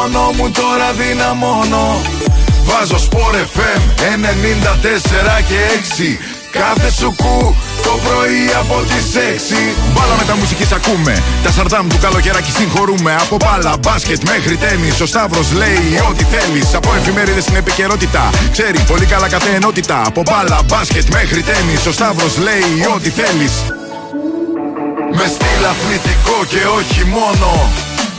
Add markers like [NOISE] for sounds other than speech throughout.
ραδιόφωνο μου τώρα δυναμώνω. Βάζω σπορ FM 94 και 6 Κάθε σου κου το πρωί από τις 6 Μπάλα με τα μουσική ακούμε. Τα σαρτάμ του καλοκαιράκι συγχωρούμε. Από μπάλα, μπάσκετ μέχρι τέννις Ο Σταύρος λέει ό,τι θέλεις. Από εφημερίδες στην επικαιρότητα. Ξέρει πολύ καλά κάθε ενότητα. Από μπάλα, μπάσκετ μέχρι τέννις Ο Σταύρος λέει ό,τι θέλεις. Με στυλ αθλητικό και όχι μόνο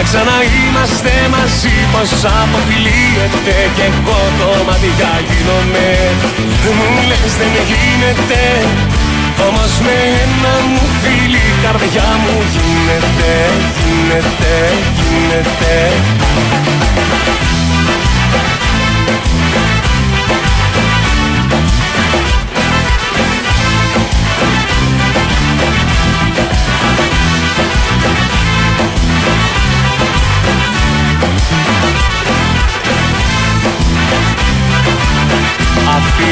να ξαναείμαστε μαζί πως αποφυλίεται Και εγώ κομμάτια γίνομαι. Μου λες δεν γίνεται Όμως με ένα μου φίλη καρδιά μου γίνεται Γίνεται, γίνεται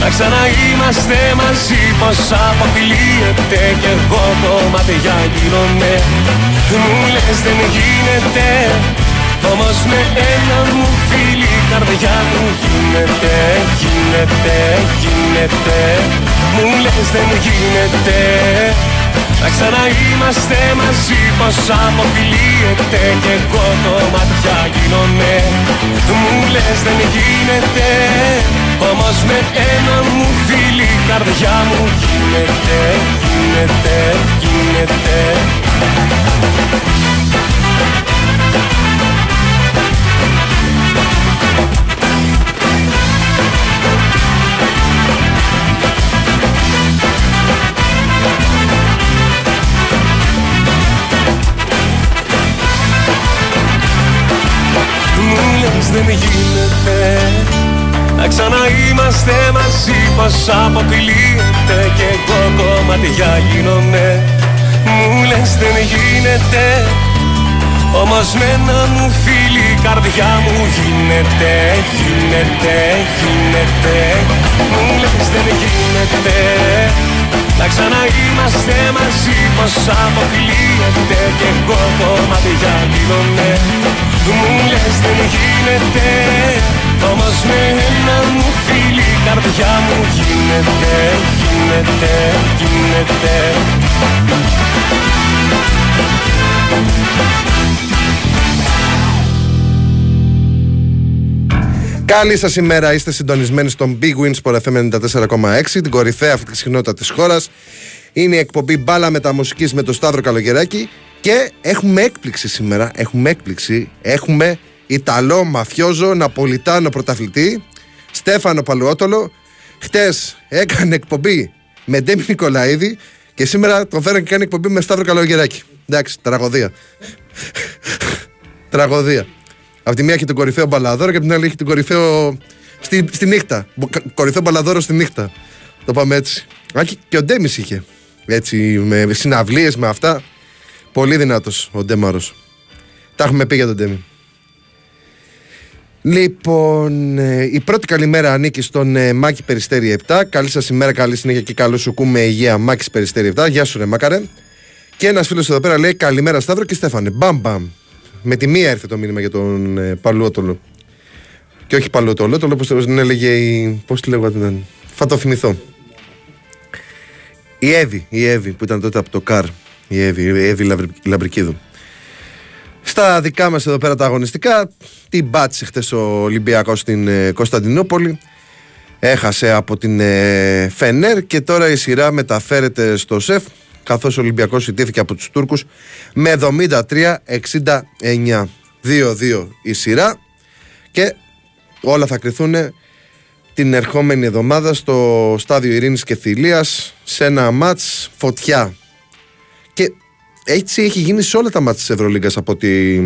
να ξαναείμαστε μαζί πως αποφυλίεται Κι εγώ κομμάτια γίνομαι. Μου λες δεν γίνεται Όμως με ένα μου φίλη καρδιά μου γίνεται Γίνεται, γίνεται Μου λες δεν γίνεται να ξαναείμαστε μαζί πως αποφυλίεται Κι εγώ κομμάτια γίνομαι Μου λες δεν γίνεται όμως με ένα μου φίλη καρδιά μου γίνεται, γίνεται, γίνεται. Μου λες δεν γίνεται να ξαναείμαστε μαζί πως αποκλείεται Και εγώ κομμάτια γίνομαι Μου λες δεν γίνεται όμως με ένα μου φίλη η καρδιά μου γίνεται, γίνεται, γίνεται. Μου λες δεν γίνεται να ξαναείμαστε μαζί πως αποκλείεται Και εγώ κομμάτια γίνομαι Μου λες δεν γίνεται. Όμως με ένα μου φίλη η καρδιά μου γίνεται, γίνεται, γίνεται. Καλή σας ημέρα, είστε συντονισμένοι στον Big Wins Sport FM 94,6, την κορυφαία αυτή συχνότητα της χώρας. Είναι η εκπομπή Μπάλα Μεταμουσική με τον Σταύρο Καλογεράκη και έχουμε έκπληξη σήμερα. Έχουμε έκπληξη. Έχουμε Ιταλό μαφιόζο Ναπολιτάνο πρωταθλητή Στέφανο Παλουότολο. Χτες έκανε εκπομπή με Ντέμι Νικολαίδη και σήμερα τον φέραν και κάνει εκπομπή με Σταύρο Καλογεράκη. Εντάξει, τραγωδία. [LAUGHS] τραγωδία. Από τη μία έχει τον κορυφαίο μπαλαδόρο και από την άλλη έχει τον κορυφαίο στη, στη νύχτα. Κορυφαίο μπαλαδόρο στη νύχτα. Το πάμε έτσι. και ο Ντέμις είχε. Έτσι, με συναυλίες, με αυτά. Πολύ δυνατός ο Ντέμαρος. Τα έχουμε πει για τον Ντέμι. Λοιπόν, ε, η πρώτη καλημέρα ανήκει στον ε, Μάκη Περιστέρη 7. Καλή σας ημέρα, καλή συνέχεια και καλό σου κούμε υγεία Μάκης Περιστέρη 7. Γεια σου, ρε Μάκαρε. Και ένας φίλος εδώ πέρα λέει Καλημέρα Σταύρο και Στέφανε. Μπαμ, μπαμ. Με τη μία έρθε το μήνυμα για τον ε, Παλουότολο. Και όχι Παλουότολο, το όπως την έλεγε η. Πώς τη λέγω, θα το θυμηθώ. Η Εύη, η Εύη που ήταν τότε από το ΚΑΡ. Η Εύη, η Εύη Λαμπρικίδου. Στα δικά μας εδώ πέρα τα αγωνιστικά, την πάτησε χθε ο Ολυμπιακός στην ε, Κωνσταντινούπολη. Έχασε από την ε, Φενέρ και τώρα η σειρά μεταφέρεται στο ΣΕΦ καθώς ο Ολυμπιακός ιτήθηκε από τους Τούρκους με 73-69. 2-2 η σειρά και όλα θα κρυθούν την ερχόμενη εβδομάδα στο στάδιο Ειρήνης και Θηλίας σε ένα μάτς φωτιά. Και έτσι έχει γίνει σε όλα τα μάτς της Ευρωλίγκας από ότι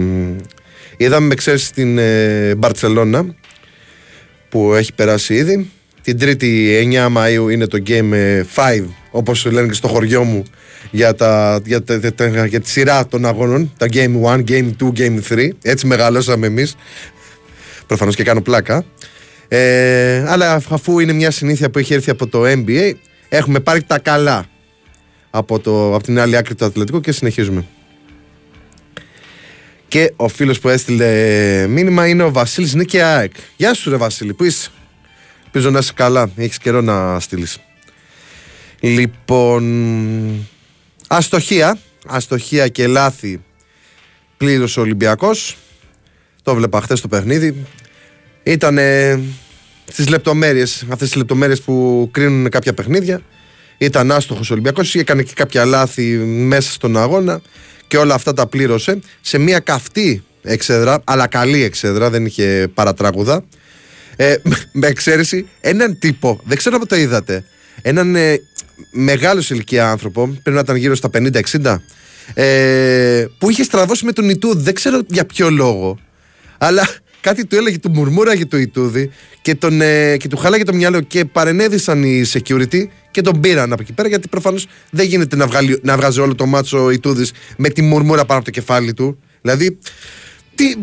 είδαμε με ξέρεις στην ε, Μπαρτσελώνα που έχει περάσει ήδη. Την τρίτη 9 Μαΐου είναι το Game 5 όπως λένε και στο χωριό μου για, τα, για, τα, για τη σειρά των αγώνων τα Game 1, Game 2, Game 3 έτσι μεγαλώσαμε εμείς. Προφανώς και κάνω πλάκα. Ε, αλλά αφού είναι μια συνήθεια που έχει έρθει από το NBA έχουμε πάρει τα καλά από, το, από την άλλη άκρη του Ατλαντικού και συνεχίζουμε. Και ο φίλος που έστειλε μήνυμα είναι ο Βασίλης Νίκη ΑΕΚ. Γεια σου ρε Βασίλη, που είσαι; Ελπίζω να είσαι καλά, έχεις καιρό να στείλεις. Λοιπόν, αστοχία, αστοχία και λάθη πλήρωσε ο Ολυμπιακός. Το βλέπα χθες το παιχνίδι. Ήταν στις λεπτομέρειες, αυτές τις λεπτομέρειες που κρίνουν κάποια παιχνίδια. Ήταν άστοχος ο Ολυμπιακός, έκανε και κάποια λάθη μέσα στον αγώνα και όλα αυτά τα πλήρωσε σε μια καυτή εξέδρα, αλλά καλή εξέδρα, δεν είχε παρατράγουδα. Ε, με εξαίρεση έναν τύπο, δεν ξέρω αν το είδατε, έναν ε, μεγάλος ηλικία άνθρωπο, πρέπει να ήταν γύρω στα 50-60, ε, που είχε στραβώσει με τον Ιτούδ, δεν ξέρω για ποιο λόγο, αλλά κάτι του έλεγε, του μουρμούραγε το Ιτούδη και, τον, ε, και του χάλαγε το μυαλό και παρενέδυσαν οι security και τον πήραν από εκεί πέρα γιατί προφανώς δεν γίνεται να, βγάλει, να βγάζει όλο το μάτσο ο Ιτούδης με τη μουρμούρα πάνω από το κεφάλι του. Δηλαδή, τι,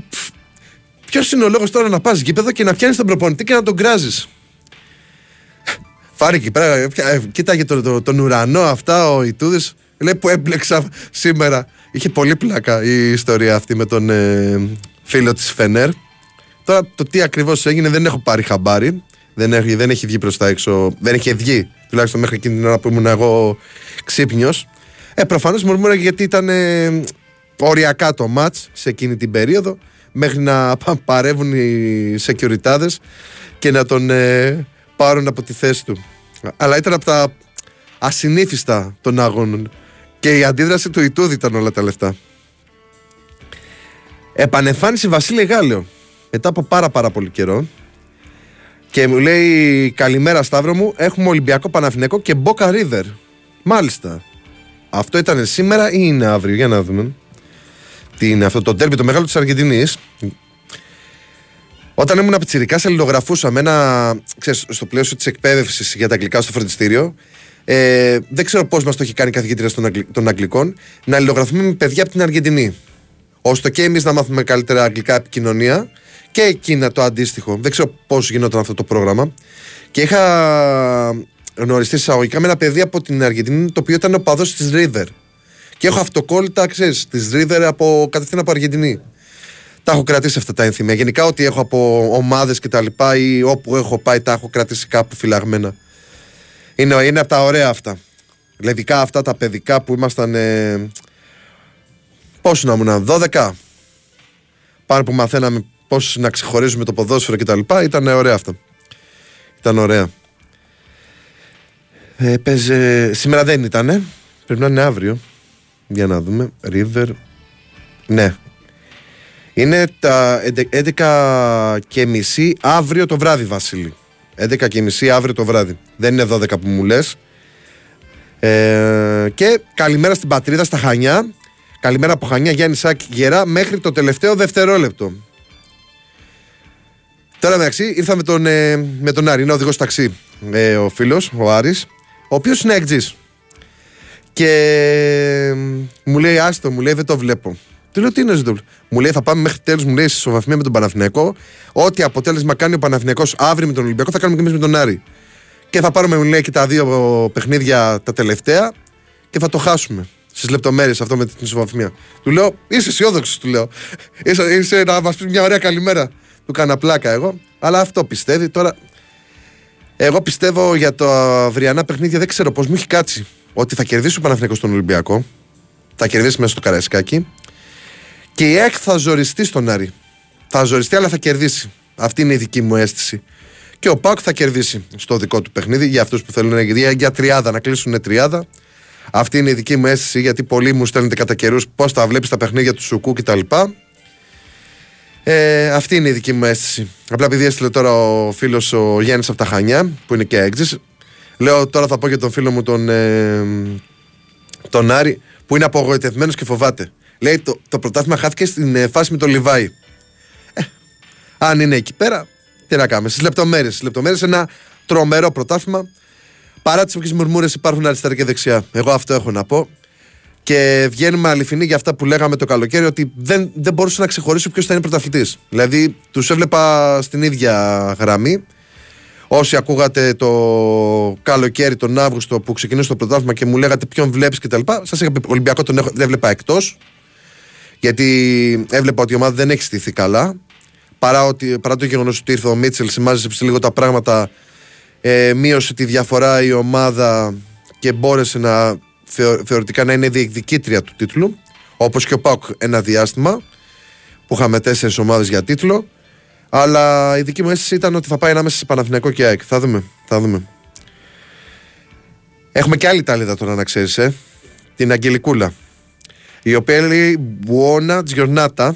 ποιος είναι ο λόγος τώρα να πας γήπεδο και να πιάνεις τον προπονητή και να τον κράζεις; Φάρη εκεί πέρα, ε, κοίταγε τον, τον, τον ουρανό αυτά ο Ιτούδης. Λέει που έμπλεξα σήμερα. Είχε πολύ πλάκα η ιστορία αυτή με τον ε, φίλο της Φενέρ. Τώρα το τι ακριβώς έγινε δεν έχω πάρει χαμπάρι. Δεν έχει, δεν έχει βγει προς τα έξω. Δεν έχει βγει τουλάχιστον μέχρι εκείνη την ώρα που ήμουν εγώ ξύπνιος. Ε, προφανώς μουρμούραγε γιατί ήταν ε, οριακά το ματ σε εκείνη την περίοδο μέχρι να παρεύουν οι securities και να τον ε, πάρουν από τη θέση του. Αλλά ήταν από τα ασυνήθιστα των αγώνων και η αντίδραση του Ιτούδη ήταν όλα τα λεφτά. Επανεφάνιση Βασίλη Γάλλιο μετά από πάρα πάρα πολύ καιρό και μου λέει καλημέρα Σταύρο μου έχουμε Ολυμπιακό Παναθηναϊκό και Μπόκα River μάλιστα. Αυτό ήταν σήμερα ή είναι αύριο για να δούμε. Τι είναι αυτό το τέρμι το μεγάλο της Αργεντινής. Όταν ήμουν πιτσιρικά, αλληλογραφούσα ένα, ξέρεις, στο πλαίσιο της εκπαίδευσης για τα αγγλικά στο φροντιστήριο. Ε, δεν ξέρω πώς μας το έχει κάνει η καθηγήτρια των, Αγγλικών, να αλληλογραφούμε με παιδιά από την Αργεντινή. ώστε και εμείς να μάθουμε καλύτερα αγγλικά επικοινωνία και εκείνα το αντίστοιχο. Δεν ξέρω πώς γινόταν αυτό το πρόγραμμα. Και είχα γνωριστεί εισαγωγικά με ένα παιδί από την Αργεντινή, το οποίο ήταν ο παδός της River. Και έχω αυτοκόλλητα, ξέρεις, της River από, κατευθείαν από Αργεντινή. Τα έχω κρατήσει αυτά τα ένθυμια. Γενικά, ό,τι έχω από ομάδες και τα λοιπά ή όπου έχω πάει, τα έχω κρατήσει κάπου φυλαγμένα. Είναι, είναι από τα ωραία αυτά. Λεδικά αυτά τα παιδικά που ήμασταν. Ε, πόσο να ήμουν, 12. Πάνω που μαθαίναμε πώς να ξεχωρίζουμε το ποδόσφαιρο κτλ. Ήταν ωραία αυτό. Ήταν ωραία. Ε, παίζε... Σήμερα δεν ήταν. Πρέπει να είναι αύριο. Για να δούμε. River. Ναι. Είναι τα 11 και μισή αύριο το βράδυ, Βασίλη. 11 και μισή αύριο το βράδυ. Δεν είναι 12 που μου λες. Ε, και καλημέρα στην πατρίδα στα Χανιά. Καλημέρα από Χανιά Γιάννη Σάκη Γερά μέχρι το τελευταίο δευτερόλεπτο. Τώρα μεταξύ ήρθα με τον, ε, με τον Άρη, είναι οδηγός ταξί. Ε, ο φίλος, ο Άρης, ο οποίος είναι εκτζή. Και ε, μου λέει, Άστο, μου λέει, δεν το βλέπω. Του λέω, Τι είναι, δεν Μου λέει, Θα πάμε μέχρι τέλου, μου λέει, σε ισοβαθμία με τον Παναθηναϊκό. Ό,τι αποτέλεσμα κάνει ο Παναθηναϊκός αύριο με τον Ολυμπιακό, θα κάνουμε και εμείς με τον Άρη. Και θα πάρουμε, μου λέει, και τα δύο παιχνίδια τα τελευταία και θα το χάσουμε στις λεπτομέρειες αυτό με την ισοβαθμία. Του λέω, Είσαι αισιόδοξος, του λέω. Είσαι, είσαι να μας πεις μια ωραία καλημέρα. Του κάνα πλάκα εγώ. Αλλά αυτό πιστεύει. Τώρα, εγώ πιστεύω για το αυριανά παιχνίδια δεν ξέρω πώς μου έχει κάτσει. Ότι θα κερδίσει ο Παναθηναϊκός στον Ολυμπιακό. Θα κερδίσει μέσα στο Καραϊσκάκι. Και η ΕΚ θα ζοριστεί στον Άρη. Θα ζοριστεί, αλλά θα κερδίσει. Αυτή είναι η δική μου αίσθηση. Και ο Πάκ θα κερδίσει στο δικό του παιχνίδι για αυτούς που θέλουν για, για τριάδα, να κλείσουν τριάδα. Αυτή είναι η δική μου αίσθηση γιατί πολλοί μου στέλνετε κατά καιρούς πώς θα βλέπεις τα παιχνίδια του Σουκού κτλ. Ε, αυτή είναι η δική μου αίσθηση. Απλά επειδή έστειλε τώρα ο φίλος ο Γιάννης από τα Χανιά, που είναι και έξι, λέω τώρα θα πω για τον φίλο μου τον, ε, τον Άρη, που είναι απογοητευμένος και φοβάται. Λέει το, το πρωτάθλημα χάθηκε στην ε, φάση με τον Λιβάη. Ε, αν είναι εκεί πέρα, τι να κάνουμε. Στις λεπτομέρειες. Στις λεπτομέρειες ένα τρομερό πρωτάθλημα. Παρά τις όποιες μουρμούρες υπάρχουν αριστερά και δεξιά. Εγώ αυτό έχω να πω. Και βγαίνουμε αληθινοί για αυτά που λέγαμε το καλοκαίρι, ότι δεν, δεν μπορούσα να ξεχωρίσω ποιος θα είναι πρωταθλητής. Δηλαδή, τους έβλεπα στην ίδια γραμμή. Όσοι ακούγατε το καλοκαίρι, τον Αύγουστο που ξεκινούσε το πρωτάθλημα και μου λέγατε ποιον βλέπεις κτλ. Σας είχα πει: Ολυμπιακό τον έχω, δεν έβλεπα εκτός. Γιατί έβλεπα ότι η ομάδα δεν έχει στηθεί καλά. Παρά, ότι, παρά το γεγονός ότι ήρθε ο Μίτσελ, σημάζεψε λίγο τα πράγματα, ε, μείωσε τη διαφορά η ομάδα και μπόρεσε να θεωρητικά να είναι διεκδικήτρια του τίτλου. Όπως και ο Πάουκ ένα διάστημα που είχαμε τέσσερις ομάδες για τίτλο. Αλλά η δική μου αίσθηση ήταν ότι θα πάει ανάμεσα σε Παναθηναϊκό και ΑΕΚ. Θα δούμε. Θα δούμε. Έχουμε και άλλη τάλιδα τώρα να ξέρεις, ε. Την Αγγελικούλα η οποία λέει Buona Giornata.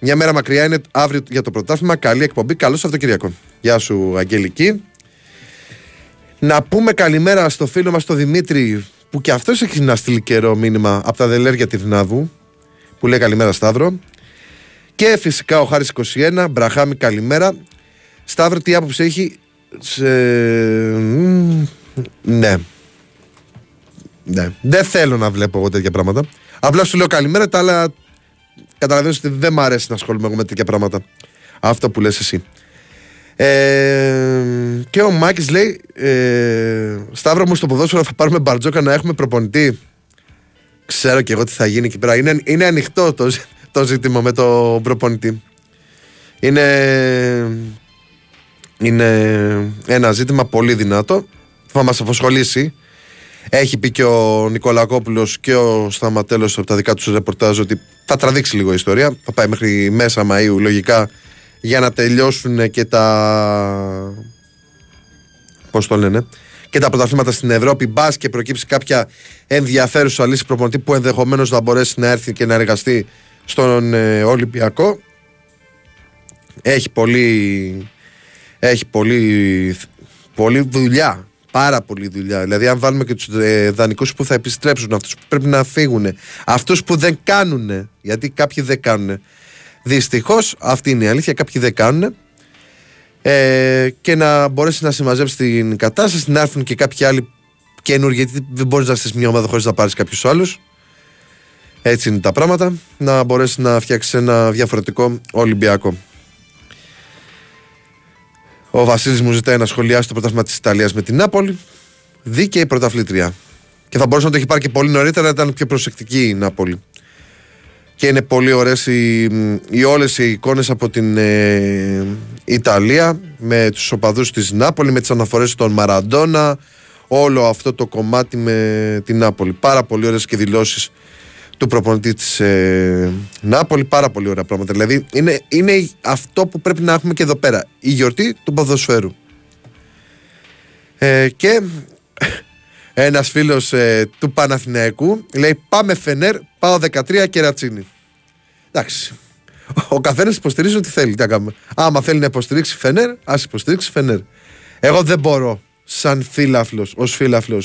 Μια μέρα μακριά είναι αύριο για το πρωτάθλημα. Καλή εκπομπή. Καλό Σαββατοκύριακο. Γεια σου, Αγγελική. Να πούμε καλημέρα στο φίλο μας τον Δημήτρη, που και αυτός έχει να στείλει καιρό μήνυμα από τα Δελέρια Τυρνάδου, που λέει καλημέρα Σταύρο. Και φυσικά ο Χάρης 21, Μπραχάμι καλημέρα. Σταύρο, τι άποψη έχει. Σε... Ναι. Ναι. Δεν θέλω να βλέπω εγώ τέτοια πράγματα. Απλά σου λέω καλημέρα, τα άλλα καταλαβαίνω ότι δεν μ' αρέσει να ασχολούμαι εγώ με τέτοια πράγματα. Αυτό που λες εσύ. Ε, και ο Μάκης λέει: ε, Σταύρο μου στο ποδόσφαιρο θα πάρουμε μπαρτζόκα να έχουμε προπονητή. Ξέρω και εγώ τι θα γίνει εκεί πέρα. Είναι, είναι ανοιχτό το, το ζήτημα με το προπονητή. Είναι, είναι ένα ζήτημα πολύ δυνατό. Θα μας αποσχολήσει έχει πει και ο Νικολακόπουλος και ο Σταματέλος από τα δικά τους ρεπορτάζ ότι θα τραβήξει λίγο η ιστορία. Θα πάει μέχρι μέσα Μαΐου λογικά για να τελειώσουν και τα. Πώς το λένε. Και τα πρωταθλήματα στην Ευρώπη. Μπας και προκύψει κάποια ενδιαφέρουσα λύση προπονητή που ενδεχομένως θα μπορέσει να έρθει και να εργαστεί στον ε, Ολυμπιακό. Έχει πολύ. Έχει πολύ, πολύ δουλειά πάρα πολύ δουλειά. Δηλαδή, αν βάλουμε και τους ε, δανεικούς που θα επιστρέψουν, αυτούς που πρέπει να φύγουν, αυτούς που δεν κάνουν, γιατί κάποιοι δεν κάνουν. Δυστυχώς, αυτή είναι η αλήθεια, κάποιοι δεν κάνουν. Ε, και να μπορέσεις να συμμαζέψεις την κατάσταση, να έρθουν και κάποιοι άλλοι καινούργοι, γιατί δεν μπορείς να στήσει μια ομάδα χωρίς να πάρεις κάποιους άλλους. Έτσι είναι τα πράγματα. Να μπορέσεις να φτιάξεις ένα διαφορετικό Ολυμπιακό. Ο Βασίλης μου ζητάει να σχολιάσει το πρωτάθλημα της Ιταλίας με την Νάπολη. Δίκαιη πρωταθλήτρια. Και θα μπορούσε να το έχει πάρει και πολύ νωρίτερα, ήταν πιο προσεκτική η Νάπολη. Και είναι πολύ ωραίες οι, οι όλες οι εικόνες από την ε, Ιταλία με τους οπαδούς της Νάπολη, με τις αναφορές των Μαραντόνα, όλο αυτό το κομμάτι με την Νάπολη. Πάρα πολύ ωραίες και δηλώσεις του προπονητή της ε, Νάπολη. Πάρα πολύ ωραία πράγματα. Δηλαδή είναι, είναι αυτό που πρέπει να έχουμε και εδώ πέρα. Η γιορτή του ποδοσφαίρου. Ε, και ένας φίλος ε, του Παναθηναϊκού λέει: Πάμε Φενέρ, πάω 13 κερατσίνη. Εντάξει. Ο καθένας υποστηρίζει ό,τι θέλει. Τι κάνουμε. Άμα θέλει να υποστηρίξει Φενέρ, ας υποστηρίξει Φενέρ. Εγώ δεν μπορώ, σαν φίλαφλο, ως φίλαφλο,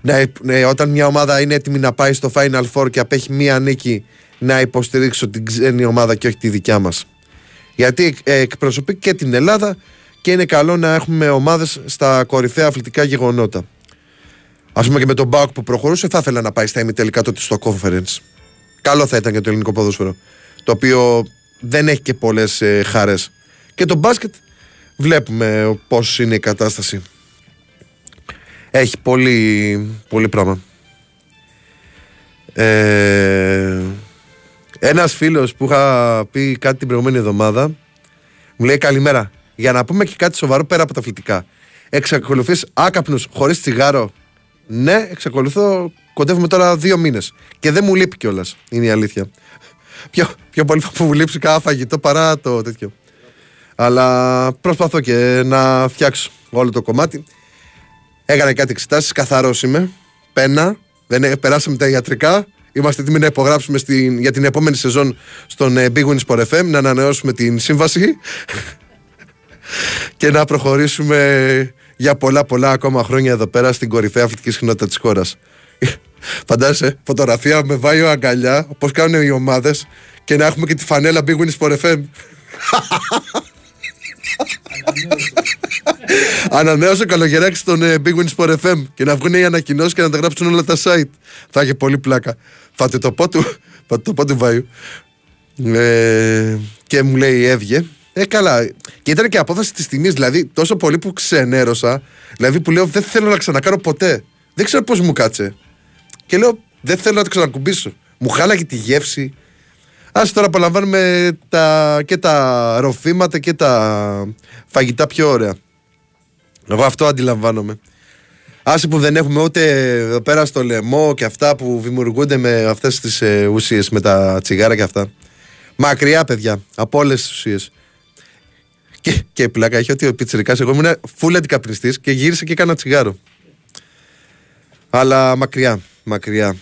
ναι, ναι, όταν μια ομάδα είναι έτοιμη να πάει στο Final Four και απέχει μία νίκη να υποστηρίξω την ξένη ομάδα και όχι τη δικιά μας. Γιατί ε, εκπροσωπεί και την Ελλάδα και είναι καλό να έχουμε ομάδες στα κορυφαία αθλητικά γεγονότα. Α πούμε και με τον Μπάουκ που προχωρούσε, θα ήθελα να πάει στα ημιτελικά τότε στο conference. Καλό θα ήταν για το ελληνικό ποδόσφαιρο. Το οποίο δεν έχει και πολλές ε, χαρέ. Και το μπάσκετ βλέπουμε πώς είναι η κατάσταση. Έχει πολύ, πολύ πράγμα. Ε, ένας φίλος που είχα πει κάτι την προηγούμενη εβδομάδα μου λέει καλημέρα. Για να πούμε και κάτι σοβαρό πέρα από τα αθλητικά. Εξακολουθείς άκαπνους χωρίς τσιγάρο. Ναι, εξακολουθώ. Κοντεύουμε τώρα δύο μήνες. Και δεν μου λείπει κιόλας. Είναι η αλήθεια. Πιο, πιο πολύ θα μου λείψει κάθε φαγητό παρά το τέτοιο. Αλλά προσπαθώ και να φτιάξω όλο το κομμάτι. Έκανα κάτι εξετάσεις, καθαρός είμαι. Πένα, δεν περάσαμε τα ιατρικά. Είμαστε έτοιμοι να υπογράψουμε στην, για την επόμενη σεζόν στον ε, Big Win Sport FM, να ανανεώσουμε την σύμβαση [LAUGHS] και να προχωρήσουμε για πολλά πολλά ακόμα χρόνια εδώ πέρα στην κορυφαία αθλητική συχνότητα της χώρας. [LAUGHS] Φαντάζεσαι, φωτογραφία με βάιο αγκαλιά, όπως κάνουν οι ομάδες και να έχουμε και τη φανέλα Big Win Sport FM. [LAUGHS] Ανανέωσε καλογεράκι στον ε, Big Win Sport FM και να βγουν οι ανακοινώσεις και να τα γράψουν όλα τα site. Θα έχει πολύ πλάκα. Θα το πω του, [LAUGHS] θα το πω του Βάιου. Ε, και μου λέει έβγε. Ε, καλά. Και ήταν και απόφαση της τιμής. Δηλαδή, τόσο πολύ που ξενέρωσα. Δηλαδή, που λέω δεν θέλω να ξανακάνω ποτέ. Δεν ξέρω πώς μου κάτσε. Και λέω δεν θέλω να το ξανακουμπήσω. Μου χάλαγε τη γεύση. Ας τώρα απολαμβάνουμε τα, και τα ροφήματα και τα φαγητά πιο ωραία. Εγώ αυτό αντιλαμβάνομαι. Άσε που δεν έχουμε ούτε εδώ πέρα στο λαιμό και αυτά που δημιουργούνται με αυτές τις ε, ουσίες, με τα τσιγάρα και αυτά. Μακριά παιδιά, από όλες τις ουσίες. Και, και πλάκα έχει ότι ο πιτσιρικάς εγώ ήμουν φούλα αντικαπνιστής και γύρισε και έκανα τσιγάρο. Αλλά μακριά, μακριά.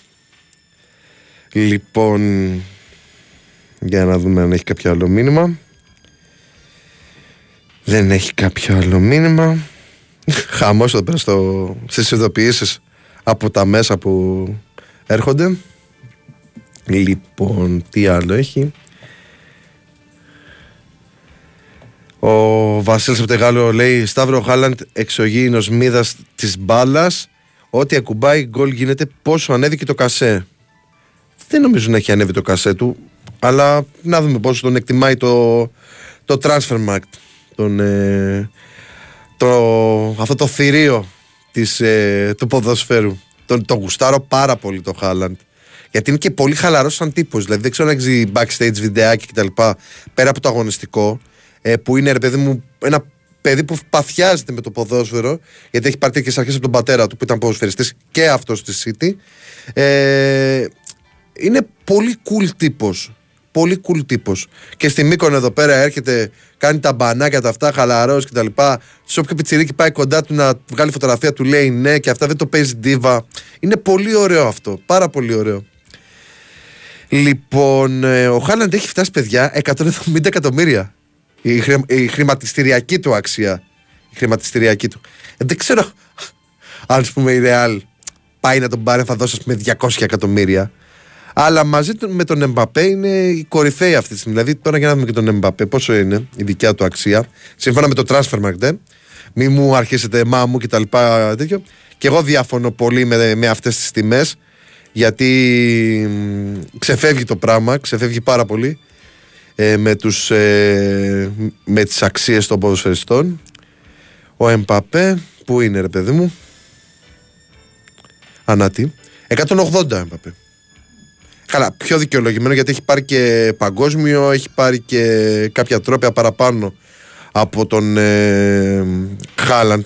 Λοιπόν, για να δούμε αν έχει κάποιο άλλο μήνυμα. Δεν έχει κάποιο άλλο μήνυμα. Χαμός εδώ πέρα στο, στις ειδοποιήσεις από τα μέσα που έρχονται. Λοιπόν, τι άλλο έχει. Ο Βασίλης Απτεγάλο λέει Σταύρο Χάλαντ εξωγήινος μύδας της μπάλας. Ό,τι ακουμπάει γκολ γίνεται πόσο ανέβηκε το κασέ. Δεν νομίζω να έχει ανέβει το κασέ του. Αλλά να δούμε πόσο τον εκτιμάει το, το transfer market. Τον, ε, το, αυτό το θηρίο της, ε, του ποδοσφαίρου. Τον, το γουστάρω πάρα πολύ το Χάλαντ. Γιατί είναι και πολύ χαλαρός σαν τύπος. Δηλαδή δεν ξέρω αν έχει backstage βιντεάκι κτλ. Πέρα από το αγωνιστικό. Ε, που είναι ρε παιδί μου ένα παιδί που παθιάζεται με το ποδόσφαιρο. Γιατί έχει πάρει και αρχές από τον πατέρα του που ήταν ποδοσφαιριστής και αυτός στη City. Ε, είναι πολύ cool τύπος πολύ cool τύπος. Και στη Μήκον εδώ πέρα έρχεται, κάνει τα μπανάκια τα αυτά, χαλαρός κτλ. Σε όποιο πιτσιρίκι πάει κοντά του να βγάλει φωτογραφία του λέει ναι και αυτά δεν το παίζει ντίβα. Είναι πολύ ωραίο αυτό. Πάρα πολύ ωραίο. Λοιπόν, ε, ο Χάλαντ έχει φτάσει παιδιά 170 εκατομμύρια. Η, η χρηματιστηριακή του αξία. Η χρηματιστηριακή του. Ε, δεν ξέρω [LAUGHS] αν πούμε η Real πάει να τον πάρει θα δώσει με 200 εκατομμύρια. Αλλά μαζί με τον Εμπαπέ είναι η κορυφαία αυτή τη στιγμή. Δηλαδή, τώρα για να δούμε και τον Εμπαπέ, πόσο είναι η δικιά του αξία. Σύμφωνα με το transfer market, ε. μη μου αρχίσετε μα μου κτλ. Τέτοιο. Και εγώ διαφωνώ πολύ με, με αυτές τις τιμές. Γιατί ξεφεύγει το πράγμα, ξεφεύγει πάρα πολύ ε, με, τους, ε, με τις αξίες των ποδοσφαιριστών. Ο Εμπαπέ, που είναι ρε παιδί μου, ανάτι, 180 Εμπαπέ. Καλά, πιο δικαιολογημένο γιατί έχει πάρει και παγκόσμιο, έχει πάρει και κάποια τρόπια παραπάνω από τον ε, Χάλαντ.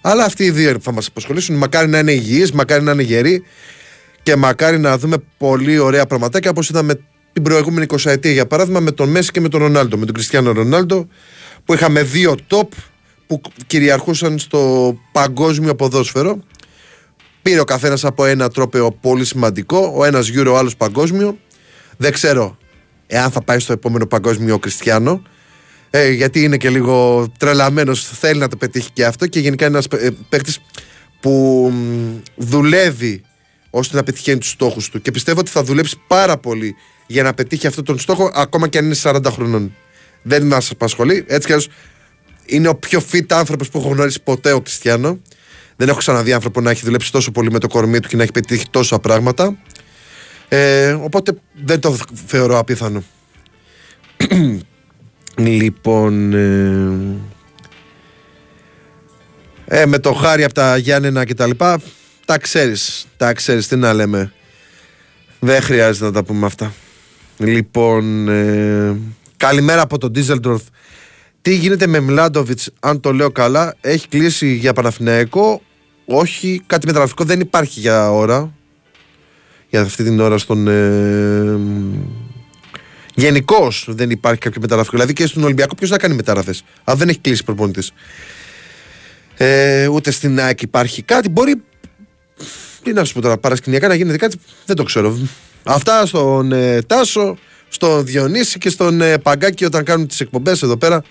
Αλλά αυτοί οι δύο θα μας απασχολήσουν. Μακάρι να είναι υγιείς, μακάρι να είναι γεροί και μακάρι να δούμε πολύ ωραία πραγματάκια όπως είδαμε την προηγούμενη 20 ετία για παράδειγμα με τον Μέση και με τον Ρονάλντο, με τον Κριστιανό Ρονάλντο που είχαμε δύο top που κυριαρχούσαν στο παγκόσμιο ποδόσφαιρο Πήρε ο καθένας από ένα τρόπαιο πολύ σημαντικό, ο ένας γύρω, ο άλλος παγκόσμιο. Δεν ξέρω εάν θα πάει στο επόμενο παγκόσμιο ο Κριστιανό. Ε, γιατί είναι και λίγο τρελαμένος, θέλει να το πετύχει και αυτό και γενικά είναι ένας ε, παίκτης που δουλεύει ώστε να πετυχαίνει τους στόχους του. Και πιστεύω ότι θα δουλέψει πάρα πολύ για να πετύχει αυτόν τον στόχο, ακόμα και αν είναι 40 χρονών. Δεν μας απασχολεί. Έτσι κι αλλιώς είναι ο πιο fit άνθρωπος που έχω γνωρίσει ποτέ ο Κριστιανό. Δεν έχω ξαναδεί άνθρωπο να έχει δουλέψει τόσο πολύ με το κορμί του και να έχει πετύχει τόσα πράγματα. Ε, οπότε δεν το θεωρώ απίθανο. [CLEARS THROAT] λοιπόν. Ε, ε, με το χάρη από τα Γιάννενα και τα λοιπά, τα ξέρεις, τα ξέρεις, τι να λέμε. Δεν χρειάζεται να τα πούμε αυτά. Λοιπόν, ε, καλημέρα από τον Ντίζελντορφ. Τι γίνεται με Μλάντοβιτς, αν το λέω καλά, έχει κλείσει για Παναθηναϊκό. Όχι, κάτι μεταγραφικό δεν υπάρχει για ώρα. Για αυτή την ώρα στον... Ε, Γενικώς δεν υπάρχει κάποιο μεταγραφικό. Δηλαδή και στον Ολυμπιακό ποιος θα κάνει μεταγραφές. Αν δεν έχει κλείσει προπονητής. Ε, ούτε στην ΑΕΚ υπάρχει κάτι. Μπορεί. Τι να σου πω τώρα, παρασκηνιακά να γίνεται κάτι. Δεν το ξέρω. Αυτά στον ε, Τάσο, στον Διονύση και στον ε, Παγκάκη όταν κάνουν τις εκπομπές εδώ πέρα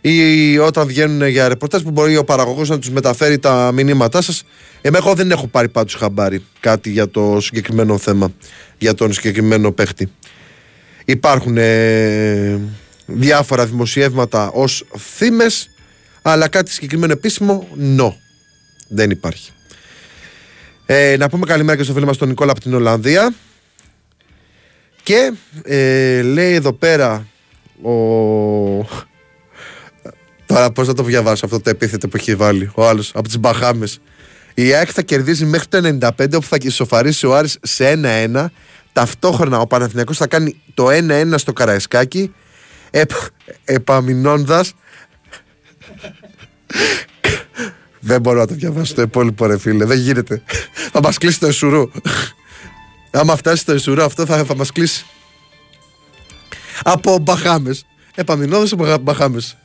ή όταν βγαίνουν για ρεπορτάζ που μπορεί ο παραγωγός να τους μεταφέρει τα μηνύματά σας. εγώ δεν έχω πάρει πάντως χαμπάρι κάτι για το συγκεκριμένο θέμα, για τον συγκεκριμένο παίχτη. Υπάρχουν ε, διάφορα δημοσιεύματα ως θύμες αλλά κάτι συγκεκριμένο επίσημο, no. Δεν υπάρχει. Ε, να πούμε καλημέρα και στο φίλο μας τον Νικόλα από την Ολλανδία. Και ε, λέει εδώ πέρα ο... Τώρα πώς θα το διαβάσω αυτό το επίθετο που έχει βάλει ο άλλος από τις Μπαχάμες. Η ΑΕΚ θα κερδίζει μέχρι το 95 όπου θα ισοφαρίσει ο Άρης σε 1-1. Ταυτόχρονα ο Παναθηναϊκός θα κάνει το 1-1 στο Καραϊσκάκι επ, επαμεινώντας δεν μπορώ να το διαβάσω το υπόλοιπο ρε φίλε. Δεν γίνεται. θα μας κλείσει το εσουρού. Άμα φτάσει το εσουρού αυτό θα, θα μας κλείσει. Από Μπαχάμες. Επαμεινώδες από Μπαχάμες.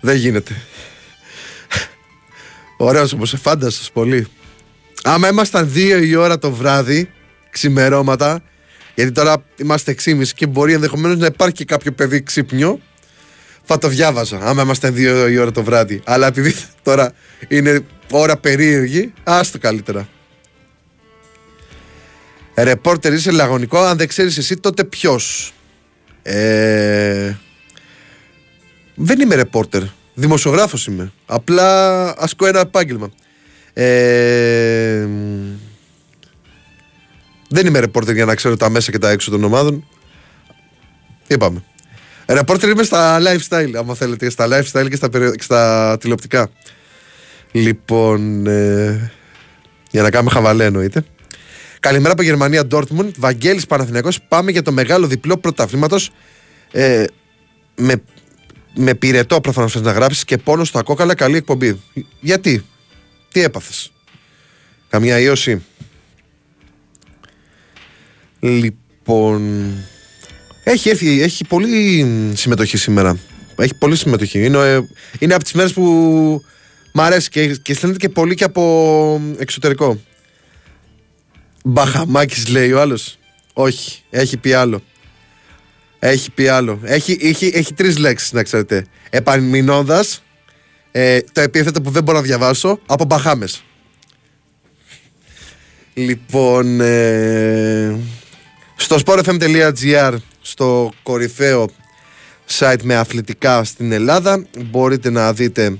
Δεν γίνεται. Ωραίος όμως, φάνταστος πολύ. Άμα ήμασταν δύο η ώρα το βράδυ, ξημερώματα, γιατί τώρα είμαστε 6.30 και μπορεί ενδεχομένως να υπάρχει και κάποιο παιδί ξύπνιο, θα το διάβαζα άμα ήμασταν δύο η ώρα το βράδυ. Αλλά επειδή τώρα είναι ώρα περίεργη, άστο καλύτερα. Ρεπόρτερ είσαι λαγωνικό, αν δεν ξέρεις εσύ τότε ποιος; Ε... Δεν είμαι ρεπόρτερ, δημοσιογράφος είμαι. Απλά ασκώ ένα επάγγελμα. Ε... Δεν είμαι ρεπόρτερ για να ξέρω τα μέσα και τα έξω των ομάδων. Είπαμε. Ρεπόρτερ είμαι στα lifestyle, άμα θέλετε, στα lifestyle και στα, περι... στα τηλεοπτικά. Λοιπόν, ε, για να κάνουμε χαβαλέ εννοείται. Καλημέρα από Γερμανία, Dortmund. Βαγγέλης Παναθηναϊκός. Πάμε για το μεγάλο διπλό πρωταθλήματος ε, με, με πυρετό προφανώς να γράψεις και πόνο στα κόκαλα. Καλή εκπομπή. Γιατί, τι έπαθες; Καμιά ίωση; Λοιπόν, έχει έρθει, έχει πολύ συμμετοχή σήμερα. Έχει πολύ συμμετοχή. Είναι, ε, είναι από τις μέρες που μ' αρέσει και, και στέλνεται και πολύ και από εξωτερικό. Μπαχαμάκης λέει ο άλλος. Όχι, έχει πει άλλο. Έχει πει άλλο. Έχει, έχει, έχει τρεις λέξεις να ξέρετε. Επανμεινώντας ε, το επίθετο που δεν μπορώ να διαβάσω από Μπαχάμες. Λοιπόν, ε, στο sportfm.gr στο κορυφαίο site με αθλητικά στην Ελλάδα. Μπορείτε να δείτε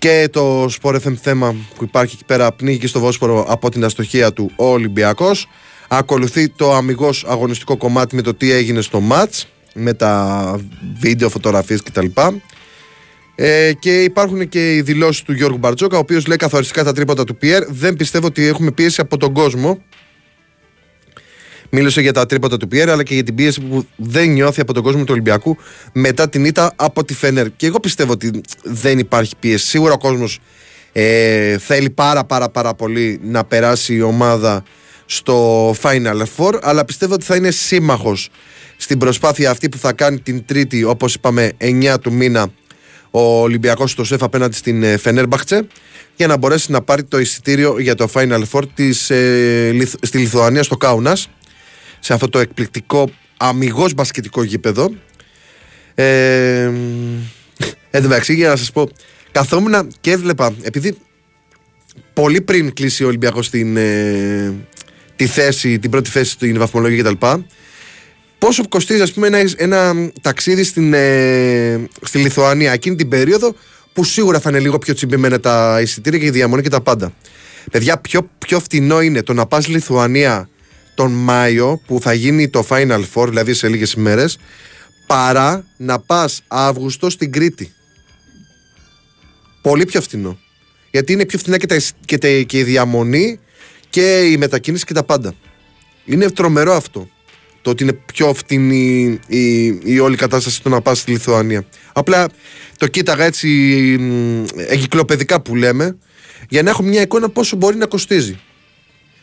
και το Sport FM θέμα που υπάρχει εκεί πέρα πνίγει και στο Βόσπορο από την αστοχία του ο Ολυμπιακός. Ακολουθεί το αμυγός αγωνιστικό κομμάτι με το τι έγινε στο match με τα βίντεο, φωτογραφίες κτλ. Ε, και υπάρχουν και οι δηλώσεις του Γιώργου Μπαρτζόκα, ο οποίος λέει καθοριστικά τα τρίποτα του Πιέρ. Δεν πιστεύω ότι έχουμε πίεση από τον κόσμο Μίλησε για τα τρίποτα του Πιέρα, αλλά και για την πίεση που δεν νιώθει από τον κόσμο του Ολυμπιακού μετά την ήττα από τη Φένερ. Και εγώ πιστεύω ότι δεν υπάρχει πίεση. Σίγουρα ο κόσμος ε, θέλει πάρα πάρα πάρα πολύ να περάσει η ομάδα στο Final Four, αλλά πιστεύω ότι θα είναι σύμμαχος στην προσπάθεια αυτή που θα κάνει την Τρίτη, όπως είπαμε, 9 του μήνα ο Ολυμπιακός στο ΣΕΦ απέναντι στην Φενέρμπαχτσε για να μπορέσει να πάρει το εισιτήριο για το Final Four της, ε, στη Λιθουανία στο Κάουνας σε αυτό το εκπληκτικό αμυγός μπασκετικό γήπεδο. Ε, εν για να σας πω, καθόμουν και έβλεπα, επειδή πολύ πριν κλείσει ο Ολυμπιακός την, ε, τη θέση, την πρώτη θέση στην βαθμολογία κτλ. πόσο κοστίζει ας πούμε ένα, ένα ταξίδι στην, ε, στη Λιθουανία εκείνη την περίοδο που σίγουρα θα είναι λίγο πιο τσιμπημένα τα εισιτήρια και η διαμονή και τα πάντα. Παιδιά, πιο, πιο φτηνό είναι το να πας Λιθουανία τον Μάιο που θα γίνει το Final Four, δηλαδή σε λίγες ημέρες, παρά να πας Αύγουστο στην Κρήτη. Πολύ πιο φθηνό. Γιατί είναι πιο φθηνά και, τα, και, τα, και η διαμονή και η μετακίνηση και τα πάντα. Είναι τρομερό αυτό. Το ότι είναι πιο φτηνή η, η όλη κατάσταση του να πας στη Λιθουανία. Απλά το κοίταγα έτσι εγκυκλοπαιδικά που λέμε για να έχω μια εικόνα πόσο μπορεί να κοστίζει.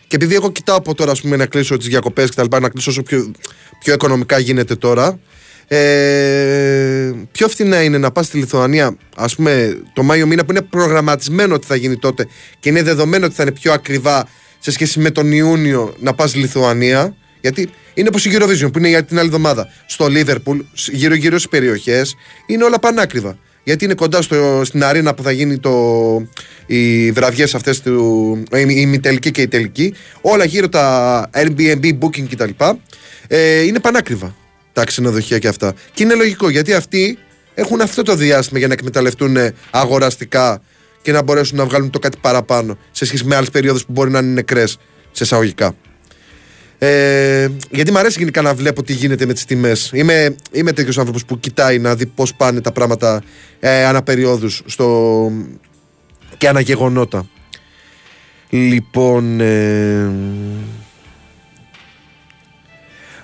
Και επειδή εγώ κοιτάω από τώρα ας πούμε, να κλείσω τις διακοπές και τα λοιπά, να κλείσω όσο πιο, πιο οικονομικά γίνεται τώρα, ε, πιο φθηνά είναι να πας στη Λιθουανία, ας πούμε, το Μάιο μήνα που είναι προγραμματισμένο ότι θα γίνει τότε και είναι δεδομένο ότι θα είναι πιο ακριβά σε σχέση με τον Ιούνιο να πας στη Λιθουανία. Γιατί είναι όπως η Eurovision που είναι για την άλλη εβδομάδα. Στο Λίβερπουλ, γύρω-γύρω στις περιοχές, είναι όλα πανάκριβα. Γιατί είναι κοντά στο, στην αρίνα που θα γίνει το, οι βραδιές αυτές, η ημιτελική και η τελική. Όλα γύρω τα Airbnb, booking κτλ. Ε, είναι πανάκριβα τα ξενοδοχεία και αυτά. Και είναι λογικό γιατί αυτοί έχουν αυτό το διάστημα για να εκμεταλλευτούν αγοραστικά και να μπορέσουν να βγάλουν το κάτι παραπάνω σε σχέση με άλλες περιόδους που μπορεί να είναι νεκρές σε εισαγωγικά. Ε, γιατί μου αρέσει γενικά να βλέπω τι γίνεται με τις τιμές. Είμαι, είμαι τέτοιος άνθρωπος που κοιτάει να δει πώς πάνε τα πράγματα ε, ανά περιόδου στο... και ανά γεγονότα. Λοιπόν. Ε,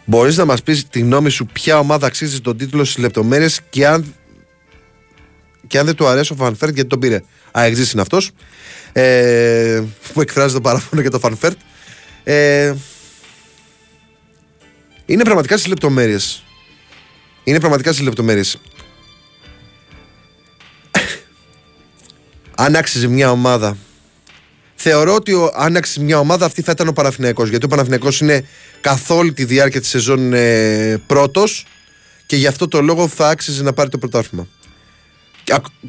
Μπορείς να μας πεις τη γνώμη σου ποια ομάδα αξίζει τον τίτλο στις λεπτομέρειες και αν, και αν δεν του αρέσει ο Φαν Βέερτ γιατί τον πήρε. Α, είναι αυτός ε, που εκφράζει το παράπονο για το Φαν Βέερτ. Ε, είναι πραγματικά στις λεπτομέρειες. Είναι πραγματικά στις λεπτομέρειες. αν άξιζε μια ομάδα Θεωρώ ότι ο, αν μια ομάδα αυτή θα ήταν ο Παναθηναϊκός γιατί ο Παναθηναϊκός είναι καθ' όλη τη διάρκεια της σεζόν ε, πρώτος και γι' αυτό το λόγο θα άξιζε να πάρει το πρωτάθλημα.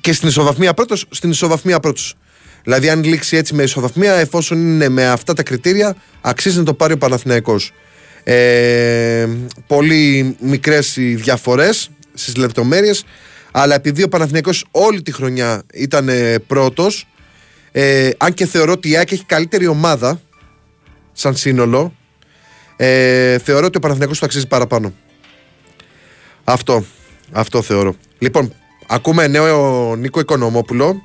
Και στην ισοβαθμία πρώτος, στην ισοβαθμία πρώτος. Δηλαδή αν λήξει έτσι με ισοβαθμία εφόσον είναι με αυτά τα κριτήρια αξίζει να το πάρει ο Παναθηναϊκός. Ε, πολύ μικρές οι διαφορές στις λεπτομέρειες αλλά επειδή ο Παναθηναϊκός όλη τη χρονιά ήταν ε, πρώτος ε, αν και θεωρώ ότι η ΑΕΚ έχει καλύτερη ομάδα σαν σύνολο, ε, θεωρώ ότι ο Παναθηναϊκός του αξίζει παραπάνω. Αυτό. Αυτό θεωρώ. Λοιπόν, ακούμε νέο Νίκο Οικονομόπουλο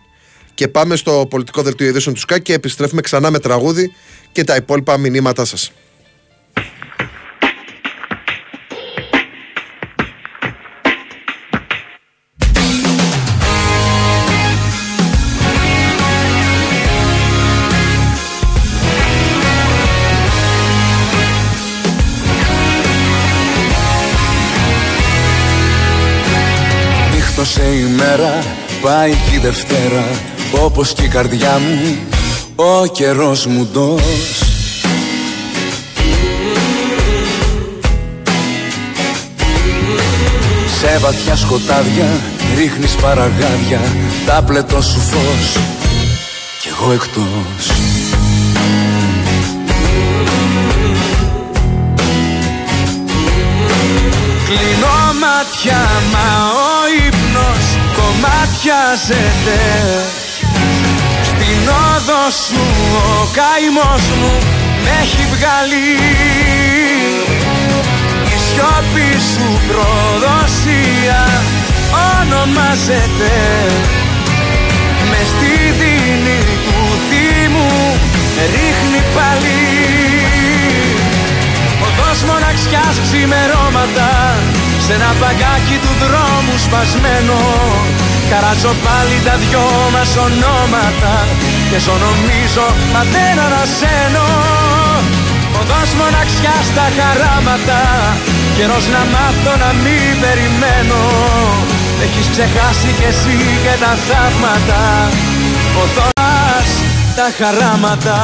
και πάμε στο πολιτικό δελτίο ειδήσεων του ΣΚΑ και επιστρέφουμε ξανά με τραγούδι και τα υπόλοιπα μηνύματά σας. Η μέρα, πάει και η Δευτέρα Όπως και η καρδιά μου, ο καιρός μου ντός. Σε βαθιά σκοτάδια ρίχνεις παραγάδια Τα πλετό σου φως κι εγώ εκτός μάτια μα ο ύπνος κομμάτιαζεται Στην όδος σου ο καημός μου με έχει βγάλει. Η σιώπη σου προδοσία ονομάζεται. Με στη δίνη του θύμου ρίχνει πάλι. Οδός μοναξιάς ξημερώματα σε ένα παγκάκι του δρόμου σπασμένο Καράζω πάλι τα δυο μας ονόματα Και ζω νομίζω μα δεν ανασένω Οδός μοναξιά στα χαράματα Καιρός να μάθω να μην περιμένω. Έχεις ξεχάσει κι εσύ και τα θαύματα Οδός τα χαράματα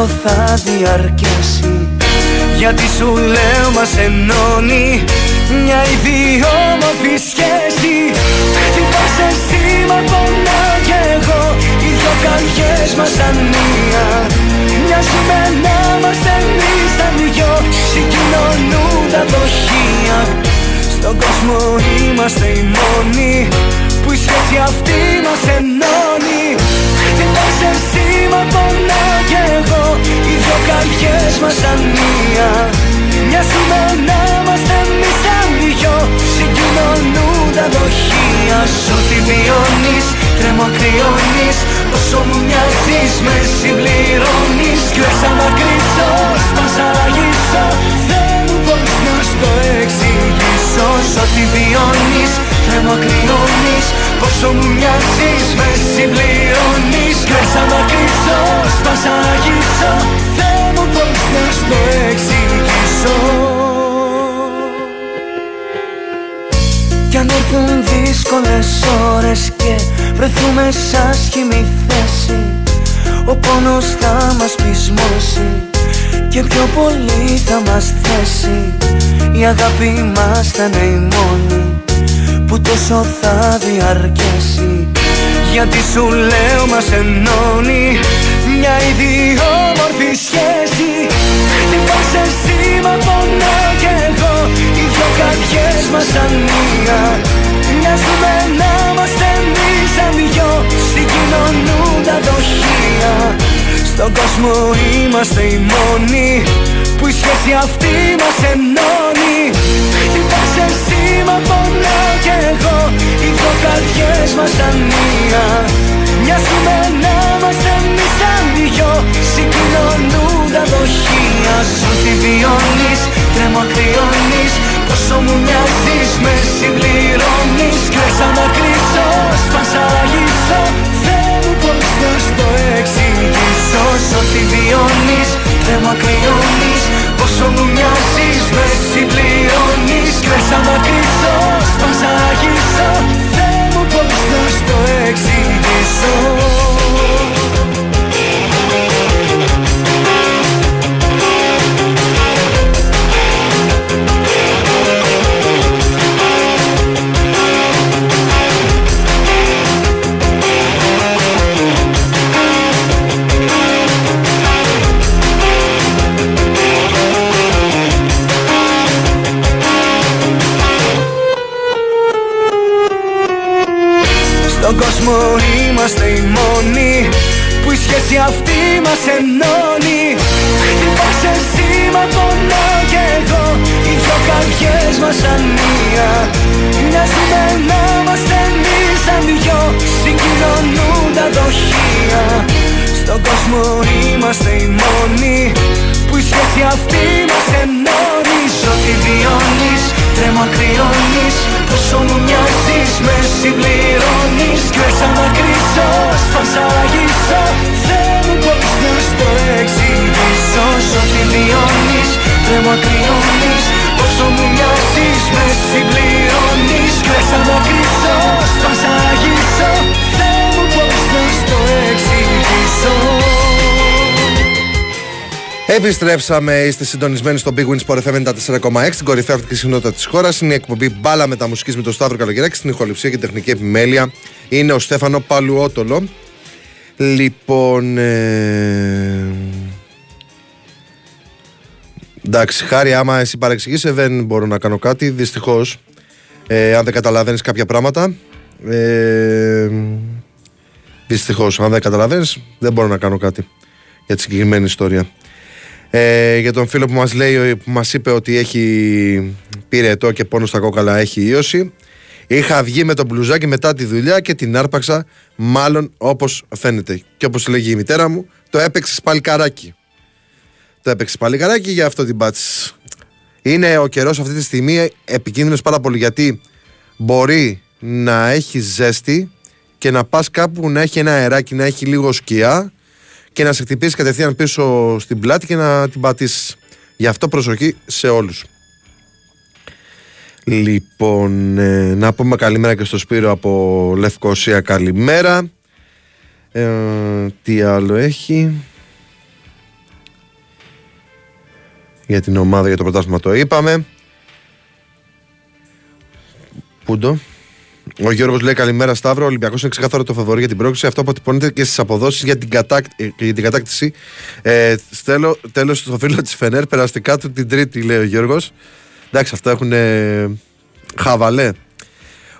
που τόσο θα διαρκέσει. Γιατί σου λέω μας ενώνει μια ιδιόμορφη σχέση. Χτυπάς εσύ μα πονάω κι εγώ οι δυο καρδιές μας ανία. Μοιάζουμε να είμαστε εμείς τα δυο συγκοινωνούν τα δοχεία. Στον κόσμο είμαστε οι μόνοι που η σχέση αυτή μας ενώνει. Χτυπάς εσύ μα πονάω κι εγώ. Οι δυο καρδιές μας ανία Μοιάζουμε να είμαστε εμείς σαν δυο. Συγκοινωνούν τα δοχεία Σ' ό,τι βιώνεις τρέμω κρυώνεις. Όσο μου μοιάζεις με συμπληρώνεις. Κλαίσα να κρίσω, σπάσα να Δεν μου μπορείς να στο εξηγήσω. Σ' ό,τι βιώνεις τρέμω κρυώνεις Πόσο μου μοιάζεις με συμπληρώνεις. Κλαίσα να κρίσω, σπάσα να Δεν μου μπορείς να στο εξηγήσω. Κι αν έρθουν δύσκολες ώρες και βρεθούμε σ' άσχημη θέση Ο πόνος θα μας πεισμώσει και πιο πολύ θα μας θέσει. Η αγάπη μας θα είναι η μόνη που τόσο θα διαρκέσει. Γιατί σου λέω μας ενώνει μια ιδιόμορφη σχέση. Χτυπάς εσύ μα πονάω κι εγώ. Οι δυο καρδιές μας ανία Μοιάζουμε να είμαστε εμείς σαν δυο. Συγκοινωνούν τα δοχεία. Στον κόσμο είμαστε οι μόνοι Που η σχέση αυτή μας ενώνει. Χτυπάς εσύ μα πονάω κι εγώ. Οι δυο καρδιές μας ανία Μοιάζουμε να είμαστε εμείς σαν δυο. Συγκοινωνούν τα δοχεία. Σου τη βιώνεις, τρέμω κρυώνεις. Πόσο μου μοιάζεις με συμπληρώνεις. Κλαίσα να κρίσω, σπάσα αγίσω Δεν μου πώς να στο εξηγήσω. Σ' ό,τι βιώνεις, τρέμω κρυώνεις Πόσο μου μοιάζεις με συμπληρώνεις Κλαίσα να κρίσω, σπάσα αγίσω Δεν μου πώς να στο εξηγήσω είμαστε οι μόνοι Που η σχέση αυτή μας ενώνει. Χτυπάς εσύ μα πονάω κι εγώ Οι δυο καρδιές μας ανία. Μοιάζουμε να είμαστε εμείς σαν δυο Συγκοινωνούν τα δοχεία. Στον κόσμο είμαστε οι μόνοι Που η σχέση αυτή μας ενώνει Σ' ό,τι βιώνεις τρέμω κρυώνεις Πόσο μου μοιάζεις με συμπληρώνεις. Κλαίσα να κρίσω, σπάσα αγίσω Δεν μου μπορείς να στο εξηγήσω. Σ' ό,τι βιώνεις τρέμω κρυώνεις Πόσο μου μοιάζεις με συμπληρώνεις. Κλαίσα να κρίσω, σπάσα αγίσω Δεν μου μπορείς να στο εξηγήσω Επιστρέψαμε, είστε συντονισμένοι στο Big Win Sport FM 94,6, την κορυφαία αυτή συχνότητα της χώρας. Είναι η εκπομπή Μπάλα Μεταμουσική με τον Σταύρο Καλογεράκη. Στην ηχοληψία και την τεχνική επιμέλεια είναι ο Στέφανο Παλουότολο. Λοιπόν. Ε... Εντάξει, χάρη, άμα εσύ παρεξηγήσει, δεν μπορώ να κάνω κάτι. Δυστυχώς, ε, αν δεν καταλαβαίνεις κάποια πράγματα. Ε, Δυστυχώς, αν δεν καταλαβαίνεις, δεν μπορώ να κάνω κάτι για τη συγκεκριμένη ιστορία. Ε, για τον φίλο που μας λέει που μας είπε ότι έχει πυρετό και πόνο στα κόκαλα έχει ίωση. Είχα βγει με το μπλουζάκι μετά τη δουλειά και την άρπαξα μάλλον όπως φαίνεται. Και όπως λέγει η μητέρα μου το έπαιξες παλικαράκι το έπαιξες παλικαράκι για αυτό την πάτηση είναι ο καιρός αυτή τη στιγμή επικίνδυνος πάρα πολύ γιατί μπορεί να έχει ζέστη και να πας κάπου να έχει ένα αεράκι να έχει λίγο σκιά και να σε χτυπήσει κατευθείαν πίσω στην πλάτη και να την πατήσεις. Γι' αυτό προσοχή σε όλους. Λοιπόν, ε, να πούμε καλημέρα και στο Σπύρο από Λευκοσία καλημέρα. Ε, τι άλλο έχει; Για την ομάδα, για το πρωτάθλημα το είπαμε. Πούντο. Ο Γιώργος λέει καλημέρα Σταύρο. Ο Ολυμπιακός είναι ξεκάθαρο το φαβορή για την πρόκληση. Αυτό αποτυπώνεται και στις αποδόσεις για, την για την κατάκτηση. Ε, τέλος στο φίλο της Φενέρ, περαστικά του την Τρίτη, λέει ο Γιώργος. Εντάξει, αυτά έχουν χαβαλέ.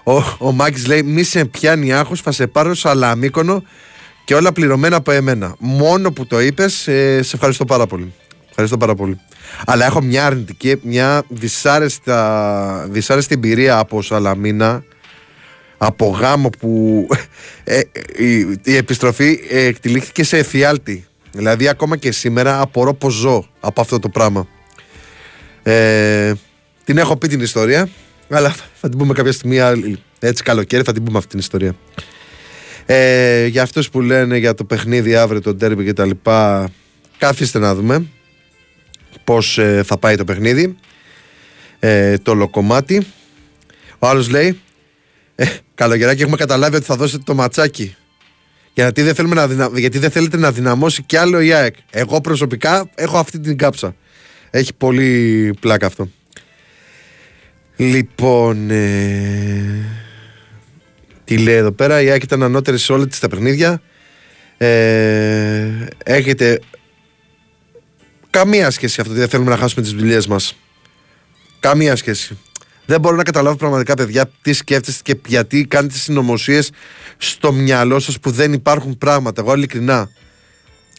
Ο, ο Μάκης λέει: Μη σε πιάνει άγχος, θα σε πάρω σαλαμίκονο και όλα πληρωμένα από εμένα. Μόνο που το είπες, ε, σε ευχαριστώ πάρα πολύ. Ευχαριστώ πάρα πολύ. Αλλά έχω μια αρνητική, μια δυσάρεστη εμπειρία από Σαλαμίνα από γάμο που ε, η, η, επιστροφή ε, εκτελήχθηκε σε εφιάλτη. Δηλαδή ακόμα και σήμερα απορώ πως ζω από αυτό το πράγμα. Ε, την έχω πει την ιστορία, αλλά θα την πούμε κάποια στιγμή έτσι καλοκαίρι θα την πούμε αυτή την ιστορία. Ε, για αυτούς που λένε για το παιχνίδι αύριο, το ντέρμπι και τα λοιπά, καθίστε να δούμε πώς ε, θα πάει το παιχνίδι. Ε, το λοκομάτι. Ο άλλος λέει, ε, καλογεράκι έχουμε καταλάβει ότι θα δώσετε το ματσάκι. Γιατί δεν, θέλουμε να Γιατί δεν θέλετε να δυναμώσει κι άλλο η ΑΕΚ. Εγώ προσωπικά έχω αυτή την κάψα. Έχει πολύ πλάκα αυτό. Λοιπόν, ε... τι λέει εδώ πέρα, η ΑΕΚ ήταν ανώτερη σε όλα τα παιχνίδια. Ε... Έχετε καμία σχέση αυτό ότι δεν θέλουμε να χάσουμε τις δουλειές μας. Καμία σχέση. Δεν μπορώ να καταλάβω πραγματικά, παιδιά, τι σκέφτεστε και γιατί κάνετε συνωμοσίες στο μυαλό σας που δεν υπάρχουν πράγματα. Εγώ ειλικρινά.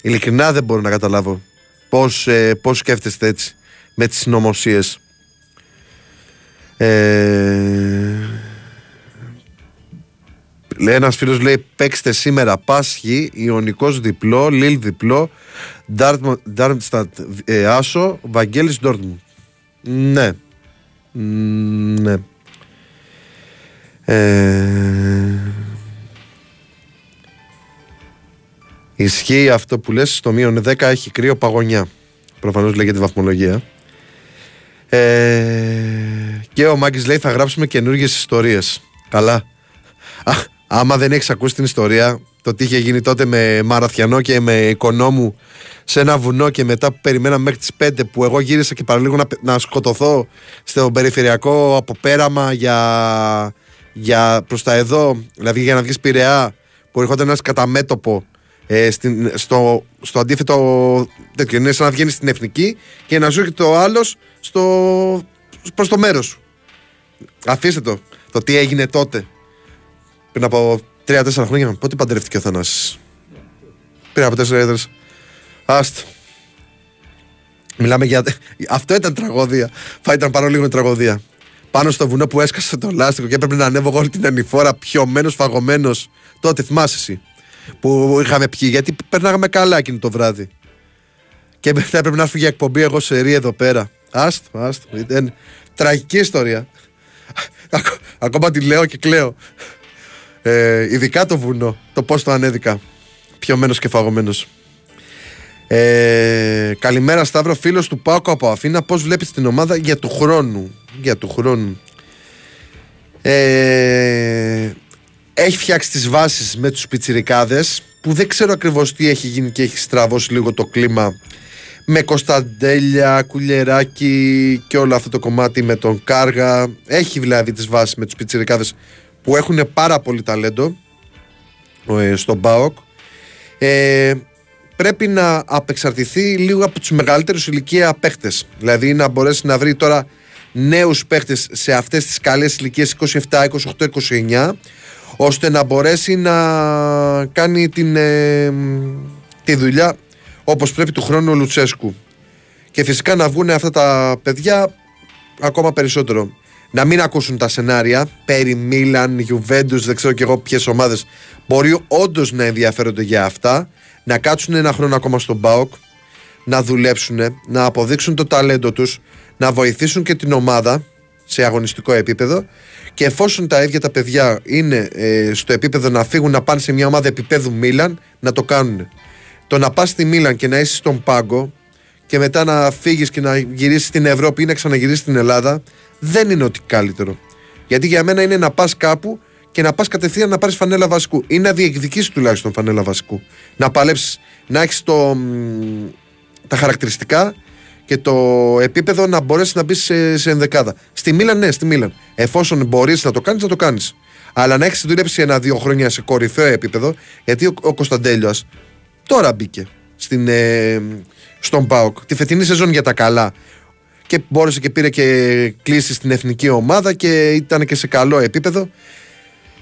Ειλικρινά δεν μπορώ να καταλάβω πώς ε, πώς σκέφτεστε έτσι με τις συνωμοσίες. Ε, λέει ένας φίλος λέει παίξτε σήμερα Πάσχη, Ιωνικός διπλό, Λίλ διπλό, Ντάρμστατ ε, Άσο, Βαγγέλης Ντόρτμου. Ναι, ναι. Ε... Ισχύει αυτό που λες στο μείον 10 έχει κρύο παγωνιά. Προφανώς λέγεται βαθμολογία. Ε... Και ο Μάγκης λέει θα γράψουμε καινούργιες ιστορίες. Καλά. Α, άμα δεν έχεις ακούσει την ιστορία, το τι είχε γίνει τότε με Μαραθιανό και με Οικονόμου σε ένα βουνό και μετά που περιμέναμε μέχρι τις 5 που εγώ γύρισα και παραλίγο να, να σκοτωθώ στο περιφερειακό αποπέραμα για, για προς τα εδώ, δηλαδή για να βγεις Πειραιά, που έρχονταν ένας κατά μέτωπο ε, στην, στο, στο αντίθετο τέτοιο. Είναι σαν να βγαίνει στην εθνική και να ζούει το άλλος προς το μέρος σου. Αφήστε το. Το τι έγινε τότε. Πριν από 3-4 χρόνια. Πότε παντρεύτηκε ο Θανάσης. Πριν από 4 έδρες. Άστο. Μιλάμε για. Αυτό ήταν τραγωδία. Θα ήταν παρόλο λίγο τραγωδία. Πάνω στο βουνό που έσκασε το λάστιχο και έπρεπε να ανέβω εγώ όλη την ανηφόρα πιωμένος, φαγωμένος. Τότε θυμάσαι εσύ. Που είχαμε πιει, γιατί περνάγαμε καλά εκείνο το βράδυ. Και μετά έπρεπε να έρθω για εκπομπή εγώ σε ρί εδώ πέρα. Άστο, άστο. Ήταν τραγική ιστορία. Ακόμα τη λέω και κλαίω. Ε, ειδικά το βουνό. Το πώς το ανέδικα. Πιωμένος και φαγωμένος. Ε, καλημέρα Σταύρο, φίλος του Πάκο από Αφίνα. Πώς βλέπεις την ομάδα για του χρόνου. Για του χρόνου. Ε, έχει φτιάξει τις βάσεις με τους πιτσιρικάδες που δεν ξέρω ακριβώς τι έχει γίνει και έχει στραβώσει λίγο το κλίμα με Κωνσταντέλια, Κουλιεράκη και όλο αυτό το κομμάτι με τον Κάργα. Έχει δηλαδή τις βάσεις με τους πιτσιρικάδες που έχουν πάρα πολύ ταλέντο ε, στον ΠΑΟΚ. Ε, πρέπει να απεξαρτηθεί λίγο από τους μεγαλύτερους ηλικία παίχτες. Δηλαδή να μπορέσει να βρει τώρα νέους παίχτες σε αυτές τις καλές ηλικίες 27, 28, 29, ώστε να μπορέσει να κάνει την, ε, τη δουλειά όπως πρέπει του χρόνου ο Λουτσέσκου. Και φυσικά να βγουν αυτά τα παιδιά ακόμα περισσότερο. Να μην ακούσουν τα σενάρια. Περί Μίλαν, Γιουβέντους, δεν ξέρω και εγώ ποιες ομάδες. Μπορεί όντως να ενδιαφέρονται για αυτά. Να κάτσουν ένα χρόνο ακόμα στον ΠΑΟΚ, να δουλέψουν, να αποδείξουν το ταλέντο τους, να βοηθήσουν και την ομάδα σε αγωνιστικό επίπεδο. Και εφόσον τα ίδια τα παιδιά είναι ε, στο επίπεδο να φύγουν να πάνε σε μια ομάδα επίπεδου Μίλαν, να το κάνουν. Το να πας στη Μίλαν και να είσαι στον πάγκο και μετά να φύγεις και να γυρίσεις στην Ευρώπη ή να ξαναγυρίσεις στην Ελλάδα, δεν είναι ότι καλύτερο. Γιατί για μένα είναι να πας κάπου και να πας κατευθείαν να πάρεις φανέλα βασικού ή να διεκδικήσεις τουλάχιστον φανέλα βασικού. Να παλέψεις, να έχεις τα χαρακτηριστικά και το επίπεδο να μπορέσεις να μπεις σε, σε ενδεκάδα. Στη Μίλαν, ναι, στη Μίλαν. Εφόσον μπορείς να το κάνεις, να το κάνεις. Αλλά να έχεις δουλέψει ένα-δύο χρόνια σε κορυφαίο επίπεδο, γιατί ο, ο Κωνσταντέλιος τώρα μπήκε στην, ε, στον Πάοκ. Τη φετινή σεζόν για τα καλά. Και μπόρεσε και πήρε και κλήσει στην εθνική ομάδα και ήταν και σε καλό επίπεδο.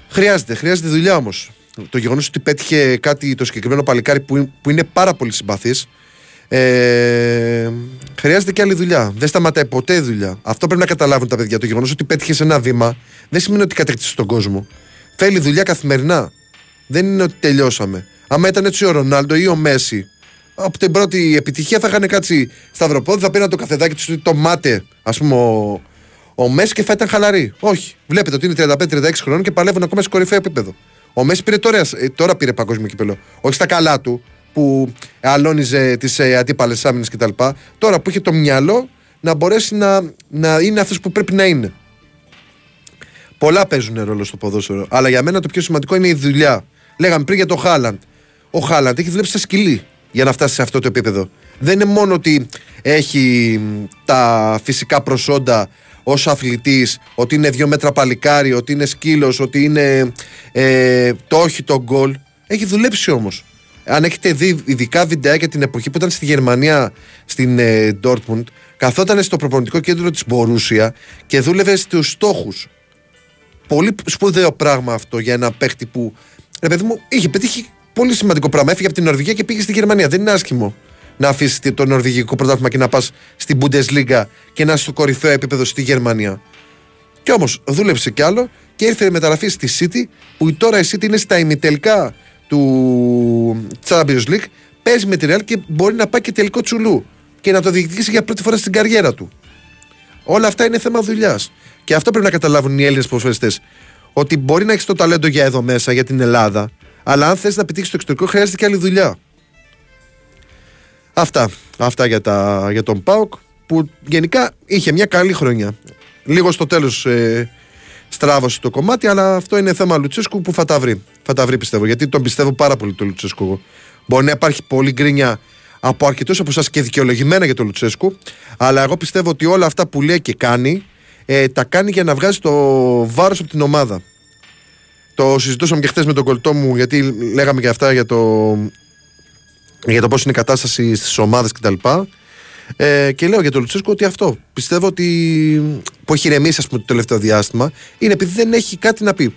Χρειάζεται, χρειάζεται δουλειά όμως. Το γεγονός ότι πέτυχε κάτι το συγκεκριμένο παλικάρι που, που είναι πάρα πολύ συμπαθής. Ε, χρειάζεται και άλλη δουλειά. Δεν σταματάει ποτέ η δουλειά. Αυτό πρέπει να καταλάβουν τα παιδιά. Το γεγονός ότι πέτυχε ένα βήμα δεν σημαίνει ότι κατέκτησε τον κόσμο. Θέλει δουλειά καθημερινά. Δεν είναι ότι τελειώσαμε. Άμα ήταν έτσι ο Ρονάλντο ή ο Μέση, από την πρώτη επιτυχία θα είχαν κάτσει σταυροπόδι, θα πήραν το καθεδάκι τους, το μάτε, ας πούμε, ο, ο Μέσης και θα ήταν χαλαρή. Όχι. Βλέπετε ότι είναι 35-36 χρόνων και παλεύουν ακόμα σε κορυφαίο επίπεδο. Ο Μέσης πήρε τώρα, ε, τώρα πήρε παγκόσμιο κύπελο. Όχι στα καλά του, που αλώνιζε τις ε, αντίπαλες άμυνες κτλ. Τώρα που είχε το μυαλό να μπορέσει να, να είναι αυτός που πρέπει να είναι. Πολλά παίζουν ρόλο στο ποδόσφαιρο. Αλλά για μένα το πιο σημαντικό είναι η δουλειά. Λέγαμε πριν για το Χάλαντ. Ο Χάλαντ έχει δουλέψει στα σκυλή για να φτάσει σε αυτό το επίπεδο. Δεν είναι μόνο ότι έχει τα φυσικά προσόντα ως αθλητής, ότι είναι δύο μέτρα παλικάρι, ότι είναι σκύλος, ότι είναι ε, το όχι το γκολ. Έχει δουλέψει όμως. Αν έχετε δει ειδικά βιντεάκια την εποχή που ήταν στη Γερμανία, στην ε, Dortmund, καθόταν στο προπονητικό κέντρο της Μπορούσια και δούλευε στους στόχους. Πολύ σπουδαίο πράγμα αυτό για ένα παίχτη που, ρε παιδί μου, είχε πετύχει πολύ σημαντικό πράγμα. Έφυγε από την Νορβηγία και πήγε στη Γερμανία. Δεν είναι άσχημο να αφήσεις το νορβηγικό πρωτάθλημα και να πας στην Bundesliga και να είσαι στο κορυφαίο επίπεδο στη Γερμανία. Και όμως δούλεψε κι άλλο και ήρθε μεταγραφή στη City, που τώρα η City είναι στα ημιτελικά του Champions League. Παίζει με τη Real και μπορεί να πάει και τελικό τσουλού και να το διεκδικήσει για πρώτη φορά στην καριέρα του. Όλα αυτά είναι θέμα δουλειάς. Και αυτό πρέπει να καταλάβουν οι Έλληνες ποδοσφαιριστές. Ότι μπορεί να έχεις το ταλέντο για εδώ μέσα, για την Ελλάδα, αλλά αν θες να πετύχεις το εξωτερικό, χρειάζεται και άλλη δουλειά. Αυτά. Αυτά για, τα, για τον Πάοκ που γενικά είχε μια καλή χρονιά. Λίγο στο τέλος ε, στράβωσε το κομμάτι, αλλά αυτό είναι θέμα Λουτσέσκου που θα τα βρει. Θα τα βρει πιστεύω. Γιατί τον πιστεύω πάρα πολύ τον Λουτσέσκου εγώ. Μπορεί να υπάρχει πολύ γκρίνια από αρκετούς από εσάς και δικαιολογημένα για τον Λουτσέσκου, αλλά εγώ πιστεύω ότι όλα αυτά που λέει και κάνει ε, τα κάνει για να βγάζει το βάρος από την ομάδα. Το συζητούσαμε και χθες με τον κολλητό μου, γιατί λέγαμε και αυτά για το, για το πώς είναι η κατάσταση στις ομάδες κτλ. Ε, και λέω για τον Λουτσέσκο ότι αυτό πιστεύω ότι που έχει ηρεμήσει πούμε, το τελευταίο διάστημα είναι επειδή δεν έχει κάτι να πει.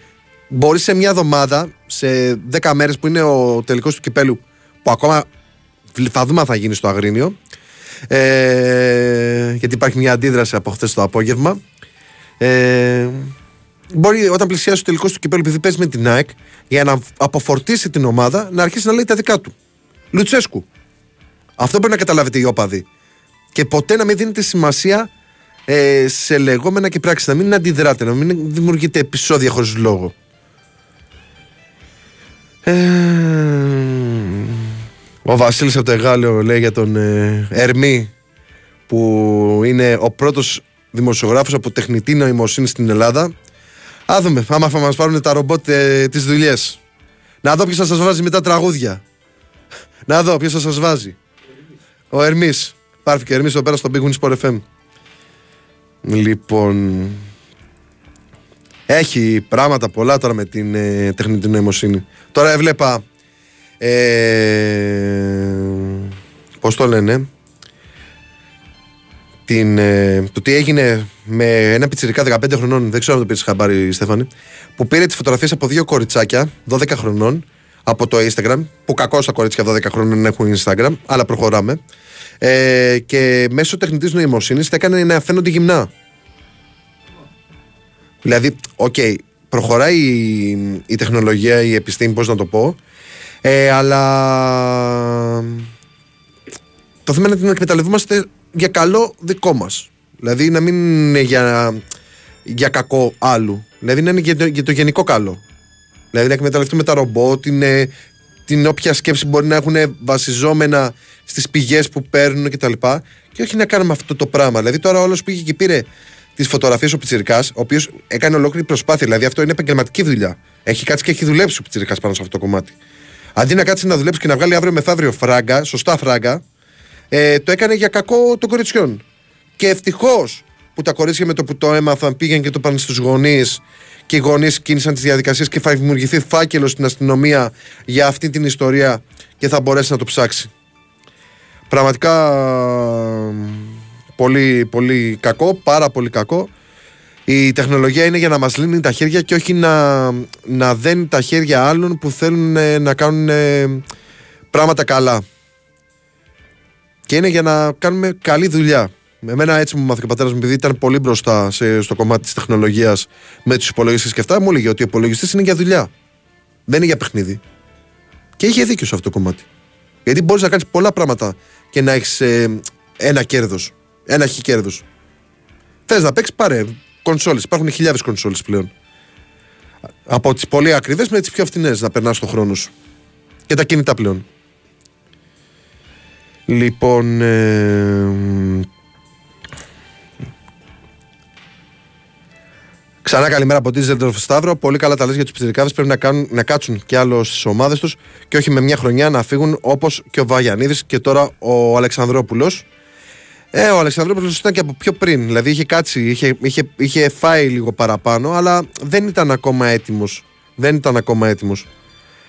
Μπορεί σε μια εβδομάδα, σε 10 μέρες που είναι ο τελικός του κυπέλου, που ακόμα θα δούμε αν θα γίνει στο Αγρίνιο. Ε, γιατί υπάρχει μια αντίδραση από χθες το απόγευμα. Ε, μπορεί όταν πλησιάσει ο τελικό του κυπέλου, επειδή παίζει με την ΑΕΚ, για να αποφορτήσει την ομάδα, να αρχίσει να λέει τα δικά του. Λουτσέσκου. Αυτό πρέπει να καταλάβετε οι όπαδοι. Και ποτέ να μην δίνετε σημασία ε, σε λεγόμενα και πράξει. Να μην αντιδράτε, να μην δημιουργείτε επεισόδια χωρίς λόγο. Ε, ο Βασίλης από το Εγάλεο λέει για τον ε, Ερμή που είναι ο πρώτος δημοσιογράφος από τεχνητή νοημοσύνη στην Ελλάδα. Α δούμε, άμα θα μας πάρουν τα ρομπότ ε, τις δουλειές. Να δω ποιος θα σας βάζει μετά τραγούδια. Να δω ποιος θα σας βάζει. Ο Ερμής. Πάρθηκε Ερμής εδώ πέρα στο Big Win Sport FM. Λοιπόν... Έχει πράγματα πολλά τώρα με την ε, τεχνητή νοημοσύνη. Τώρα έβλεπα ε, πώς το λένε την, ε, το τι έγινε με ένα πιτσιρικά 15 χρονών δεν ξέρω αν το πήρες χαμπάρι Στέφανη που πήρε τις φωτογραφίες από δύο κοριτσάκια 12 χρονών από το Instagram που κακώς τα κορίτσια 12 χρόνων έχουν Instagram αλλά προχωράμε. Ε, και μέσω τεχνητής νοημοσύνης τα έκανε να φαίνονται γυμνά. Δηλαδή, OK, okay, προχωράει η, η τεχνολογία, η επιστήμη, πώς να το πω ε, αλλά το θέμα είναι να την εκμεταλλευόμαστε για καλό δικό μας. Δηλαδή να μην είναι για, για κακό άλλου. Δηλαδή να είναι για το, για το γενικό καλό. Δηλαδή να εκμεταλλευτούμε τα ρομπότ, είναι την όποια σκέψη μπορεί να έχουν βασιζόμενα στις πηγές που παίρνουν κτλ. Και, και όχι να κάνουμε αυτό το πράγμα. Δηλαδή τώρα όλος πήγε και πήρε τις φωτογραφίες ο Πιτσυρικά, ο οποίος έκανε ολόκληρη προσπάθεια. Δηλαδή αυτό είναι επαγγελματική δουλειά. Έχει κάτσει και έχει δουλέψει ο Πιτσυρικά πάνω σε αυτό το κομμάτι. Αντί να κάτσει να δουλέψει και να βγάλει αύριο μεθαύριο φράγκα, σωστά φράγκα, ε, το έκανε για κακό των κοριτσιών. Και ευτυχώς που τα κορίτσια με το που το έμαθαν πήγαν και το πάνε στους γονείς και οι γονείς κίνησαν τις διαδικασίες και θα δημιουργηθεί φάκελος στην αστυνομία για αυτή την ιστορία και θα μπορέσει να το ψάξει. Πραγματικά πολύ, πολύ κακό, πάρα πολύ κακό. Η τεχνολογία είναι για να μας λύνει τα χέρια και όχι να, να δένει τα χέρια άλλων που θέλουν ε, να κάνουν ε, πράγματα καλά. Και είναι για να κάνουμε καλή δουλειά. Εμένα έτσι μου μάθηκε ο πατέρας μου, επειδή ήταν πολύ μπροστά σε, στο κομμάτι της τεχνολογίας με του υπολογιστές και αυτά, μου έλεγε ότι ο υπολογιστή είναι για δουλειά. Δεν είναι για παιχνίδι. Και είχε δίκιο σε αυτό το κομμάτι. Γιατί μπορείς να κάνεις πολλά πράγματα και να έχεις ε, ένα κέρδος. Ένα χι κέρδος. Θες να παίξεις, πάρε κονσόλες. Υπάρχουν χιλιάδες κονσόλες πλέον. Από τις πολύ ακριβές με τις πιο φθηνές να περνάς τον χρόνο σου. Και τα κινητά πλέον. Λοιπόν. Ε, Ξανά καλημέρα από τη Σταύρο. Πολύ καλά τα λες για τους πιτσυρικάδε. Πρέπει να, κάνουν, να κάτσουν κι άλλος στις ομάδες τους και όχι με μια χρονιά να φύγουν όπως και ο Βαγιανίδης και τώρα ο Αλεξανδρόπουλος. Ε, ο Αλεξανδρόπουλος ήταν και από πιο πριν. Δηλαδή είχε κάτσει, είχε, είχε, είχε φάει λίγο παραπάνω, αλλά δεν ήταν ακόμα έτοιμος. Δεν ήταν ακόμα έτοιμος.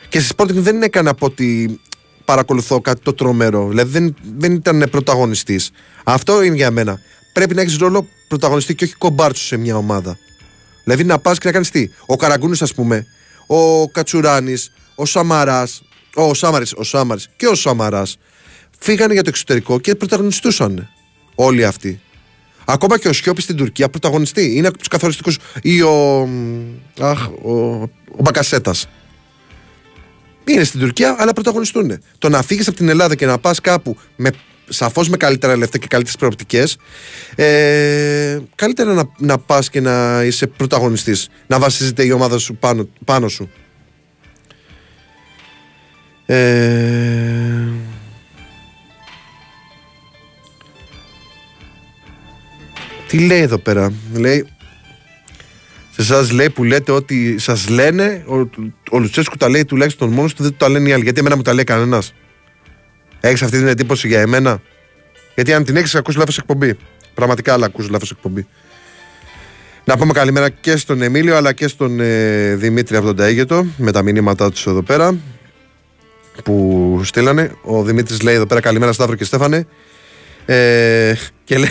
Και στη Sporting δεν έκανε από ότι παρακολουθώ κάτι το τρομερό. Δηλαδή δεν, δεν ήταν πρωταγωνιστής. Αυτό είναι για μένα. Πρέπει να έχεις ρόλο πρωταγωνιστή και όχι κομπάρτσου σε μια ομάδα. Δηλαδή να πας και να κάνεις τι; Ο Καραγκούνης, ας πούμε, ο Κατσουράνης, ο Σαμαράς, ο Σάμαρης, ο Σάμαρης και ο Σαμαράς φύγανε για το εξωτερικό και πρωταγωνιστούσαν όλοι αυτοί. Ακόμα και ο Σιώπης στην Τουρκία πρωταγωνιστή. Είναι από τους καθοριστικούς. ή ο. Αχ, ο, ο Μπακασέτας. Είναι στην Τουρκία, αλλά πρωταγωνιστούν. Το να φύγεις από την Ελλάδα και να πας κάπου με σαφώς με καλύτερα λεφτά και καλύτερες προοπτικές. Ε, καλύτερα να, να πας και να είσαι πρωταγωνιστής. Να βασίζεται η ομάδα σου πάνω, πάνω σου. Ε, τι λέει εδώ πέρα, λέει. Σε εσάς λέει που λέτε ότι σας λένε, ο, ο Λουτσέσκου τα λέει τουλάχιστον μόνος του, δεν το τα λένε οι άλλοι. Γιατί εμένα μου τα λέει κανένας. Έχεις αυτή την εντύπωση για εμένα; Γιατί αν την έχεις, ακούς λάθος εκπομπή. Πραγματικά, αλλά ακούς λάθος εκπομπή. Να πούμε καλημέρα και στον Εμίλιο αλλά και στον ε, Δημήτρη από τον Ταίγετο με τα μηνύματά τους εδώ πέρα που στείλανε. Ο Δημήτρης λέει εδώ πέρα καλημέρα Σταύρο και Στέφανε. Ε, και λέει,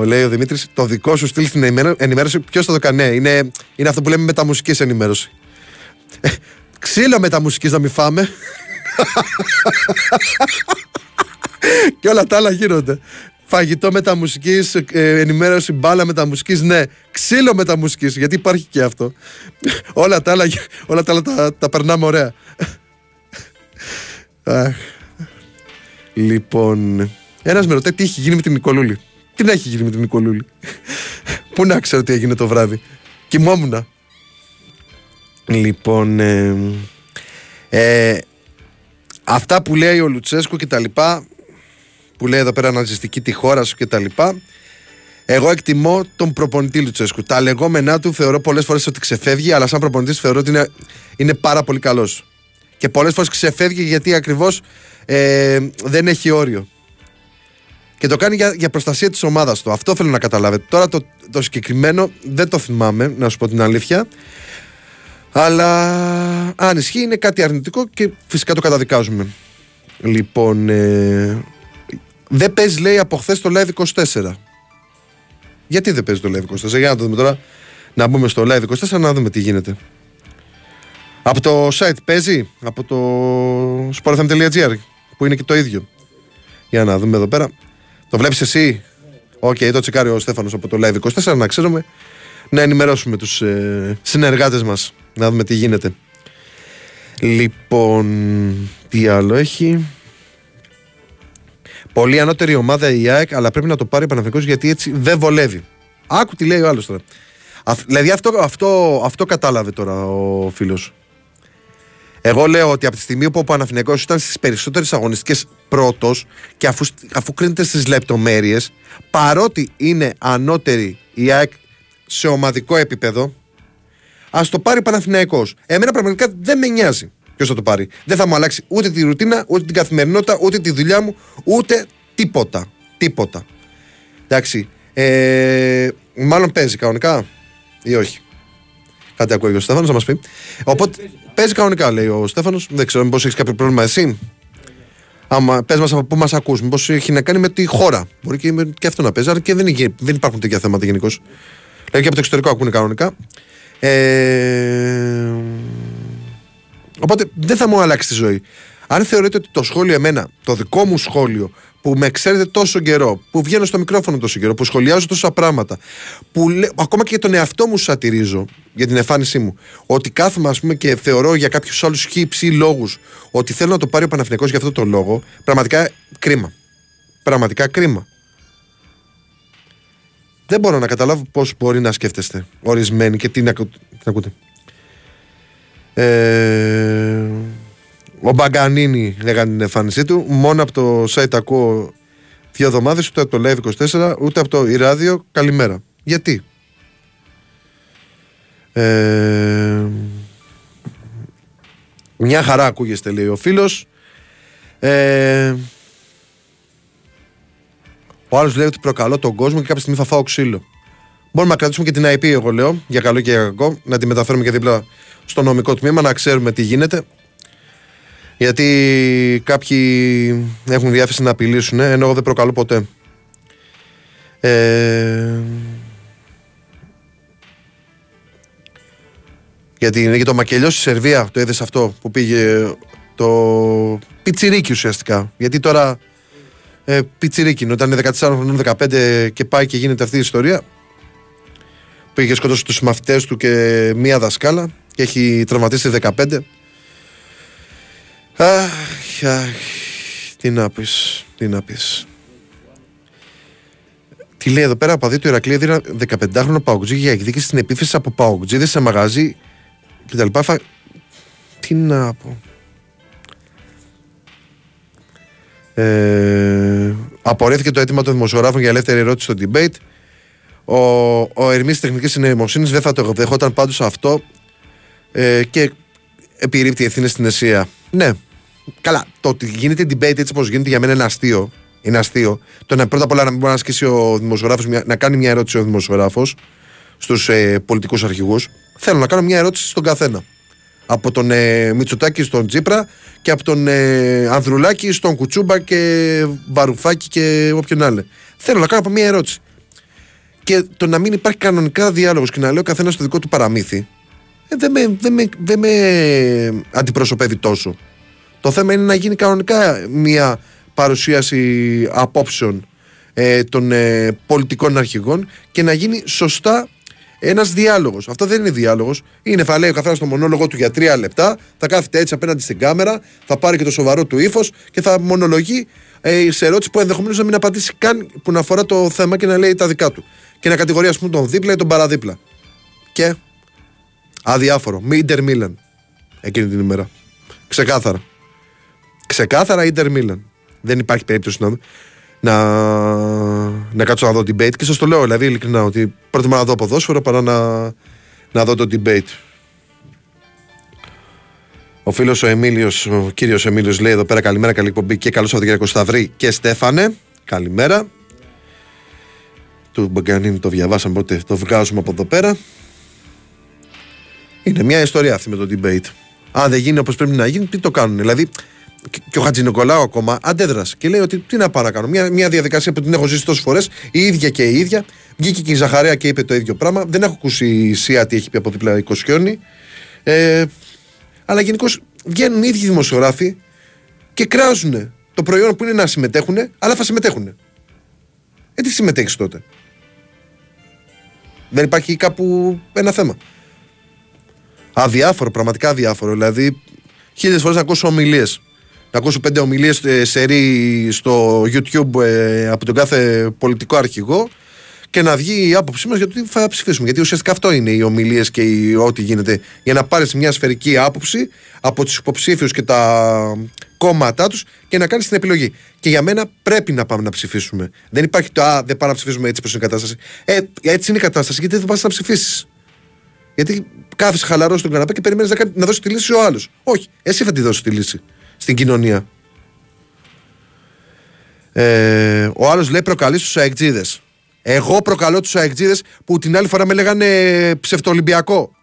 ο, λέει ο Δημήτρης, το δικό σου στείλει την ενημέρωση. Ποιος θα το κάνει, ναι, είναι, είναι αυτό που λέμε μεταμουσικής ενημέρωση. Ε, ξύλο μεταμουσικής να μην φάμε και όλα τα άλλα γίνονται. Φαγητό μεταμουσικής, ε, ενημέρωση μπάλα μεταμουσικής, ναι. Ξύλο μεταμουσικής, γιατί υπάρχει και αυτό. όλα τα άλλα, όλα τα, άλλα τα, τα περνάμε ωραία. λοιπόν, ένας με ρωτάει τι έχει γίνει με την Νικολούλη. Τι να έχει γίνει με την Νικολούλη. [LAUGHS] Πού να ξέρω τι έγινε το βράδυ. Κοιμόμουν. Λοιπόν, ε, ε, Αυτά που λέει ο Λουτσέσκου και τα λοιπά, που λέει εδώ πέρα ναζιστική τη χώρα σου και τα λοιπά, εγώ εκτιμώ τον προπονητή Λουτσέσκου. Τα λεγόμενά του θεωρώ πολλές φορές ότι ξεφεύγει, αλλά σαν προπονητής θεωρώ ότι είναι, είναι πάρα πολύ καλός. Και πολλές φορές ξεφεύγει γιατί ακριβώς ε, δεν έχει όριο. Και το κάνει για, για προστασία της ομάδας του. Αυτό θέλω να καταλάβετε. Τώρα το, το συγκεκριμένο δεν το θυμάμαι, να σου πω την αλήθεια. Αλλά αν ισχύει είναι κάτι αρνητικό και φυσικά το καταδικάζουμε. Λοιπόν, ε, δεν παίζει λέει από χθες το Live 24. Γιατί δεν παίζει το Live 24, για να το δούμε τώρα. Να μπούμε στο Live 24 να δούμε τι γίνεται. Από το site παίζει, από το sportfm.gr που είναι και το ίδιο. Για να δούμε εδώ πέρα. Το βλέπεις εσύ; OK, okay, το τσεκάρει ο Στέφανος από το Live 24 να ξέρουμε να ενημερώσουμε τους ε, συνεργάτες μας να δούμε τι γίνεται. Λοιπόν, τι άλλο έχει. Πολύ ανώτερη ομάδα η ΑΕΚ, αλλά πρέπει να το πάρει ο Παναθηναϊκός γιατί έτσι δεν βολεύει. Άκου τι λέει ο άλλος τώρα. δηλαδή αυτό, αυτό, αυτό κατάλαβε τώρα ο φίλος. Εγώ λέω ότι από τη στιγμή που ο Παναθηναϊκός ήταν στις περισσότερες αγωνιστικές πρώτος και αφού, αφού κρίνεται στις λεπτομέρειες, παρότι είναι ανώτερη η ΑΕΚ σε ομαδικό επίπεδο, ας το πάρει ο Παναθηναϊκός. Εμένα πραγματικά δεν με νοιάζει ποιος θα το πάρει. Δεν θα μου αλλάξει ούτε τη ρουτίνα, ούτε την καθημερινότητα, ούτε τη δουλειά μου, ούτε τίποτα. Τίποτα. Εντάξει. Ε, μάλλον παίζει κανονικά ή όχι; Κάτι ακούει ο Στέφανος να μας πει. Οπότε παίζει κανονικά, λέει ο Στέφανος. Δεν ξέρω, μήπως έχεις κάποιο πρόβλημα εσύ. Άμα πες μας από πού μας ακούς, μήπως έχει να κάνει με τη χώρα. Μπορεί και, και αυτό να παίζει, αλλά και δεν, δεν υπάρχουν τέτοια θέματα γενικώς. Δηλαδή και από το εξωτερικό ακούνε κανονικά. Ε, οπότε δεν θα μου αλλάξει τη ζωή. Αν θεωρείτε ότι το σχόλιο εμένα, το δικό μου σχόλιο, που με ξέρετε τόσο καιρό, που βγαίνω στο μικρόφωνο τόσο καιρό, που σχολιάζω τόσα πράγματα, που ακόμα και για τον εαυτό μου σατυρίζω για την εμφάνισή μου, ότι κάθομαι ας πούμε και θεωρώ για κάποιους άλλους χύψη λόγους ότι θέλω να το πάρει ο Παναθηναϊκός για αυτό το λόγο, πραγματικά κρίμα. Πραγματικά κρίμα. Δεν μπορώ να καταλάβω πώς μπορεί να σκέφτεστε ορισμένοι και τι να, τι να ακούτε. Ε, ο Μπαγκανίνη έκανε την εμφάνισή του. Μόνο από το site ακούω δύο εβδομάδες, ούτε από το Live 24, ούτε από το Ιράδιο. Καλημέρα. Γιατί; Ε, μια χαρά ακούγεστε, λέει ο φίλος. Ε, ο άλλος λέει ότι προκαλώ τον κόσμο και κάποια στιγμή θα φάω ξύλο. Μπορούμε να κρατήσουμε και την IP, εγώ λέω, για καλό και για κακό, να τη μεταφέρουμε και δίπλα στο νομικό τμήμα, να ξέρουμε τι γίνεται. Γιατί κάποιοι έχουν διάθεση να απειλήσουν, ενώ εγώ δεν προκαλώ ποτέ. Ε... Γιατί είναι και το μακελιό στη Σερβία, το είδες αυτό που πήγε το πιτσιρίκι ουσιαστικά. Γιατί τώρα ε, πιτσιρίκι είναι, όταν είναι 14 χρονών, 15 και πάει και γίνεται αυτή η ιστορία. Πήγε σκοτώσει τους μαθητές του και μία δασκάλα και έχει τραυματίσει 15. Αχ, αχ, τι να πεις, τι να πεις. Τι λέει εδώ πέρα, παδί του Ηρακλή έδινα 15χρονο Παοκτζή για εκδίκηση στην επίθεση από Παοκτζίδε σε μαγαζί κτλ. Τι να πω. Ε, απορρίφθηκε το αίτημα των δημοσιογράφων για ελεύθερη ερώτηση στο debate. Ο, ο Ερμής Τεχνικής Νοημοσύνη δεν θα το δεχόταν πάντως αυτό ε, και επιρρύπτει ευθύνε στην ΕΣΥΑ. Ναι, Καλά, το ότι γίνεται debate έτσι όπως γίνεται για μένα είναι αστείο. Είναι αστείο. Το να πρώτα απ' όλα να μην μπορεί να ασκήσει ο δημοσιογράφος, να κάνει μια ερώτηση ο δημοσιογράφος στους ε, πολιτικούς αρχηγούς. Θέλω να κάνω μια ερώτηση στον καθένα. Από τον ε, Μητσοτάκη στον Τζίπρα και από τον ε, Ανδρουλάκη στον Κουτσούμπα και Βαρουφάκη και όποιον άλλο. Θέλω να κάνω από μια ερώτηση. Και το να μην υπάρχει κανονικά διάλογος και να λέει ο καθένας το δικό του παραμύθι, ε, δεν με, δεν με, δεν με αντιπροσωπεύει τόσο. Το θέμα είναι να γίνει κανονικά μια παρουσίαση απόψεων ε, των ε, πολιτικών αρχηγών και να γίνει σωστά ένας διάλογος. Αυτό δεν είναι διάλογος. Είναι θα λέει ο καθένας το μονόλογο του για τρία λεπτά, θα κάθεται έτσι απέναντι στην κάμερα, θα πάρει και το σοβαρό του ύφος και θα μονολογεί ε, σε ερώτηση που ενδεχομένως να μην απαντήσει καν που να αφορά το θέμα και να λέει τα δικά του. Και να κατηγορεί, ας πούμε, τον δίπλα ή τον παραδίπλα. Και αδιάφορο. Μη Μίλαν εκείνη την ημέρα. Ξεκάθαρα. Ξεκάθαρα Ιντερ Μίλαν. Δεν υπάρχει περίπτωση να, να, να κάτσω να δω debate και σας το λέω δηλαδή ειλικρινά ότι προτιμώ να δω ποδόσφαιρο παρά να, να δω το debate. Ο φίλος ο Εμίλιος, ο κύριος Εμίλιος λέει εδώ πέρα καλημέρα, καλή εκπομπή και καλό Σαββατοκύριακο Σταυρή και Στέφανε. Καλημέρα. Του Μπαγκανίνη το διαβάσαμε, οπότε το βγάζουμε από εδώ πέρα. Είναι μια ιστορία αυτή με το debate. Αν δεν γίνει όπως πρέπει να γίνει, τι το κάνουν. Δηλαδή, και ο Χατζη Νικολάου ακόμα αντέδρασε και λέει ότι τι να πάω να κάνω. Μια, μια διαδικασία που την έχω ζήσει τόσες φορές, η ίδια και η ίδια. Βγήκε και η Ζαχαρέα και είπε το ίδιο πράγμα. Δεν έχω ακούσει η ΣΥΑ τι έχει πει από δίπλα η Κοσιόνη. Ε, αλλά γενικώ βγαίνουν οι ίδιοι δημοσιογράφοι και κράζουν το προϊόν που είναι να συμμετέχουν, αλλά θα συμμετέχουν. Ε, τι συμμετέχεις τότε; Δεν υπάρχει κάπου ένα θέμα. Αδιάφορο, πραγματικά αδιάφορο. Δηλαδή, χίλιες φορές να ακούσω ομιλίες να ακούσω πέντε ομιλίες ε, σε ρί στο YouTube ε, από τον κάθε πολιτικό αρχηγό και να βγει η άποψή μας γιατί θα ψηφίσουμε. Γιατί ουσιαστικά αυτό είναι οι ομιλίες και η, ό,τι γίνεται. Για να πάρεις μια σφαιρική άποψη από τους υποψήφιους και τα κόμματά τους και να κάνεις την επιλογή. Και για μένα πρέπει να πάμε να ψηφίσουμε. Δεν υπάρχει το Α, δεν πάμε να ψηφίσουμε έτσι όπω είναι η κατάσταση. Ε, έτσι είναι η κατάσταση, γιατί δεν πας να ψηφίσεις. Γιατί κάθεσαι χαλαρός στον καναπέ και περιμένεις να, κάνει- να δώσει τη λύση ο άλλος. Όχι, εσύ θα τη δώσεις τη λύση στην κοινωνία. Ε, ο άλλος λέει προκαλεί του αεκτζίδες. Εγώ προκαλώ τους αεκτζίδες που την άλλη φορά με λέγανε ψευτολυμπιακό.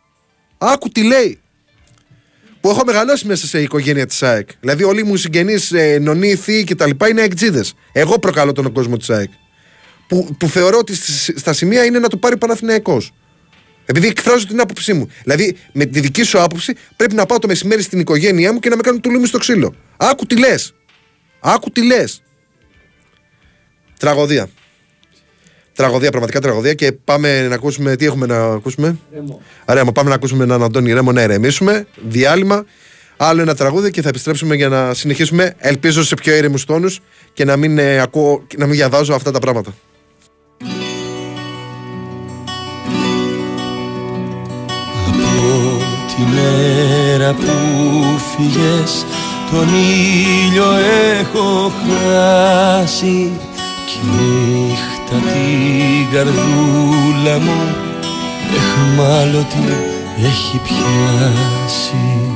Άκου τι λέει. Που έχω μεγαλώσει μέσα σε οικογένεια της ΑΕΚ. Δηλαδή, όλοι μου συγγενείς, ε, νονοί, θείοι κτλ. είναι αεκτζίδες. Εγώ προκαλώ τον κόσμο της ΑΕΚ. Που, που θεωρώ ότι στις- στα σημεία είναι να το πάρει Παναθηναϊκός. Επειδή εκφράζω την άποψή μου. Δηλαδή, με τη δική σου άποψη, πρέπει να πάω το μεσημέρι στην οικογένειά μου και να με κάνουν τουλούμι στο ξύλο. Άκου τι λες. Άκου τι λες. Τραγωδία. Τραγωδία, πραγματικά τραγωδία. Και πάμε να ακούσουμε. Τι έχουμε να ακούσουμε; Ωραία, μα πάμε να ακούσουμε έναν Αντώνη Ρέμο να ηρεμήσουμε. Διάλειμμα. Άλλο ένα τραγούδι και θα επιστρέψουμε για να συνεχίσουμε. Ελπίζω σε πιο ήρεμους τόνους και να μην, ε, ακούω, να μην διαβάζω αυτά τα πράγματα. Μέρα που φύγες τον ήλιο έχω χάσει κι νύχτα την καρδούλα μου εχμάλωτη έχει πιάσει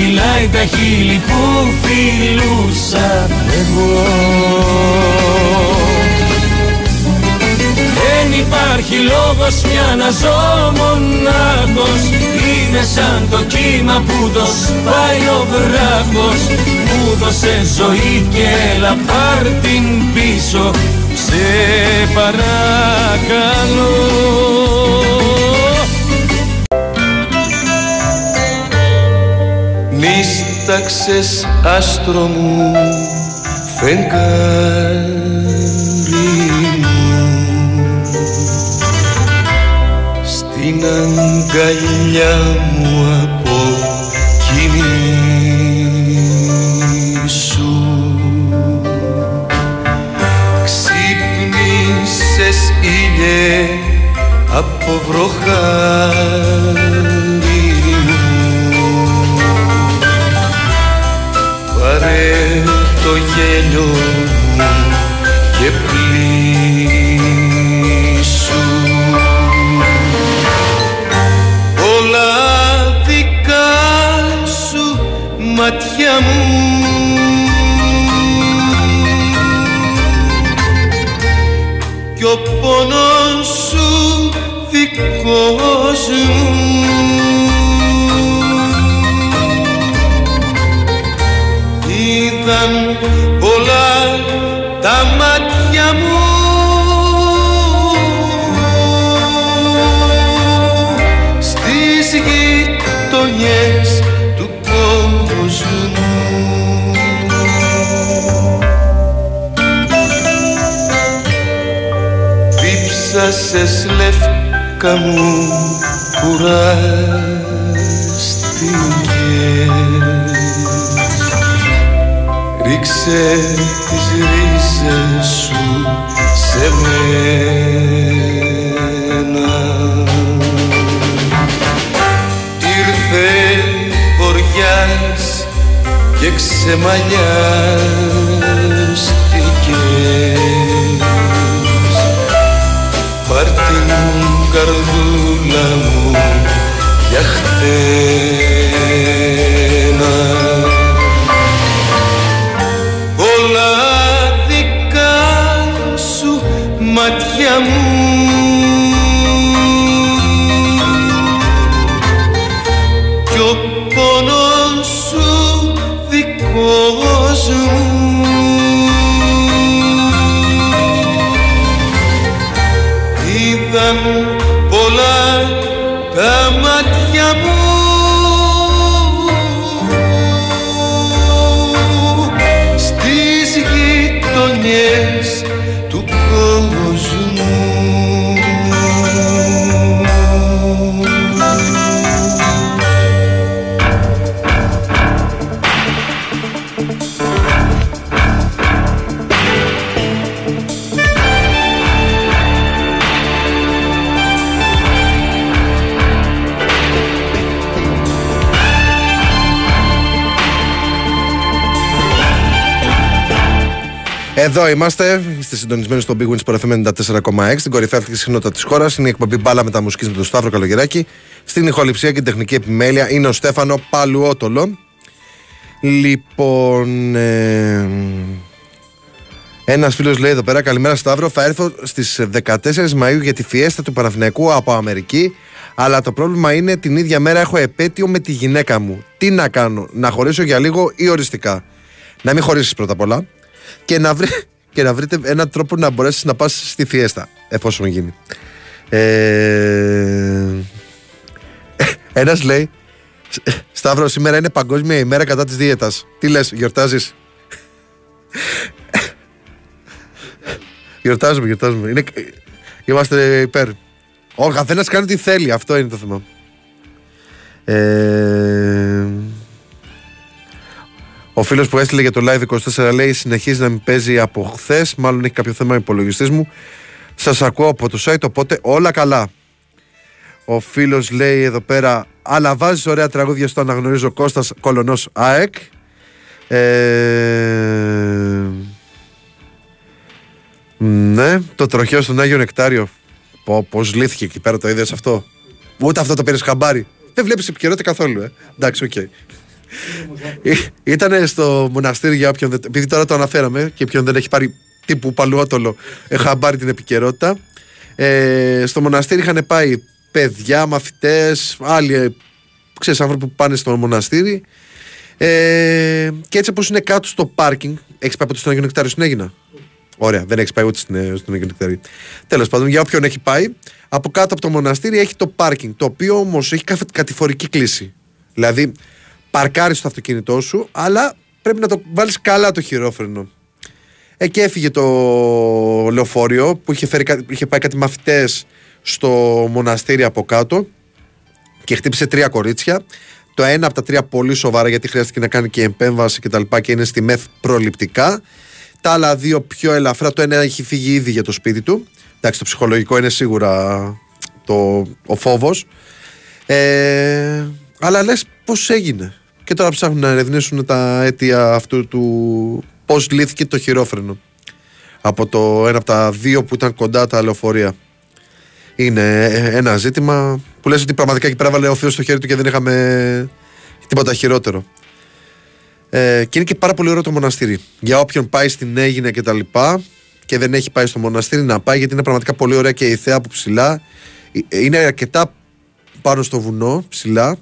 φυλάει τα χείλη που φιλούσα. Εγώ δεν υπάρχει λόγος πια να ζω μονάχος. Είναι σαν το κύμα που το σπάει ο βράχος. Μου δώσε ζωή και έλα πάρ την πίσω. Σε παρακαλώ Νίσταξες άστρο μου φεγγάρι μου. Στην αγκαλιά μου γέλιο μου και πλήσου. Όλα δικά σου μάτια μου. Κι ο πόνος σου δικός μου. Είδαν γυναίκα μου κουράστηκες. Ρίξε τις ρίζες σου σε μένα. Ήρθε βοριάς και ξεμαλιάστηκες. Πάρ' την καρδούλα μου για χτένα. Όλα δικά σου μάτια μου Εδώ είμαστε, είστε συντονισμένοι στο Big Wins Sport FM 94,6, στην κορυφαία αυτή συχνότητα της χώρας. Είναι η εκπομπή μπάλα με τα μουσική με τον Σταύρο Καλογεράκη. Στην ηχοληψία και την τεχνική επιμέλεια είναι ο Στέφανο Παλουότολο. Λοιπόν. Ε, ένας φίλος λέει εδώ πέρα: Καλημέρα Σταύρο. Θα έρθω στις 14 Μαου για τη φιέστα του Παναθηναϊκού από Αμερική. Αλλά το πρόβλημα είναι την ίδια μέρα έχω επέτειο με τη γυναίκα μου. Τι να κάνω, να χωρίσω για λίγο ή οριστικά; Να μην χωρίσεις πρώτα απ' όλα και να, βρει, [LAUGHS] και να βρείτε έναν τρόπο να μπορέσεις να πας στη φιέστα, εφόσον γίνει. Ε, [LAUGHS] Ένας λέει: [LAUGHS] Σταύρο, σήμερα είναι παγκόσμια ημέρα κατά της δίαιτας. Τι λες, γιορτάζεις; Γιορτάζουμε, γιορτάζουμε. Είναι, είμαστε υπέρ. Ο καθένας κάνει τι θέλει. Αυτό είναι το θέμα. Ε, ο φίλος που έστειλε για το live 24 λέει: Συνεχίζει να μην παίζει από χθες. Μάλλον έχει κάποιο θέμα υπολογιστής μου. Σας ακούω από το site, οπότε όλα καλά. Ο φίλος λέει εδώ πέρα: Αλλά βάζεις ωραία τραγούδια στο αναγνωρίζω Κώστας Κολονός ΑΕΚ. Ε, ναι, το τροχαίο στον Άγιο Νεκτάριο. Πω, πώς λύθηκε εκεί πέρα το είδες αυτό; Ούτε αυτό το πήρες χαμπάρι. Δεν βλέπεις επικαιρότητα καθόλου, ε. Εντάξει, οκ. Ήταν στο μοναστήρι για όποιον δεν. Επειδή τώρα το αναφέραμε και ποιον δεν έχει πάρει τύπου παλουότολο, ε, χαμπάρι την επικαιρότητα. Ε, στο μοναστήρι είχαν πάει παιδιά, μαθητές, άλλοι ε, ξέρεις, άνθρωποι που πάνε στο μοναστήρι. Ε, και έτσι όπως είναι κάτω στο πάρκινγκ, έχεις πάει ποτέ στον Άγιο Νεκτάριο στην Αίγινα; Ωραία, δεν έχεις πάει ούτε στην- στον Αγιο Νεκτάριο. Τέλος πάντων, για όποιον έχει πάει, από κάτω από το μοναστήρι έχει το πάρκινγκ, το οποίο όμως έχει καθ- κατηφορική κλίση. Δηλαδή, παρκάρει το αυτοκίνητό σου, αλλά πρέπει να το βάλεις καλά το χειρόφρενο. Εκεί έφυγε το λεωφορείο που είχε, φέρει, κα- είχε πάει κάτι μαθητές στο μοναστήρι από κάτω και χτύπησε τρία κορίτσια. Το ένα από τα τρία πολύ σοβαρά γιατί χρειάστηκε να κάνει και επέμβαση και τα λοιπά και είναι στη μεθ προληπτικά. Τα άλλα δύο πιο ελαφρά. Το ένα έχει φύγει ήδη για το σπίτι του. Εντάξει, το ψυχολογικό είναι σίγουρα το, ο φόβος. Ε, αλλά λες πώς έγινε; Και τώρα ψάχνουν να ερευνήσουν τα αίτια αυτού του πώς λύθηκε το χειρόφρενο. Από το ένα από τα δύο που ήταν κοντά τα λεωφορεία. Είναι ένα ζήτημα που λες ότι πραγματικά εκεί πέρα βάλε ο Θεός στο χέρι του και δεν είχαμε τίποτα χειρότερο. Ε, και είναι και πάρα πολύ ωραίο το μοναστήρι. Για όποιον πάει στην Έγινα και τα λοιπά και δεν έχει πάει στο μοναστήρι να πάει γιατί είναι πραγματικά πολύ ωραία και η θέα από ψηλά. Ε, Είναι αρκετά πάνω στο βουνό ψηλά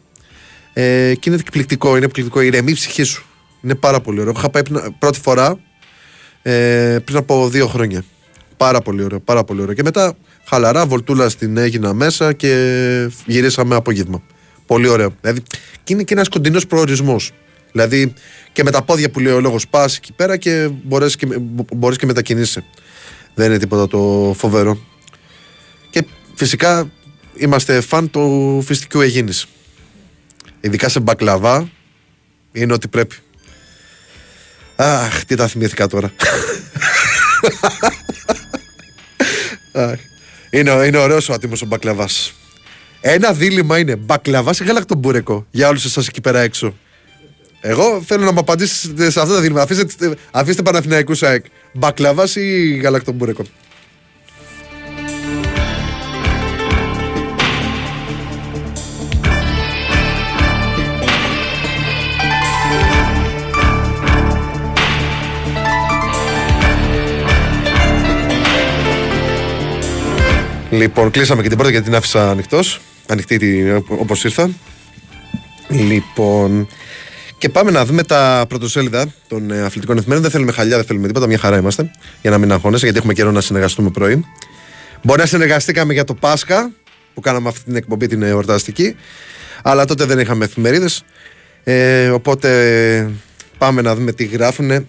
ε, και είναι εκπληκτικό. Είναι εκπληκτικό. Ηρεμεί η ψυχή σου. Είναι πάρα πολύ ωραίο. Είχα πάει πριν- πρώτη φορά ε, πριν από δύο χρόνια. Πάρα πολύ ωραίο, πάρα πολύ ωραίο. Και μετά χαλαρά, βολτούλα στην έγινα μέσα και γυρίσαμε απόγευμα. Πολύ ωραίο. Δηλαδή, και είναι και ένας κοντινός προορισμός. Δηλαδή, και με τα πόδια που λέει ο λόγος, πας εκεί πέρα και μπορεί και, μπορείς και μετακινήσει. Δεν είναι τίποτα το φοβερό. Και φυσικά είμαστε φαν του φυστικού Αιγίνης. Ειδικά σε μπακλαβά είναι ό,τι πρέπει. Αχ, τι τα θυμήθηκα τώρα. Αχ. είναι, είναι ωραίος ο άτιμος ο μπακλαβάς. Ένα δίλημα είναι μπακλαβάς ή γαλακτομπούρεκο για όλους εσάς εκεί πέρα έξω. Εγώ θέλω να μου απαντήσετε σε αυτά τα δίλημα. Αφήστε, αφήστε Παναθηναϊκούς ΣΑΕΚ. Μπακλαβάς ή γαλακτομπούρεκο. Λοιπόν, κλείσαμε και την πρώτη γιατί την άφησα ανοιχτός. Ανοιχτή όπως ήρθα. Λοιπόν. Και πάμε να δούμε τα πρωτοσέλιδα των ε, αθλητικών εφημερίδων. Δεν θέλουμε χαλιά, δεν θέλουμε τίποτα. Μια χαρά είμαστε. Για να μην αγχώνεσαι, γιατί έχουμε καιρό να συνεργαστούμε πρωί. Μπορεί να συνεργαστήκαμε για το Πάσχα, που κάναμε αυτή την εκπομπή την εορταστική. Αλλά τότε δεν είχαμε εφημερίδες. Ε, οπότε πάμε να δούμε τι γράφουν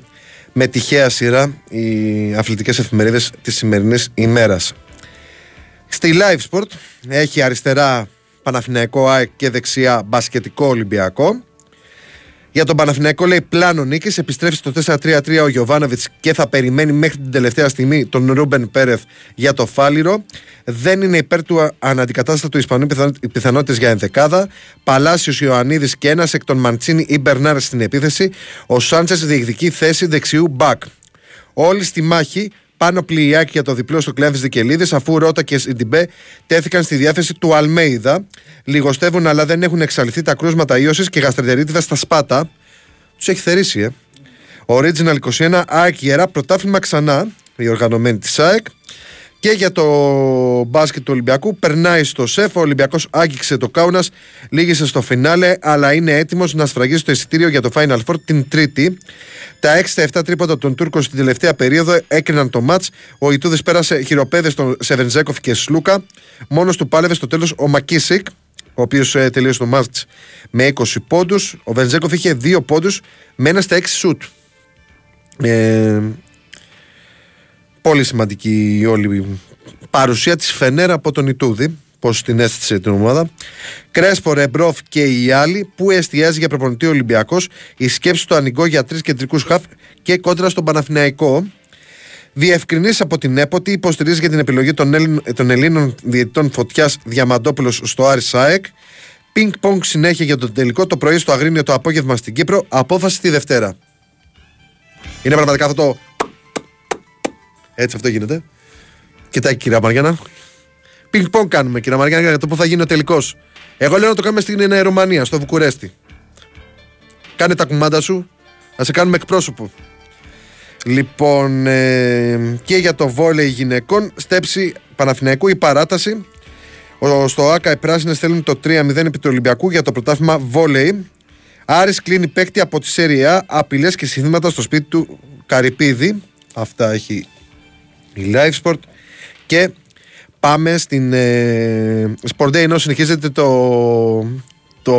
με τυχαία σειρά οι αθλητικές εφημερίδες της σημερινής ημέρας. Στη Live Sport έχει αριστερά Παναθηναϊκό ΑΕΚ και δεξιά μπασκετικό Ολυμπιακό. Για τον Παναθηναϊκό λέει πλάνο νίκης. Επιστρέφει στο 4-3-3 ο Γιοβάνοβιτς και θα περιμένει μέχρι την τελευταία στιγμή τον Ρούμπεν Πέρεθ για το φάληρο. Δεν είναι υπέρ του αναντικατάστατου Ισπανού οι πιθανότητες για ενδεκάδα. Παλάσιος Ιωαννίδης και ένας εκ των Μαντσίνη ή Μπερνάρ στην επίθεση. Ο Σάντσες διεκδικεί θέση δεξιού μπακ. Όλοι στη μάχη πάνω πλοιάκι για το διπλό στο κλέβης Δικελίδης, αφού Ρότα και Σιντιμπέ τέθηκαν στη διάθεση του Αλμέιδα. Λιγοστεύουν, αλλά δεν έχουν εξαλειφθεί τα κρούσματα ίωσης και γαστρεντερίτιδα στα σπάτα. Τους έχει θερήσει, ε. Original 21, ΑΕΚ Ιερά, πρωτάθλημα ξανά, η οργανωμένη της ΑΕΚ. Και για το μπάσκετ του Ολυμπιακού περνάει στο σεφ. Ο Ολυμπιακός άγγιξε το Κάουνας, λύγησε στο φινάλε, αλλά είναι έτοιμος να σφραγίσει το εισιτήριο για το Final Four την Τρίτη. Τα 6 7 τρίποτα των Τούρκων στην τελευταία περίοδο έκριναν το ματ. Ο Ιτούδης πέρασε χειροπέδες στον Σεβενζέκοφ και Σλούκα. Μόνος του πάλευε στο τέλος ο Μακίσικ, ο οποίος ε, τελείωσε το μάτς με 20 πόντους. Ο Βενζέκοφ είχε 2 πόντους με ένα στα 6 σουτ. Ε, πολύ σημαντική η όλη παρουσία της Φενέρα από τον Ιτούδη πως την αίσθησε την ομάδα. Κρέσπο, Ρεμπρόφ και οι άλλοι που εστιάζει για προπονητή Ολυμπιακός. Η σκέψη του ανοιγό για τρεις κεντρικούς χαφ και κόντρα στον Παναθηναϊκό. Διευκρινήσει από την ΕΠΟΤΗ υποστηρίζει για την επιλογή των, Έλλην, των Ελλήνων διαιτητών φωτιάς Διαμαντόπουλος στο Άρη ΣΑΕΚ. Πινκ πονγκ συνέχεια για τον τελικό το πρωί στο Αγρίνιο το απόγευμα στην Κύπρο. Απόφαση τη Δευτέρα. Είναι πραγματικά αυτό το έτσι αυτό γίνεται. Κοιτάει κυρία Μαριάννα. Πινκ πονγκ κάνουμε κυρία Μαριάννα για το που θα γίνει ο τελικός. Εγώ λέω να το κάνουμε στην Ρουμανία, στο Βουκουρέστι. Κάνε τα κουμάντα σου, να σε κάνουμε εκπρόσωπο. Λοιπόν, ε, και για το βόλεϊ γυναικών, στέψη Παναθηναϊκού η παράταση. Ο, στο ΑΚΑ οι πράσινες θέλουν το 3-0 επί του Ολυμπιακού για το πρωτάθλημα βόλεϊ. Άρης κλείνει παίκτη από τη Σέρια, απειλές και συνθήματα στο σπίτι του Καρυπίδη. Αυτά έχει η Live Sport. Και πάμε στην ε, Sport Day ενώ συνεχίζεται το, το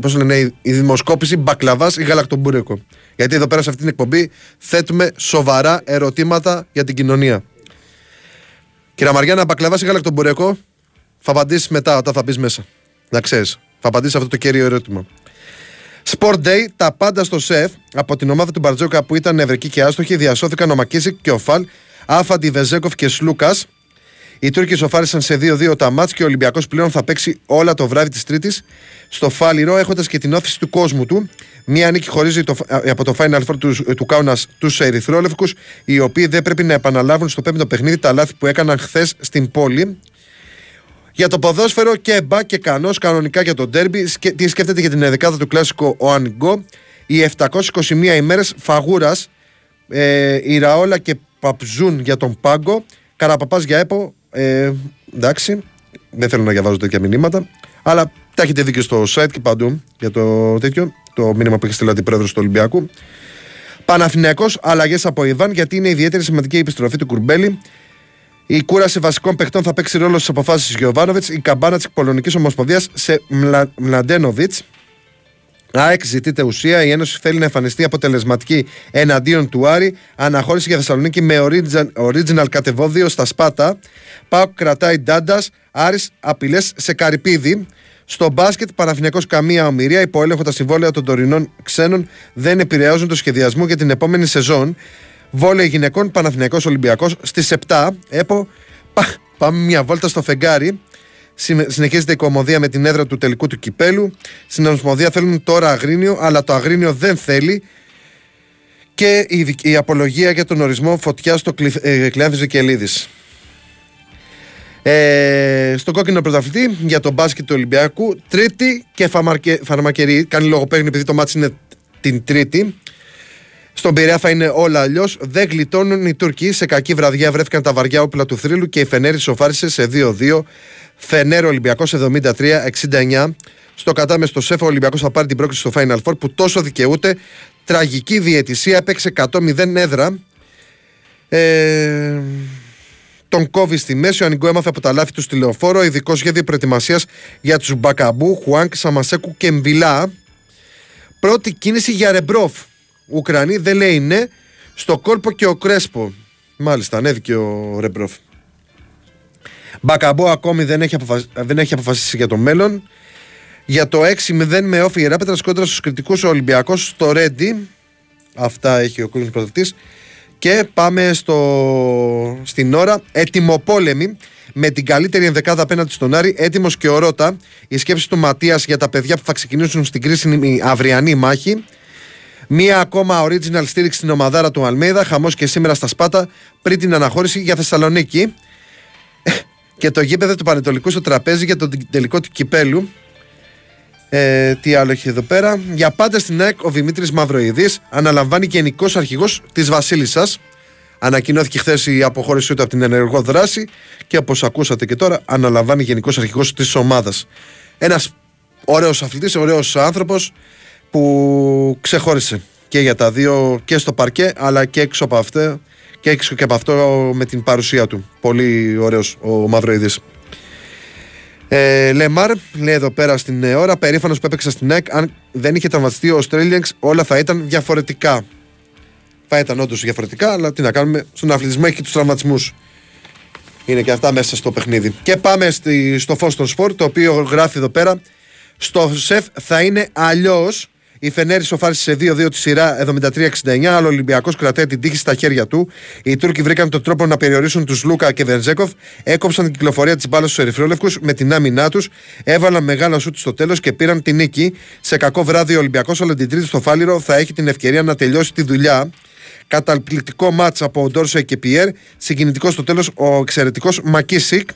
πώς λένε, η δημοσκόπηση μπακλαβάς ή γαλακτομπούρεκο. Γιατί εδώ πέρα σε αυτή την εκπομπή θέτουμε σοβαρά ερωτήματα για την κοινωνία. Κύριε Μαριάννα, μπακλαβάς ή γαλακτομπούρεκο; Θα απαντήσεις μετά όταν θα μπεις μέσα. Να ξέρεις. θα απαντήσεις αυτό το κέριο ερώτημα. Sport Day, τα πάντα στο σεφ από την ομάδα του Μπαρτζόκα που ήταν νευρική και άστοχη διασώθηκαν ο Μακίσικ και ο Φαλ Άφαντι, Βεζέκοφ και Σλούκας. Οι Τούρκοι σοφάρισαν σε 2-2 τα μάτς και ο Ολυμπιακός πλέον θα παίξει όλα το βράδυ της Τρίτης στο Φάληρο, έχοντας και την όθηση του κόσμου του. Μία νίκη χωρίζει το, από το Final Four τους, του Κάουνα τους Ερυθρόλευκου, οι οποίοι δεν πρέπει να επαναλάβουν στο πέμπτο παιχνίδι τα λάθη που έκαναν χθες στην πόλη. Για το ποδόσφαιρο και μπα και κανός, κανονικά για τον Ντέρμπι. Τι σκέφτεται για την εδεκάδα του κλασικό ο Ανιγκό. Οι 721 ημέρες φαγούρας, ε, η Ραόλα και Παπζούν για τον Πάγκο. Καραπαπάς για ΕΠΟ. Ε, εντάξει. Δεν θέλω να διαβάζω τέτοια μηνύματα. Αλλά τα έχετε δει και στο site και παντού για το τέτοιο. Το μήνυμα που έχει στείλει αντιπρόεδρος του Ολυμπιακού. Παναθυνιακό, αλλαγές από Ιβάν γιατί είναι ιδιαίτερη σημαντική η επιστροφή του Κουρμπέλη. Η κούραση βασικών παιχτών θα παίξει ρόλο στις αποφάσεις της Γιωβάνοβιτς. Η καμπάνα της Πολωνικής Ομοσπονδίας σε Μλαντένοβιτς. ΑΕΚ ζητείται ουσία. Η Ένωση θέλει να εμφανιστεί αποτελεσματική εναντίον του Άρη. Αναχώρηση για Θεσσαλονίκη με original, original κατεβόδιο στα Σπάτα. Πάοκ κρατάει ντάντας. Άρης απειλές σε καρυπίδι. Στο μπάσκετ, Παναθυνιακό καμία ομοιρία. Υποέλεγχο τα συμβόλαια των τωρινών ξένων δεν επηρεάζουν το σχεδιασμό για την επόμενη σεζόν. Βόλεϊ γυναικών, Παναθυνιακό Ολυμπιακός στις 7. Έπο, πάμε μια βόλτα στο φεγγάρι. Συνεχίζεται η κομμωδία με την έδρα του τελικού του κυπέλου. Στην Ομοσπονδία θέλουν τώρα Αγρίνιο, αλλά το Αγρίνιο δεν θέλει. Και η, η απολογία για τον ορισμό φωτιάς στο ε, Κλειάνθη Βικελίδη. Ε, στον κόκκινο πρωταθλητή για τον μπάσκετ του Ολυμπιακού. Τρίτη και φαρμακε, φαρμακερή. Κάνει λογοπαίγνη επειδή το μάτι είναι την Τρίτη. Στον Πειραιά θα είναι όλα αλλιώς. Δεν γλιτώνουν οι Τούρκοι. Σε κακή βραδιά βρέθηκαν τα βαριά όπλα του θρύλου και η Φενέρη σοφάρισε σε 2-2. Φενέρο Ολυμπιακός 73-69. Στο κατάμε στο ΣΕΦ ο Ολυμπιακός θα πάρει την πρόκληση στο Final Four που τόσο δικαιούται. Τραγική διαιτησία, έπαιξε 100-0 έδρα. Ε, τον κόβει στη μέση. Ο Ανιγκό έμαθε από τα λάθη του στη λεωφόρο. Ειδικό σχέδιο προετοιμασίας για τους Μπακαμπού, Χουάνκ, Σαμασέκου και Μβιλά. Πρώτη κίνηση για Ρεμπρόφ. Ουκρανοί δεν λέει ναι. Στο κόλπο και ο Κρέσπο. Μάλιστα, ανέβηκε ο Ρεμπρόφ. Μπακαμπό ακόμη δεν έχει, δεν έχει αποφασίσει για το μέλλον. Για το 6-0 με όφη Ράπετρα κόντρα στους κριτικούς ο Ολυμπιακός στο Ρέντι. Αυτά έχει ο κόκκινο πρωτευτή. Και πάμε στο... στην ώρα. Ετοιμοπόλεμη με την καλύτερη ενδεκάδα απέναντι στον Άρη. Έτοιμος και ο Ρότα. Η σκέψη του Ματίας για τα παιδιά που θα ξεκινήσουν στην κρίσιμη αυριανή μάχη. Μία ακόμα original στήριξη στην ομαδάρα του Αλμέιδα. Χαμός και σήμερα στα Σπάτα πριν την αναχώρηση για Θεσσαλονίκη. Και το γήπεδο του Πανετολικού στο τραπέζι για τον τελικό του κυπέλου. Ε, τι άλλο έχει εδώ πέρα. Για πάντα στην ΑΕΚ ο Δημήτρης Μαυροειδή αναλαμβάνει γενικός αρχηγός της Βασίλισσας. Ανακοινώθηκε χθες η αποχώρησή του από την ενεργό δράση και όπως ακούσατε και τώρα, αναλαμβάνει γενικός αρχηγός της ομάδας. Ένας ωραίος αθλητής, ωραίος άνθρωπος που ξεχώρισε και για τα δύο και στο παρκέ αλλά και έξω από αυτό και έξω και από αυτό με την παρουσία του. Πολύ ωραίος ο Μαυροειδής. Ε, Λεμάρ λέει εδώ πέρα στην ώρα, περήφανος που έπαιξα στην ΑΕΚ, αν δεν είχε τραυματιστεί ο Australians όλα θα ήταν διαφορετικά. Θα ήταν όντως διαφορετικά, αλλά τι να κάνουμε, στον αθλητισμό έχει και τους τραυματισμούς. Είναι και αυτά μέσα στο παιχνίδι. Και πάμε στη, στο φως των σπορ, το οποίο γράφει εδώ πέρα, στο σεφ θα είναι αλλιώς η Φενέρη σοφάρισε σε 2-2 τη σειρά 73-69, αλλά ο Ολυμπιακός κρατάει την τύχη στα χέρια του. Οι Τούρκοι βρήκαν τον τρόπο να περιορίσουν τους Λούκα και Βενζέκοφ, έκοψαν την κυκλοφορία της μπάλας στους Ερυθρόλευκους με την άμυνά τους, έβαλαν μεγάλα σούτ στο τέλος και πήραν την νίκη. Σε κακό βράδυ ο Ολυμπιακός, αλλά την Τρίτη στο Φάληρο θα έχει την ευκαιρία να τελειώσει τη δουλειά. Καταπληκτικό μάτσα από ο Ντόρσε και Πιέρ. Συγκινητικός στο τέλος ο εξαιρετικός Μακίσικ.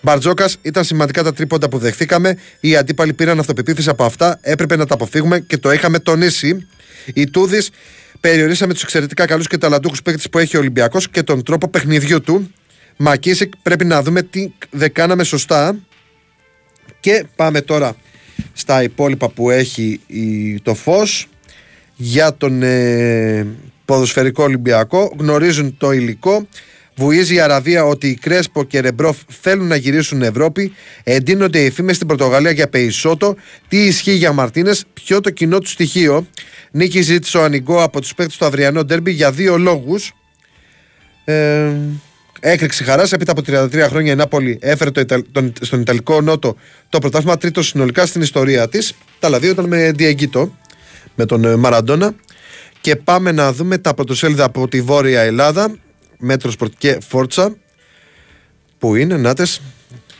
Μπαρτζόκας ήταν σημαντικά τα τρίποντα που δεχθήκαμε. Οι αντίπαλοι πήραν αυτοπεποίθηση από αυτά. Έπρεπε να τα αποφύγουμε και το είχαμε τονίσει. Οι Τούδης περιορίσαμε τους εξαιρετικά καλούς και ταλαντούχους παίκτες που έχει ο Ολυμπιακός και τον τρόπο παιχνιδιού του. Μακίσικ πρέπει να δούμε τι δεν κάναμε σωστά. Και πάμε τώρα στα υπόλοιπα που έχει το φως για τον ε, ποδοσφαιρικό Ολυμπιακό. Γνωρίζουν το υλικό. Βουίζει η Αραβία ότι οι Κρέσπο και Ρεμπρόφ θέλουν να γυρίσουν Ευρώπη. Εντείνονται οι φήμες στην Πορτογαλία για Πεϊσότο. Τι ισχύει για Μαρτίνες, ποιο το κοινό του στοιχείο. Νίκη ζήτησε ο Ανιγκό από τους παίκτες του αυριανό ντέρμπι για δύο λόγους. Ε, έκρηξη χαράς. Έπειτα από 33 χρόνια η Νάπολη έφερε το, τον, στον Ιταλικό Νότο το πρωτάθλημα τρίτο συνολικά στην ιστορία της. Τα άλλα δύο ήταν με Διεγκίτο, με τον ε, Μαραντόνα. Και πάμε να δούμε τα πρωτοσέλιδα από τη Βόρεια Ελλάδα. Metrosport και Φόρτσα. Που είναι, νάτες;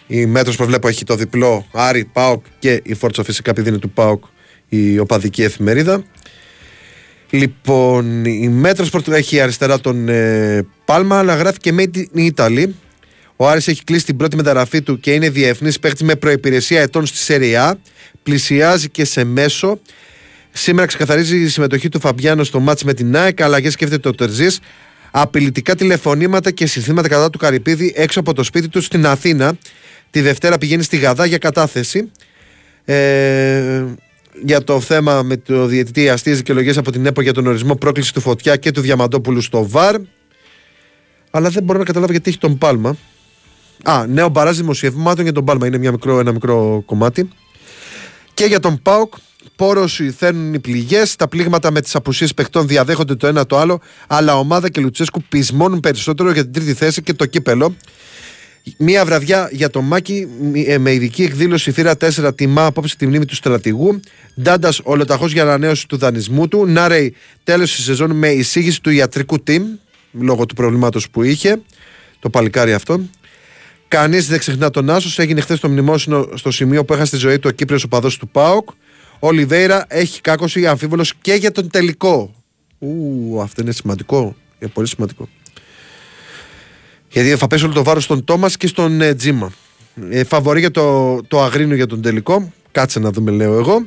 Η Metrosport που βλέπω έχει το διπλό Άρη, ΠΑΟΚ και η Φόρτσα φυσικά επειδή είναι του ΠΑΟΚ η οπαδική εφημερίδα. Λοιπόν, η Metrosport έχει αριστερά τον ε, Πάλμα, αλλά γράφει και Made in Italy. Ο Άρης έχει κλείσει την πρώτη μεταγραφή του και είναι διεθνής παίκτη με προπηρεσία ετών στη ΣΕΡΙΑ. Πλησιάζει και σε μέσο. Σήμερα ξεκαθαρίζει η συμμετοχή του Φαμπιάνο στο μάτς με την ΑΕΚ. Αλλαγέ σκέφτεται το Τερζής απειλητικά τηλεφωνήματα και συνθήματα κατά του Καρυπίδη έξω από το σπίτι του στην Αθήνα. Τη Δευτέρα πηγαίνει στη Γαδά για κατάθεση. Ε, για το θέμα με το διαιτητή αστείες δικαιολογίες από την ΕΠΟ για τον ορισμό πρόκλησης του Φωτιά και του Διαμαντόπουλου στο ΒΑΡ. Αλλά δεν μπορώ να καταλάβω γιατί έχει τον Πάλμα. Α, νέο μπαράζ δημοσιευμάτων για τον Πάλμα. Είναι μια μικρό, ένα μικρό κομμάτι. Και για τον Πάουκ, πόρωση θέλουν οι πληγές. Τα πλήγματα με τις απουσίες παιχτών διαδέχονται το ένα το άλλο. Αλλά ομάδα και Λουτσέσκου πεισμώνουν περισσότερο για την τρίτη θέση και το κύπελο. Μία βραδιά για τον Μάκη ε, με ειδική εκδήλωση θύρα 4 τιμά απόψε τη μνήμη του στρατηγού. Ντάντας ολοταχώς για ανανέωση του δανεισμού του. Νάρεϊ τέλος της σεζόν με εισήγηση του ιατρικού team λόγω του προβλήματος που είχε. Το παλικάρι αυτό. Κανείς δεν ξεχνά τον Άσος. Έγινε χθες το μνημόσυνο στο σημείο που έχασε τη ζωή του ο Κύπριος οπαδό του Πάοκ. Ο Λιβέιρα έχει κάκωση αμφίβολος και για τον τελικό. Ου, αυτό είναι σημαντικό. Είναι πολύ σημαντικό. Γιατί θα πέσει όλο το βάρος στον Τόμας και στον ε, Τζίμα. Ε, φαβορεί για το, το Αγρίνο για τον τελικό. Κάτσε να δούμε, λέω εγώ.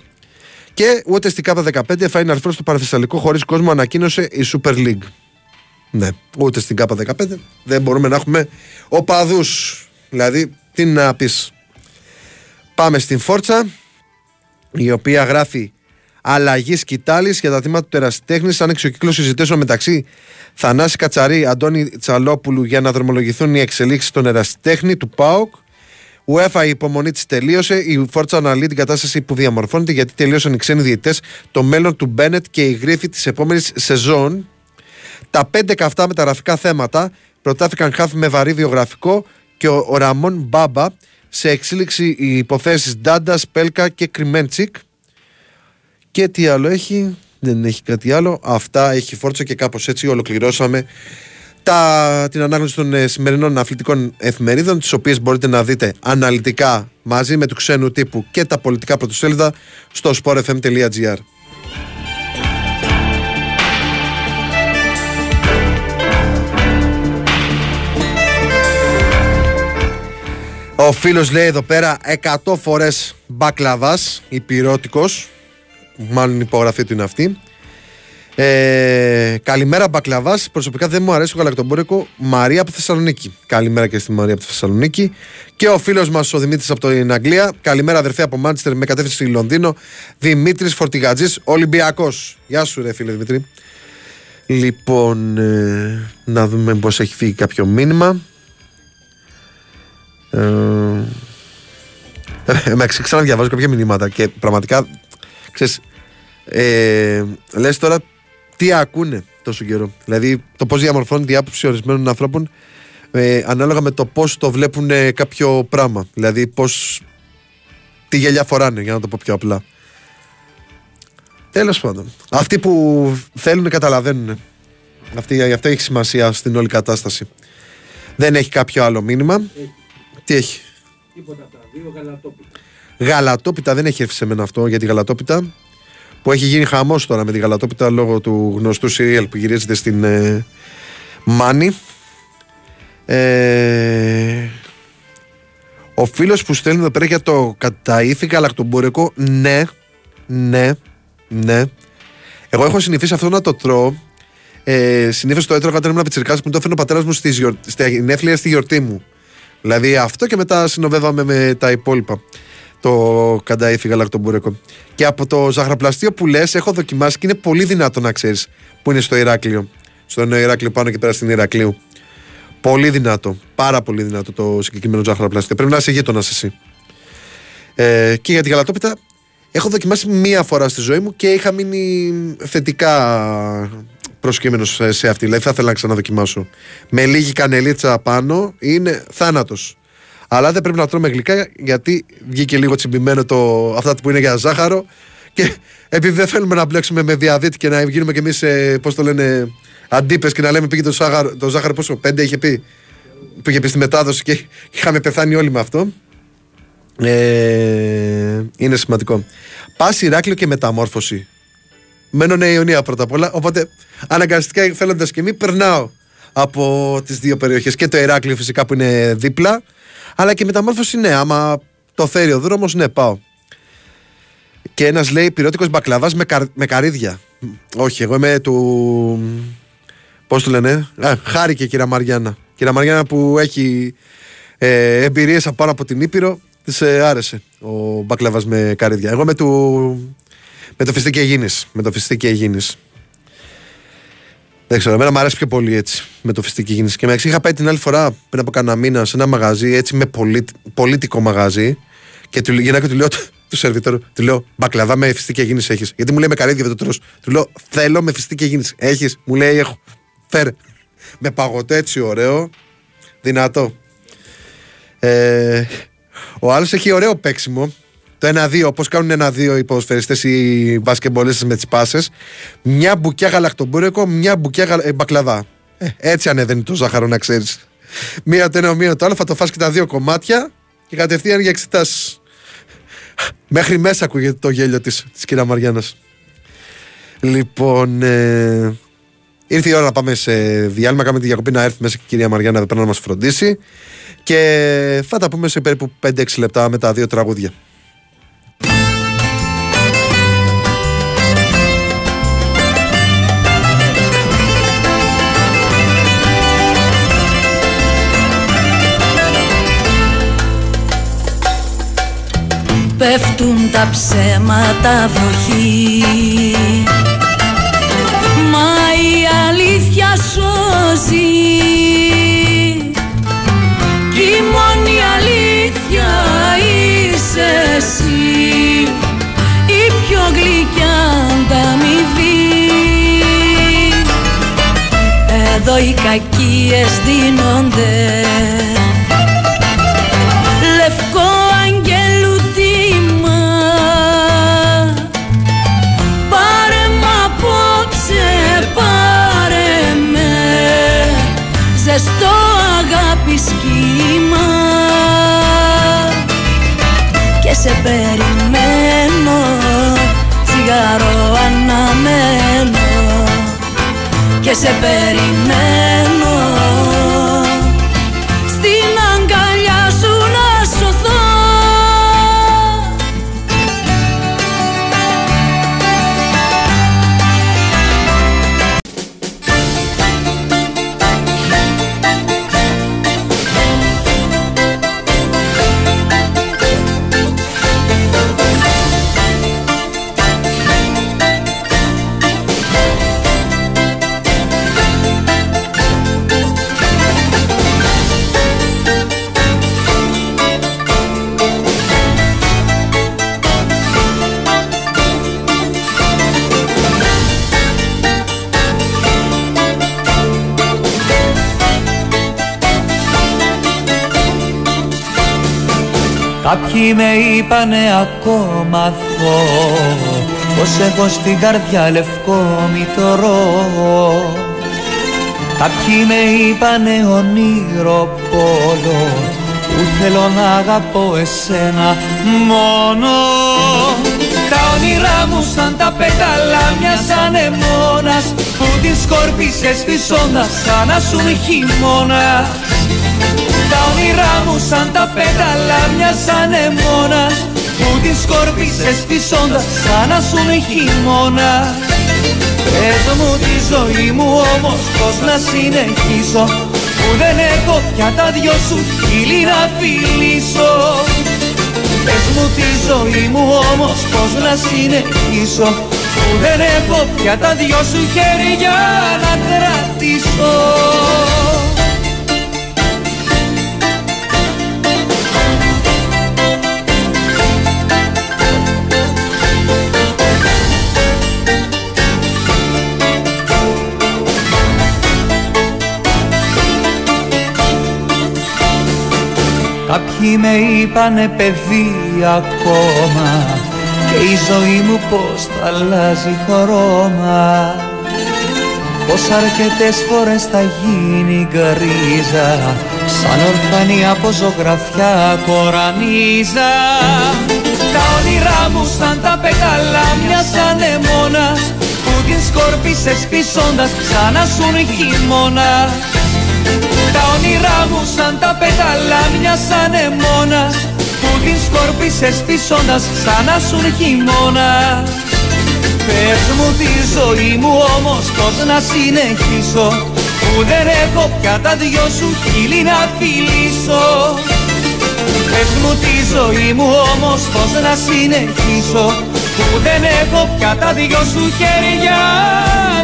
Και ούτε στην ΚΑΠΑ 15 Final Four στο Παραθεσσαλικό χωρίς κόσμο ανακοίνωσε η Super League. Ναι, ούτε στην ΚΑΠΑ 15 δεν μπορούμε να έχουμε οπαδούς. Δηλαδή, τι να πεις. Πάμε στην Φόρτσα, η οποία γράφει αλλαγή σκητάλης για τα θύματα του τεραστέχνη. Άνοιξε ο κύκλος συζητήσεων μεταξύ Θανάση Κατσαρή, Αντώνη Τσαλόπουλου για να δρομολογηθούν οι εξελίξεις στον ερασιτέχνη του ΠΑΟΚ. UEFA η υπομονή της τελείωσε. Η Φόρτσα αναλύει την κατάσταση που διαμορφώνεται γιατί τελείωσαν οι ξένοι διαιτητές, το μέλλον του Μπένετ και η γρήφη της επόμενης σεζόν. Τα πέντε καυτά μεταγραφικά θέματα προτάθηκαν χάφη με βαρύ βιογραφικό και ο, ο Ραμόν Μπάμπα σε εξήλιξη οι υποθέσεις Ντάντας, Πέλκα και Κριμέντσικ. Και τι άλλο έχει, δεν έχει κάτι άλλο. Αυτά έχει φόρτσα και κάπως έτσι ολοκληρώσαμε τα, την ανάγνωση των ε, σημερινών αθλητικών εφημερίδων, τις οποίες μπορείτε να δείτε αναλυτικά μαζί με του ξένου τύπου και τα πολιτικά πρωτοσέλιδα στο sportfm.gr. Ο φίλος λέει εδώ πέρα 100 φορές μπακλαβάς, υπηρώτικος, μάλλον η υπογραφή του είναι αυτή. Ε, καλημέρα Μπακλαβάς. Προσωπικά δεν μου αρέσει ο γαλακτομπόρικο Μαρία από Θεσσαλονίκη. Καλημέρα και στη Μαρία από Θεσσαλονίκη. Και ο φίλος μας ο Δημήτρης από την Αγγλία. Καλημέρα αδερφέ από Μάντσεστερ με κατεύθυνση στη Λονδίνο. Δημήτρης Φορτιγατζή Ολυμπιακός. Γεια σου, ρε φίλε Δημήτρη. Λοιπόν, ε, να δούμε πώς έχει φύγει κάποιο μήνυμα. Ε, ε, ξαναδιαβάζω κάποια μηνύματα και πραγματικά ξέρεις, ε, λες τώρα τι ακούνε τόσο καιρό. Δηλαδή το πώς διαμορφώνεται η άποψη ορισμένων ανθρώπων ε, ανάλογα με το πώς το βλέπουν κάποιο πράγμα. Δηλαδή πώς. τι γελιά φοράνε, για να το πω πιο απλά. Τέλος πάντων. Αυτοί που θέλουν καταλαβαίνουν. Αυτή, αυτό έχει σημασία στην όλη κατάσταση. Δεν έχει κάποιο άλλο μήνυμα. Τι έχει; Τίποτα από τα δύο γαλατόπιτα. Γαλατόπιτα δεν έχει έρθει σε μένα αυτό για τη γαλατόπιτα που έχει γίνει χαμός τώρα με τη γαλατόπιτα λόγω του γνωστού σύριαλ που γυρίζεται στην ε, Μάνη. Ε, ο φίλος που στέλνει εδώ πέρα για το καταήθη γαλακτομπορικό ναι, ναι, ναι. Εγώ έχω συνηθίσει αυτό να το τρώω. Ε, Συνήθως το έτρωγα όταν ήμουν πιτσυρικά που το έφερε ο πατέρας μου στη, στη στη γιορτή μου. Δηλαδή αυτό και μετά συνοδεύαμε με τα υπόλοιπα το κανταήφι γαλακτομπουρέκο. Και από το ζαχαροπλαστείο που λες, έχω δοκιμάσει και είναι πολύ δυνατό να ξέρεις που είναι στο Ηράκλειο. Στο νέο Ηράκλειο πάνω και πέρα στην Ηρακλείου. Πολύ δυνατό. Πάρα πολύ δυνατό το συγκεκριμένο ζαχαροπλαστείο. Πρέπει να είσαι γείτονας εσύ. Ε, και για την γαλατόπιτα έχω δοκιμάσει μία φορά στη ζωή μου και είχα μείνει θετικά προσκύμενος σε αυτή. Δηλαδή θα ήθελα να ξαναδοκιμάσω. Με λίγη κανελίτσα πάνω είναι θάνατος. Αλλά δεν πρέπει να τρώμε γλυκά γιατί βγήκε λίγο τσιμπημένο το, αυτά που είναι για ζάχαρο. Και επειδή δεν θέλουμε να μπλέξουμε με διαδίτη και να γίνουμε κι εμείς, ε, πώς το λένε, αντίπες και να λέμε πήγε το ζάχαρο, το ζάχαρο πόσο, πέντε είχε πει. Που είχε πει στη μετάδοση και είχαμε πεθάνει όλοι με αυτό. Ε, είναι σημαντικό. Πα Ηράκλειο και μεταμόρφωση. Μένω Νέα Ιωνία πρώτα απ' όλα. Οπότε αναγκαστικά θέλοντας και εμείς περνάω από τις δύο περιοχές. Και το Ηράκλειο φυσικά που είναι δίπλα. Αλλά και μεταμόρφωση ναι, άμα το φέρει ο δρόμος, ναι, πάω. Και ένας λέει πυρότικο μπακλαβάς με, με καρύδια. Όχι, εγώ είμαι του. Πώς το λένε, Α, χάρηκε κυρία Μαριάννα. Κυρία Μαριάννα που έχει ε, εμπειρίες από από την Ήπειρο, της ε, άρεσε ο μπακλαβάς με καρύδια. Εγώ με, του, με το φιστίκι Αιγίνη. Με το φιστίκι Αιγίνη. Δεν ξέρω, εμένα μου αρέσει πιο πολύ έτσι με το φιστική γίνηση. Και με είχα πάει την άλλη φορά πριν από κανένα μήνα σε ένα μαγαζί, έτσι με πολίτικο μαγαζί. Και του γυναίκα του λέω του σερβιτόρου, του λέω Μπακλαβά με φιστική γίνηση έχεις. Γιατί μου λέει με καρύδια δεν το τρως. Του λέω Θέλω με φιστική γίνηση. Έχεις, μου λέει Έχω. Φέρε. Με παγωτό έτσι ωραίο. Δυνατό. Ε, ο άλλος έχει ωραίο παίξιμο. Το 1-2, όπω κάνουν 1-2 οι ποδοσφαιριστές οι μπασκεμπολίστες με τις πάσες. Μια μπουκιά γαλακτομπούρεκο, μια μπουκιά γαλα... ε, μπακλαβά. Ε, έτσι ανεβαίνει το ζάχαρο, να ξέρεις. Μία το ένα, μία το άλλο, θα το φας και τα δύο κομμάτια και κατευθείαν για εξετάσεις. Μέχρι μέσα ακούγεται το γέλιο της, της κυρία Μαριάννας. Λοιπόν, ε, ήρθε η ώρα να πάμε σε διάλειμμα. Κάνουμε τη διακοπή να έρθει μέσα και η κυρία Μαριάννα εδώ πέρα να μας φροντίσει. Και θα τα πούμε σε περίπου 5-6 λεπτά με τα δύο τραγούδια. Πέφτουν τα ψέματα βροχή. Μα η αλήθεια σώζει. Κι η μόνη αλήθεια είσαι εσύ. Η πιο γλυκιά ανταμοιβή. Εδώ οι κακίες δίνονται Ζεστό αγάπης σχήμα Και σε περιμένω Τσιγάρο αναμένω και σε περιμένω Κάποιοι με είπανε ακόμα θώ Πως έχω στην καρδιά λευκό μητρό. Κάποιοι με είπανε ονείρο πόλο Που θέλω να αγαπώ εσένα μόνο. Τα όνειρά μου σαν τα πέταλα μιας ανεμόνας Που την σκόρπισες φυσώντας σαν να σου χειμώνας τα όνειρά μου σαν τα πέταλα μιας ανεμόνας Που την σκόρπισες φυσώντας σαν να σου χειμώνας. Πες μου τη ζωή μου όμως πως να συνεχίσω. Που δεν έχω πια τα δυο σου χείλη να φιλήσω. Πες μου τη ζωή μου όμως πως να συνεχίσω. Που δεν έχω πια τα δυο σου χέρια να κρατήσω Κάποιοι με είπανε παιδί ακόμα Και η ζωή μου πως θα αλλάζει χρώμα. Πως αρκετές φορές θα γίνει γκρίζα Σαν ορφανή από ζωγραφιά κορανίζα. Τα όνειρά μου σαν τα πεταλά μιας ανεμόνας Που την σκόρπισες φυσώντας σαν να σουν χειμώνας τα όνειρά μου σαν τα πέταλα μιας ανεμόνας Που την σκόρπισες φυσώντας σαν να σουν χειμώνας. Πες μου τη ζωή μου όμως πως να συνεχίσω Που δεν έχω πια τα δυο σου χείλη να φιλήσω Πες μου τη ζωή μου όμως πως να συνεχίσω Που δεν έχω πια τα δυο σου χέρια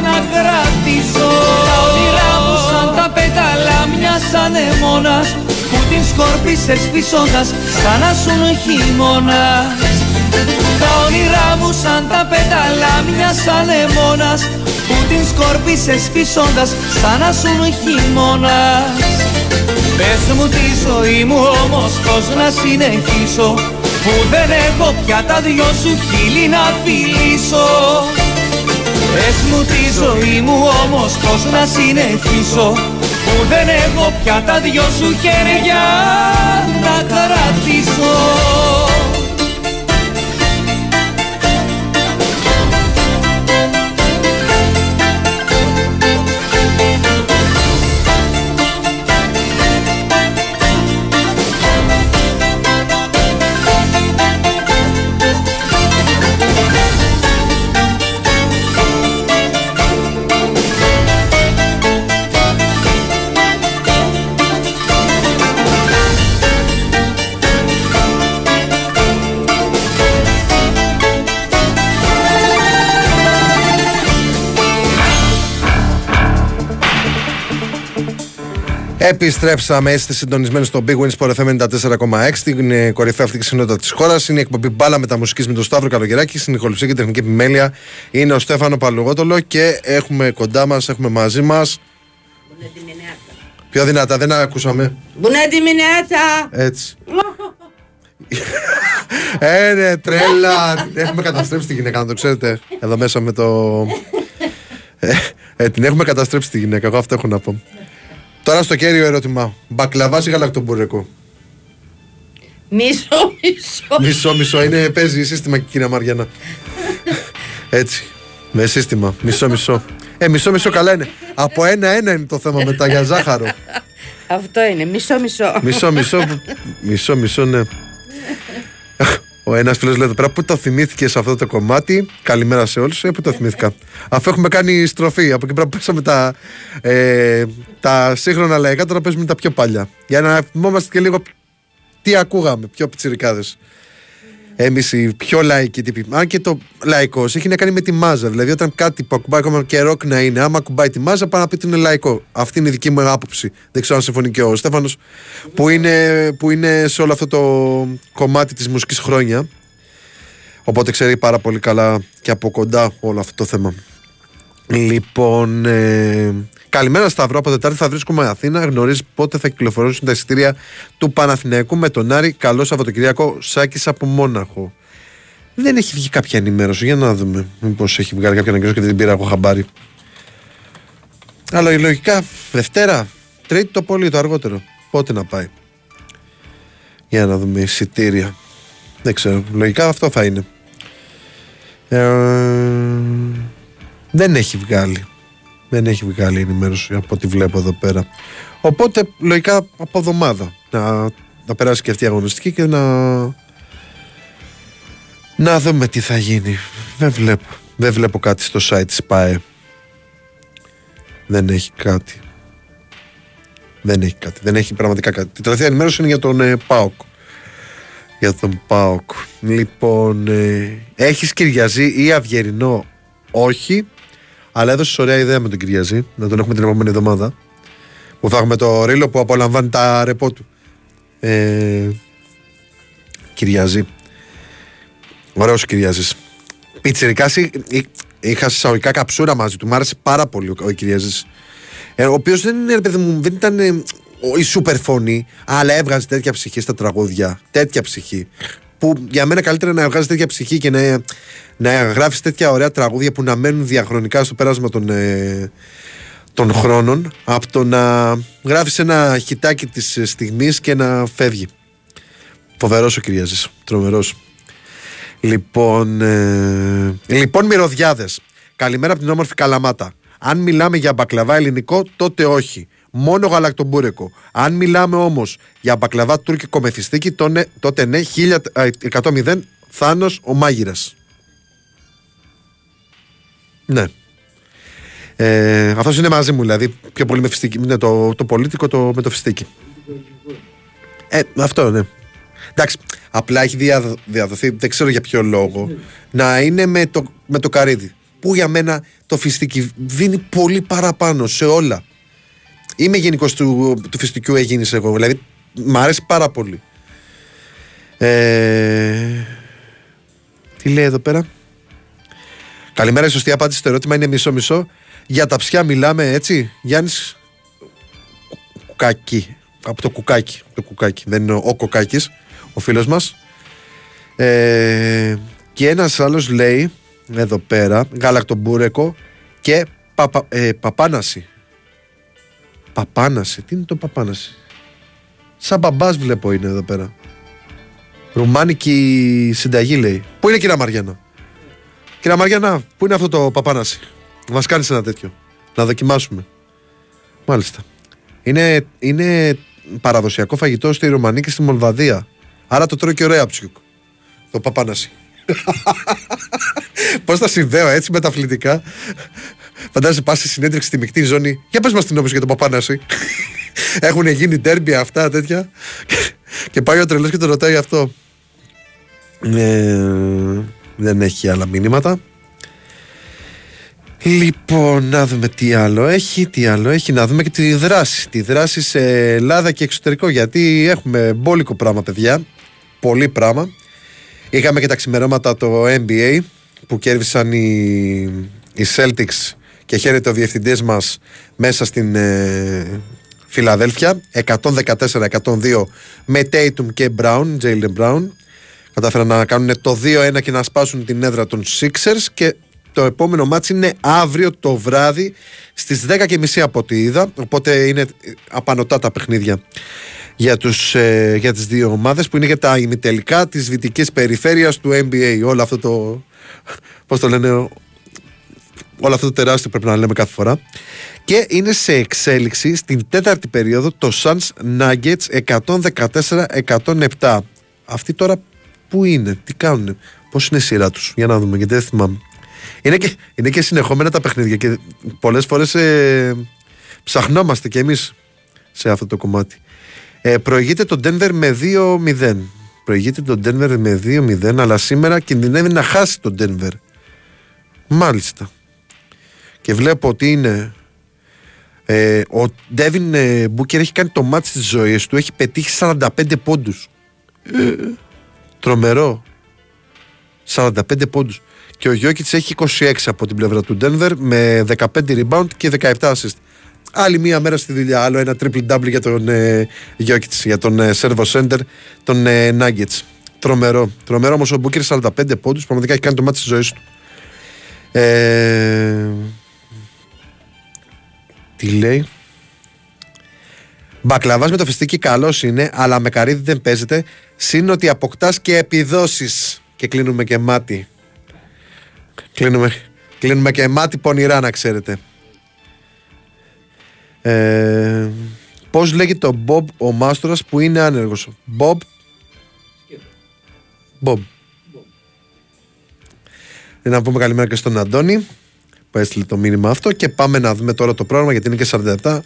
να κρατήσω. Τα όνειρά μου σαν τα πέταλα μιας ανεμόνας Που την σκόρπισες φυσώντας σαν να σουν χειμώνας. Τα όνειρά μου σαν τα πέταλα μιας ανεμόνας Που την σκόρπισες φυσώντας σαν να σουν χειμώνας Πες μου τη ζωή μου όμως πως να συνεχίσω Που δεν έχω πια τα δυο σου χείλη να φιλήσω. Πες μου τη ζωή μου όμως πως να συνεχίσω που δεν έχω πια τα δυο σου χέρια να κρατήσω Επιστρέψαμε, είστε συντονισμένοι στο Big Win Sport FM 94,6 την ε, κορυφαία αυτή συνότητα της χώρας. Είναι η εκπομπή μπάλα μεταμουσική με τον Σταύρο Καλογεράκη. Στην ηχοληψία και τεχνική επιμέλεια είναι ο Στέφανο Παλουγότολο και έχουμε κοντά μας, έχουμε μαζί μα. Πιο δυνατά, δεν ακούσαμε. Μπουνέτη μηνέτα! Έτσι. ε, ναι, τρέλα. Έχουμε καταστρέψει τη γυναίκα, να το ξέρετε. Εδώ μέσα με το. Ε, ε, την έχουμε καταστρέψει τη γυναίκα. Εγώ αυτό έχω να πω. Τώρα στο κέριο ερώτημα. Μπακλαβάς ή γαλακτομπουρεκό. Μισό, μισό. Μισό, μισό. Είναι, παίζει σύστημα, κυρία Μαριανά. Έτσι. Με σύστημα. Μισό, μισό. Ε, μισό, μισό καλά είναι. Από ένα-ένα είναι το θέμα μετά για ζάχαρο. Αυτό είναι, μισό, μισό. Μισό, μισό. Μισό, μισό, ναι. Ο ένας φίλος λέει εδώ πέρα πού το θυμήθηκες σε αυτό το κομμάτι; Καλημέρα σε όλους. Ε, πού το θυμήθηκα. Αφού έχουμε κάνει στροφή. Από εκεί πέρα που πέσαμε τα, ε, τα σύγχρονα λαϊκά, τώρα παίζουμε τα πιο παλιά. Για να θυμόμαστε και λίγο τι ακούγαμε, πιο πιτσιρικάδες. Εμεί οι πιο λαϊκοί τύποι. Αν και το λαϊκός έχει να κάνει με τη μάζα. Δηλαδή, όταν κάτι που ακουμπάει ακόμα και ροκ να είναι, άμα ακουμπάει τη μάζα, πάνω να πει ότι είναι λαϊκό. Αυτή είναι η δική μου άποψη. Δεν ξέρω αν συμφωνεί και ο Στέφανος, που είναι, που είναι σε όλο αυτό το κομμάτι της μουσικής χρόνια. Οπότε ξέρει πάρα πολύ καλά και από κοντά όλο αυτό το θέμα. Λοιπόν, ε, καλημέρα Σταυρό. Από Τετάρτη θα βρίσκομαι Αθήνα. Γνωρίζεις πότε θα κυκλοφορήσουν τα εισιτήρια του Παναθηναϊκού με τον Άρη. Καλό Σαββατοκυριακό. Σάκης από Μόναχο. Δεν έχει βγει κάποια ενημέρωση. Για να δούμε. Μήπω έχει βγάλει κάποια ενημέρωση και δεν την πήρα εγώ χαμπάρι. Αλλά λογικά Δευτέρα, Τρίτη το πολύ, το αργότερο. Πότε να πάει. Για να δούμε εισιτήρια. Δεν ξέρω. Λογικά αυτό θα είναι. Ε, δεν έχει βγάλει. Δεν έχει βγάλει ενημέρωση από ό,τι βλέπω εδώ πέρα. Οπότε λογικά από εβδομάδα να, να περάσει και αυτή η αγωνιστική και να. Να δούμε τι θα γίνει. Δεν βλέπω. Δεν βλέπω κάτι στο site της ΠΑΕ. Δεν έχει κάτι. Δεν έχει κάτι. Δεν έχει πραγματικά κάτι. Η τελευταία ενημέρωση είναι για τον ε, ΠΑΟΚ. Για τον ΠΑΟΚ. Λοιπόν, ε, έχεις Κυριαζή ή Αυγερινό. Όχι. Αλλά έδωσες ωραία ιδέα με τον Κυριαζή. Να τον έχουμε την επόμενη εβδομάδα. Που θα έχουμε το ρίλο που απολαμβάνει τα ρεπό του. Ε, Κυριαζή. Ωραίος Κυριαζής. Πιτσιρικάς εί- εί- είχα συσσαγωγικά καψούρα μαζί του. Μ' άρεσε πάρα πολύ ο, ο Κυριαζής. Ε, ο οποίος δεν είναι, ρε παιδί μου, δεν ήταν ε, ο- η σούπερ φωνή, αλλά έβγαζε τέτοια ψυχή στα τραγούδια. Τέτοια ψυχή. Που για μένα καλύτερα να βγάζεις τέτοια ψυχή και να, να γράφεις τέτοια ωραία τραγούδια που να μένουν διαχρονικά στο πέρασμα των, ε, των χρόνων, από το να γράφεις ένα χιτάκι της στιγμής και να φεύγει. Φοβερός ο Κυριαζής, τρομερός. Λοιπόν, ε, λοιπόν μυρωδιάδες. Καλημέρα από την όμορφη Καλαμάτα. Αν μιλάμε για μπακλαβά ελληνικό, τότε όχι. Μόνο γαλακτομπούρεκο. Αν μιλάμε όμως για μπακλαβά τουρκικό μεθυστίκι, τότε, τότε ναι, 1100 Θάνος ο μάγειρας. Ναι. Ε, Αυτός είναι μαζί μου, δηλαδή. Πιο πολύ με φιστίκι. Είναι το, το πολίτικο το, με το φιστίκι. Ε, αυτό ναι. Εντάξει, απλά έχει δια- διαδοθεί, δεν ξέρω για ποιο λόγο, να είναι με το, με το καρύδι. Που για μένα το φιστίκι δίνει πολύ παραπάνω σε όλα. Είμαι γενικός του, του φιστικιού έγινε εγώ. Δηλαδή, μ' αρέσει πάρα πολύ. Ε, τι λέει εδώ πέρα; Καλημέρα, η σωστή απάντηση στο ερώτημα είναι μισό-μισό. Για τα ψιά μιλάμε έτσι. Γιάννης; Κουκάκι. Από το κουκάκι. Το κουκάκι. Δεν είναι ο, ο Κοκάκης, ο φίλος μας. Ε, και ένας άλλος λέει, εδώ πέρα, γαλακτομπούρεκο και παπα, ε, παπάναση. Παπάναση. Τι είναι το παπάναση; Σαν μπαμπάς βλέπω είναι εδώ πέρα. Ρουμάνικη συνταγή λέει. Πού είναι κυρία Μαριάννα; Κυρία Μαριάννα, πού είναι αυτό το παπάναση; Μας κάνεις ένα τέτοιο. Να δοκιμάσουμε. Μάλιστα. Είναι, είναι παραδοσιακό φαγητό στη Ρουμανία και στη Μολδαβία. Άρα το τρώει και ωραία ψιουκ. Το παπάναση. [LAUGHS] Πώς τα συνδέω έτσι μεταφλητικά. Φαντάζεσαι πας στη συνέντευξη στη μεικτή ζώνη. Για πες μας την νόμιζε για το παπάναση. [LAUGHS] Έχουν γίνει ντέρμπια αυτά τέτοια. [LAUGHS] και πάει ο τρελός και το ρωτάει αυτό. Ε, δεν έχει άλλα μηνύματα. Λοιπόν, να δούμε τι άλλο έχει, τι άλλο έχει, να δούμε και τη δράση. Τη δράση σε Ελλάδα και εξωτερικό, γιατί έχουμε μπόλικο πράγμα, παιδιά. Πολύ πράγμα. Είχαμε και τα ξημερώματα το NBA που κέρδισαν οι, οι Celtics και χαίρεται ο διευθυντής μας μέσα στην ε, Φιλαδέλφια. 114-102 με Tatum και Brown, Jalen Brown. Κατάφεραν να κάνουν το 2-1 και να σπάσουν την έδρα των Sixers. Και το επόμενο μάτς είναι αύριο το βράδυ στις 10.30 από ό,τι είδα. Οπότε είναι απανοτά τα παιχνίδια για, τους, ε, για τις δύο ομάδες που είναι για τα ημιτελικά της δυτικής περιφέρειας του NBA όλο αυτό το πώς το λένε όλο αυτό το τεράστιο πρέπει να λέμε κάθε φορά. Και είναι σε εξέλιξη στην τέταρτη περίοδο το Suns Nuggets 114-107 αυτοί τώρα που είναι, τι κάνουν πώς είναι η σειρά τους για να δούμε γιατί δεν θυμάμαι. Είναι και, είναι και συνεχόμενα τα παιχνίδια και πολλές φορές ε, ψαχνόμαστε κι εμείς σε αυτό το κομμάτι. Ε, προηγείται το Denver με 2-0 προηγείται το Denver με 2-0 αλλά σήμερα κινδυνεύει να χάσει το Denver. Μάλιστα και βλέπω ότι είναι ε, ο Ντέβιν ε, Μπούκερ έχει κάνει το μάτι της ζωής του έχει πετύχει 45 πόντους. Ε, τρομερό. 45 πόντους. Και ο Γιώκητς έχει 26 από την πλευρά του Denver με 15 rebound και 17 assist. Άλλη μία μέρα στη δουλειά άλλο ένα triple double για τον ε, Γιώκητς για τον ε, servo center τον ε, Nuggets. Τρομερό τρομερό όμως ο Μπούκερ 45 πόντους πραγματικά έχει κάνει το μάτι της ζωής του. Ε, τι λέει; Μπακλαβάς με το φιστίκι καλός είναι, αλλά με καρύδι δεν παίζεται. Συν ότι αποκτάς και επιδόσεις. Και κλείνουμε και μάτι. Κλείνουμε, κλείνουμε και μάτι πονηρά, να ξέρετε. Ε, Πώς λέγεται ο Μπομπ ο Μάστορας που είναι άνεργος; Μπομπ. Μπομπ. Να πούμε καλημέρα και στον Αντώνη που έστειλε το μήνυμα αυτό και πάμε να δούμε τώρα το πρόγραμμα γιατί είναι και 47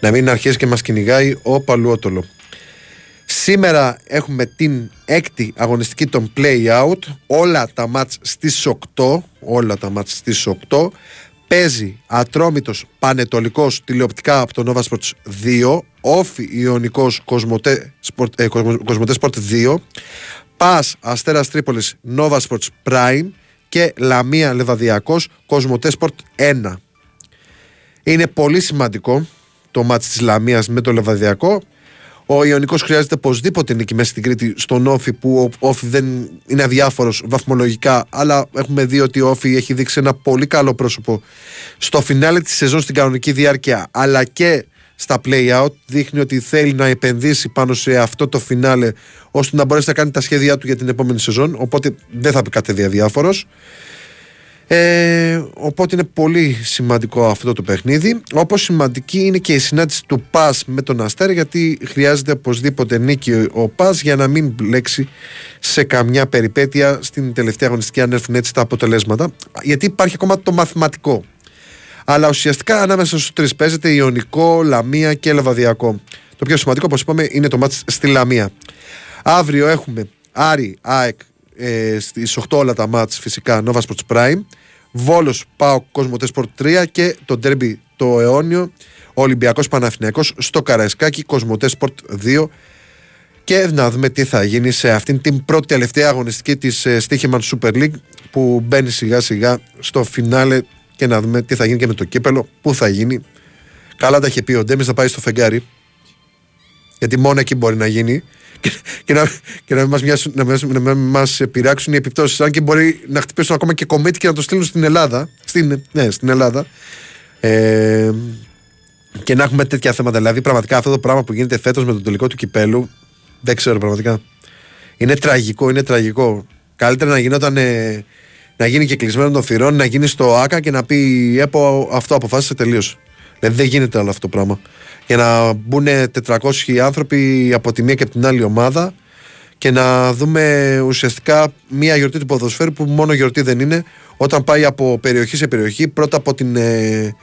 να μην αρχίσει και μας κυνηγάει ο Παλουότολο. Σήμερα έχουμε την έκτη αγωνιστική των play out όλα τα μάτς στις 8 όλα τα μάτς στις 8 παίζει Ατρόμητος Πανετολικός τηλεοπτικά από το Nova Sports 2 Όφι Ιωνικός Κοσμοτέ Sport, ε, Κοσμοτέ Sport 2 Πας Αστέρας Τρίπολης Nova Sports Prime και Λαμία Λεβαδιακός Κοσμοτέ Σπορτ 1. Είναι πολύ σημαντικό το μάτς της Λαμίας με το Λεβαδιακό. Ο Ιωνικός χρειάζεται οπωσδήποτε νίκη μέσα στην Κρήτη στον Όφη που ο Όφη δεν είναι αδιάφορος βαθμολογικά αλλά έχουμε δει ότι ο Όφη έχει δείξει ένα πολύ καλό πρόσωπο στο φινάλε της σεζόν στην κανονική διάρκεια αλλά και στα play-out δείχνει ότι θέλει να επενδύσει πάνω σε αυτό το φινάλε ώστε να μπορέσει να κάνει τα σχέδιά του για την επόμενη σεζόν. Οπότε δεν θα πει κάτι διαδιάφορος ε, οπότε είναι πολύ σημαντικό αυτό το παιχνίδι. Όπως σημαντική είναι και η συνάντηση του ΠΑΣ με τον Αστέρ γιατί χρειάζεται οπωσδήποτε νίκη ο ΠΑΣ για να μην μπλέξει σε καμιά περιπέτεια στην τελευταία αγωνιστική αν έρθουν έτσι τα αποτελέσματα. Γιατί υπάρχει ακόμα το μαθηματικό αλλά ουσιαστικά ανάμεσα στους τρεις παίζεται Ιωνικό, Λαμία και Λεβαδιακό. Το πιο σημαντικό, όπως είπαμε, είναι το μάτς στη Λαμία. Αύριο έχουμε Άρη, ΑΕΚ ε, στις 8 όλα τα μάτς φυσικά Nova Sports Prime. Βόλος, Πάο, Κοσμοτέ Sport 3 και το Derby το αιώνιο Ολυμπιακός Παναθυνιακό στο Καραϊσκάκι, Κοσμοτέ Sport 2. Και να δούμε τι θα γίνει σε αυτήν την πρώτη τελευταία αγωνιστική της ε, Stichiman Super League που μπαίνει σιγά σιγά στο φινάλε και να δούμε τι θα γίνει και με το κύπελο, πού θα γίνει. Καλά τα είχε πει ο Ντέμις να πάει στο φεγγάρι. Γιατί μόνο εκεί μπορεί να γίνει και, και να, και να, μας, να, μας, να μας πειράξουν οι επιπτώσεις αν και μπορεί να χτυπήσουν ακόμα και κομίτι και να το στείλουν στην Ελλάδα στην, ναι, στην Ελλάδα ε, και να έχουμε τέτοια θέματα. Δηλαδή, πραγματικά αυτό το πράγμα που γίνεται φέτος με τον τελικό του κυπέλου, δεν ξέρω πραγματικά. Είναι τραγικό, είναι τραγικό. Καλύτερα να γινόταν. ε, να γίνει και κλεισμένο των θυρών, να γίνει στο ΑΚΑ και να πει η ΕΠΟ αυτό αποφάσισε τελείω. Δηλαδή δεν γίνεται άλλο αυτό το πράγμα. Για να μπουν 400 άνθρωποι από τη μία και από την άλλη ομάδα και να δούμε ουσιαστικά μία γιορτή του ποδοσφαίρου που μόνο γιορτή δεν είναι όταν πάει από περιοχή σε περιοχή πρώτα από, την, ε,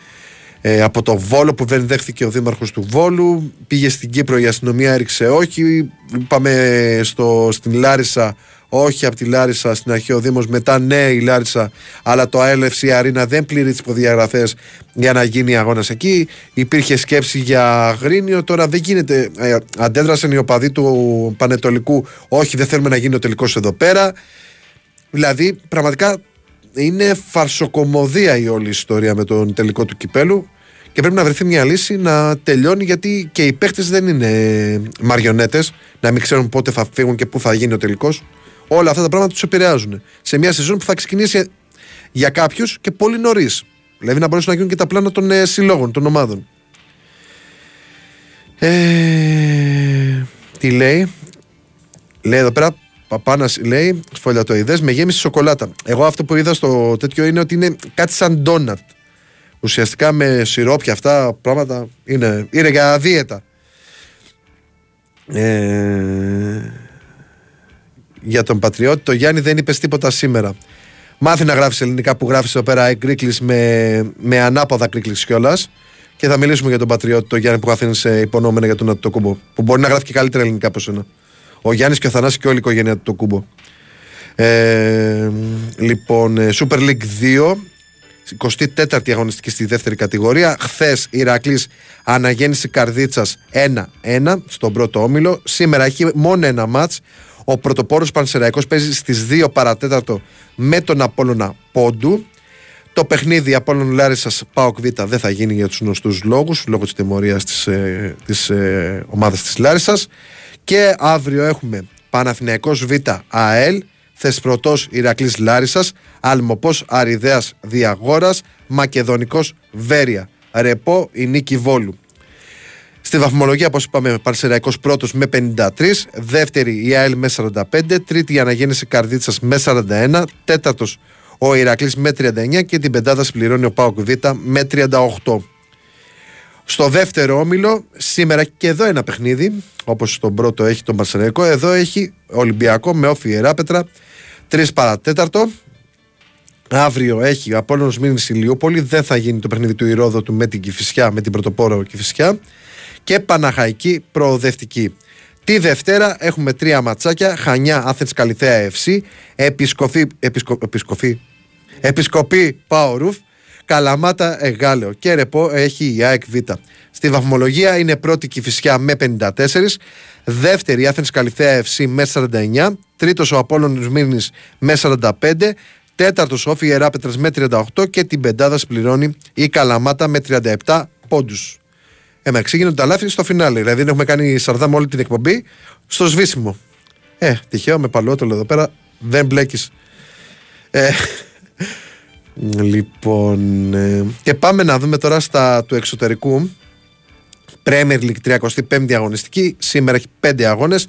ε, από το Βόλο που δεν δέχθηκε ο δήμαρχος του Βόλου πήγε στην Κύπρο η αστυνομία έριξε όχι πάμε στο, στην Λάρισα όχι από τη Λάρισα στην αρχή ο Δήμος μετά ναι η Λάρισα αλλά το ALFC Αρίνα δεν πλήρει τις προδιαγραφές για να γίνει αγώνας εκεί. Υπήρχε σκέψη για Αγρίνιο τώρα δεν γίνεται ε, αντέδρασαν οι οπαδοί του Πανετολικού όχι δεν θέλουμε να γίνει ο τελικός εδώ πέρα. Δηλαδή πραγματικά είναι φαρσοκομωδία η όλη ιστορία με τον τελικό του κυπέλου και πρέπει να βρεθεί μια λύση να τελειώνει γιατί και οι παίχτες δεν είναι μαριονέτες να μην ξέρουν πότε θα φύγουν και πού θα γίνει ο τελικός όλα αυτά τα πράγματα τους επηρεάζουν σε μια σεζόν που θα ξεκινήσει για κάποιους και πολύ νωρίς. δηλαδή να μπορέσουν να γίνουν και τα πλάνα των ε, συλλόγων, των ομάδων ε, τι λέει; Λέει εδώ πέρα Παπάνας λέει, σφολιατοειδές με γέμιση σοκολάτα. Εγώ αυτό που είδα στο τέτοιο είναι ότι είναι κάτι σαν ντόνατ. Ουσιαστικά με σιρόπια αυτά πράγματα είναι, είναι για δίαιτα. Ε, για τον Πατριώτη, το Γιάννη δεν είπε τίποτα σήμερα. Μάθει να γράφεις ελληνικά που γράφεις εδώ πέρα εγκρίκλι με, με ανάποδα κρίκλι κιόλας. Και θα μιλήσουμε για τον Πατριώτη, το Γιάννη που καθίσει σε υπονόμενα για τον Αττοκούμπο. Που μπορεί να γράφει και καλύτερα ελληνικά από σένα. Ο Γιάννης και ο Θανάσης και όλη η οικογένεια του το κούμπο. Ε, λοιπόν, ε, Super League 2, 24η αγωνιστική στη δεύτερη κατηγορία. Χθες Ηρακλής αναγέννηση Καρδίτσας 1-1 στον πρώτο όμιλο. Σήμερα έχει μόνο ένα μάτς. Ο πρωτοπόρος Πανσεραϊκός παίζει στις 2 παρατέταρτο με τον Απόλωνα Πόντου. Το παιχνίδι Απόλλων Λάρισας ΠΑΟΚ Β δεν θα γίνει για τους γνωστούς λόγους λόγω της τιμωρίας της, ε, της ε, ομάδας της Λάρισας και αύριο έχουμε Παναθηναϊκός Β ΑΕΛ, Θεσπρωτός Ηρακλής Λάρισας, Αλμοπός Αριδέας Διαγόρας, Μακεδονικός Βέρεια, Ρεπό η Νίκη Βόλου. Στη βαθμολογία, όπως είπαμε, Παρσεραϊκό πρώτος με 53, δεύτερη η ΑΕΛ με 45, τρίτη η Αναγέννηση Καρδίτσας με 41, τέταρτος ο Ηρακλής με 39 και την πεντάδα συμπληρώνει ο Πάοκ Β με 38. Στο δεύτερο όμιλο, σήμερα και εδώ ένα παιχνίδι, όπως στον πρώτο έχει τον Παρσεραϊκό, εδώ έχει Ολυμπιακό με όφη Ιεράπετρα, 3 παρατέταρτο. Αύριο έχει Απόλλωνος Μήνης Ηλιούπολη, δεν θα γίνει το παιχνίδι του Ηρόδοτου με την Κηφισιά, με την πρωτοπόρο Κηφισιά και Παναχαϊκή Προοδευτική. Τη Δευτέρα έχουμε τρία ματσάκια, Χανιά Άθενς Καλυθέα FC, Επισκοφή, επισκο, επισκοφή, Επισκοπή Πάορουφ, Καλαμάτα Εγάλεο και ρεπό έχει η ΑΕΚ Β. Στη βαθμολογία είναι πρώτη Κηφισιά με 54, δεύτερη η Άθενς Καλυθέα FC με 49, τρίτος ο Απόλλωνος Μύρνης με 45, τέταρτος ο Φιεράπετρας με 38 και την πεντάδας σπληρώνει η Καλαμάτα με 37 πόντους. Εντάξει, γίνονται τα λάθη στο φινάλε. Δηλαδή δεν έχουμε κάνει σαρδά με όλη την εκπομπή στο σβήσιμο. Ε, τυχαίο με παλαιότερο εδώ πέρα δεν μπλέκεις. Ε, [LAUGHS] λοιπόν. Ε, και πάμε να δούμε τώρα στα του εξωτερικού. Premier League 35η αγωνιστική. Σήμερα έχει 5 αγώνες.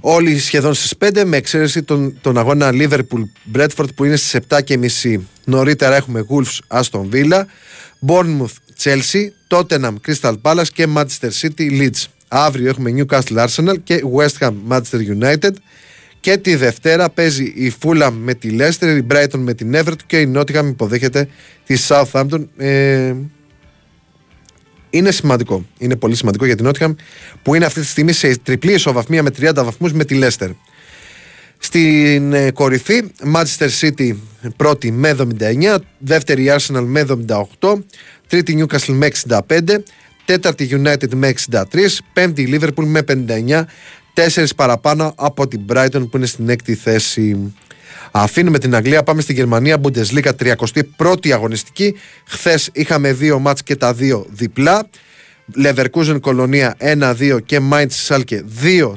Όλοι σχεδόν στις 5 με εξαίρεση τον, τον αγώνα Liverpool Bradford που είναι στις 7.30. Νωρίτερα έχουμε Wolves Aston Villa, Bournemouth Chelsea, Tottenham Crystal Palace και Manchester City Leeds. Αύριο έχουμε Newcastle Arsenal και West Ham Manchester United. Και τη Δευτέρα παίζει η Fulham με τη Leicester, η Brighton με την Everton και η Nottingham υποδέχεται τη Southampton. Ε, είναι σημαντικό. Είναι πολύ σημαντικό για την Nottingham που είναι αυτή τη στιγμή σε τριπλή ισοβαθμία με 30 βαθμούς με τη Leicester. Στην ε, κορυφή, Manchester City πρώτη με 79, δεύτερη Arsenal με 78, τρίτη Newcastle με 65, τέταρτη United με 63, πέμπτη Liverpool με 59, τέσσερις παραπάνω από την Brighton που είναι στην έκτη θέση. Αφήνουμε την Αγγλία, πάμε στη Γερμανία, Bundesliga 31η αγωνιστική. Χθες είχαμε δύο μάτς και τα δύο διπλά. Leverkusen Κολονία 1-2 και Mainz Σάλκε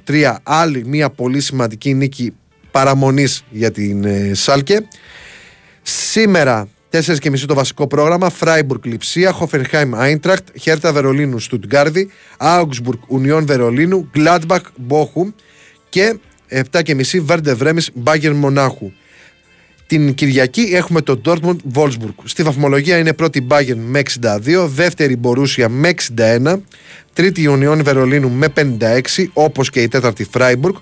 2-3. Άλλη μια πολύ σημαντική νίκη παραμονής για την ε, Σάλκε. Σήμερα 4 και μισή το βασικό πρόγραμμα. Φράιμπουργκ Λιψία, Χοφενχάιμ Άιντρακτ, Χέρτα Βερολίνου Στουτγκάρδη, Augsburg Ουνιόν Βερολίνου, Gladbach Μπόχουμ και 7 και μισή Βέρντε Βρέμι Μπάγκερ Μονάχου. Την Κυριακή έχουμε το Dortmund Wolfsburg. Στη βαθμολογία είναι πρώτη Bayern με 62, δεύτερη Borussia με 61, τρίτη Ιωνιόν Βερολίνου με 56, όπως και η τέταρτη Freiburg.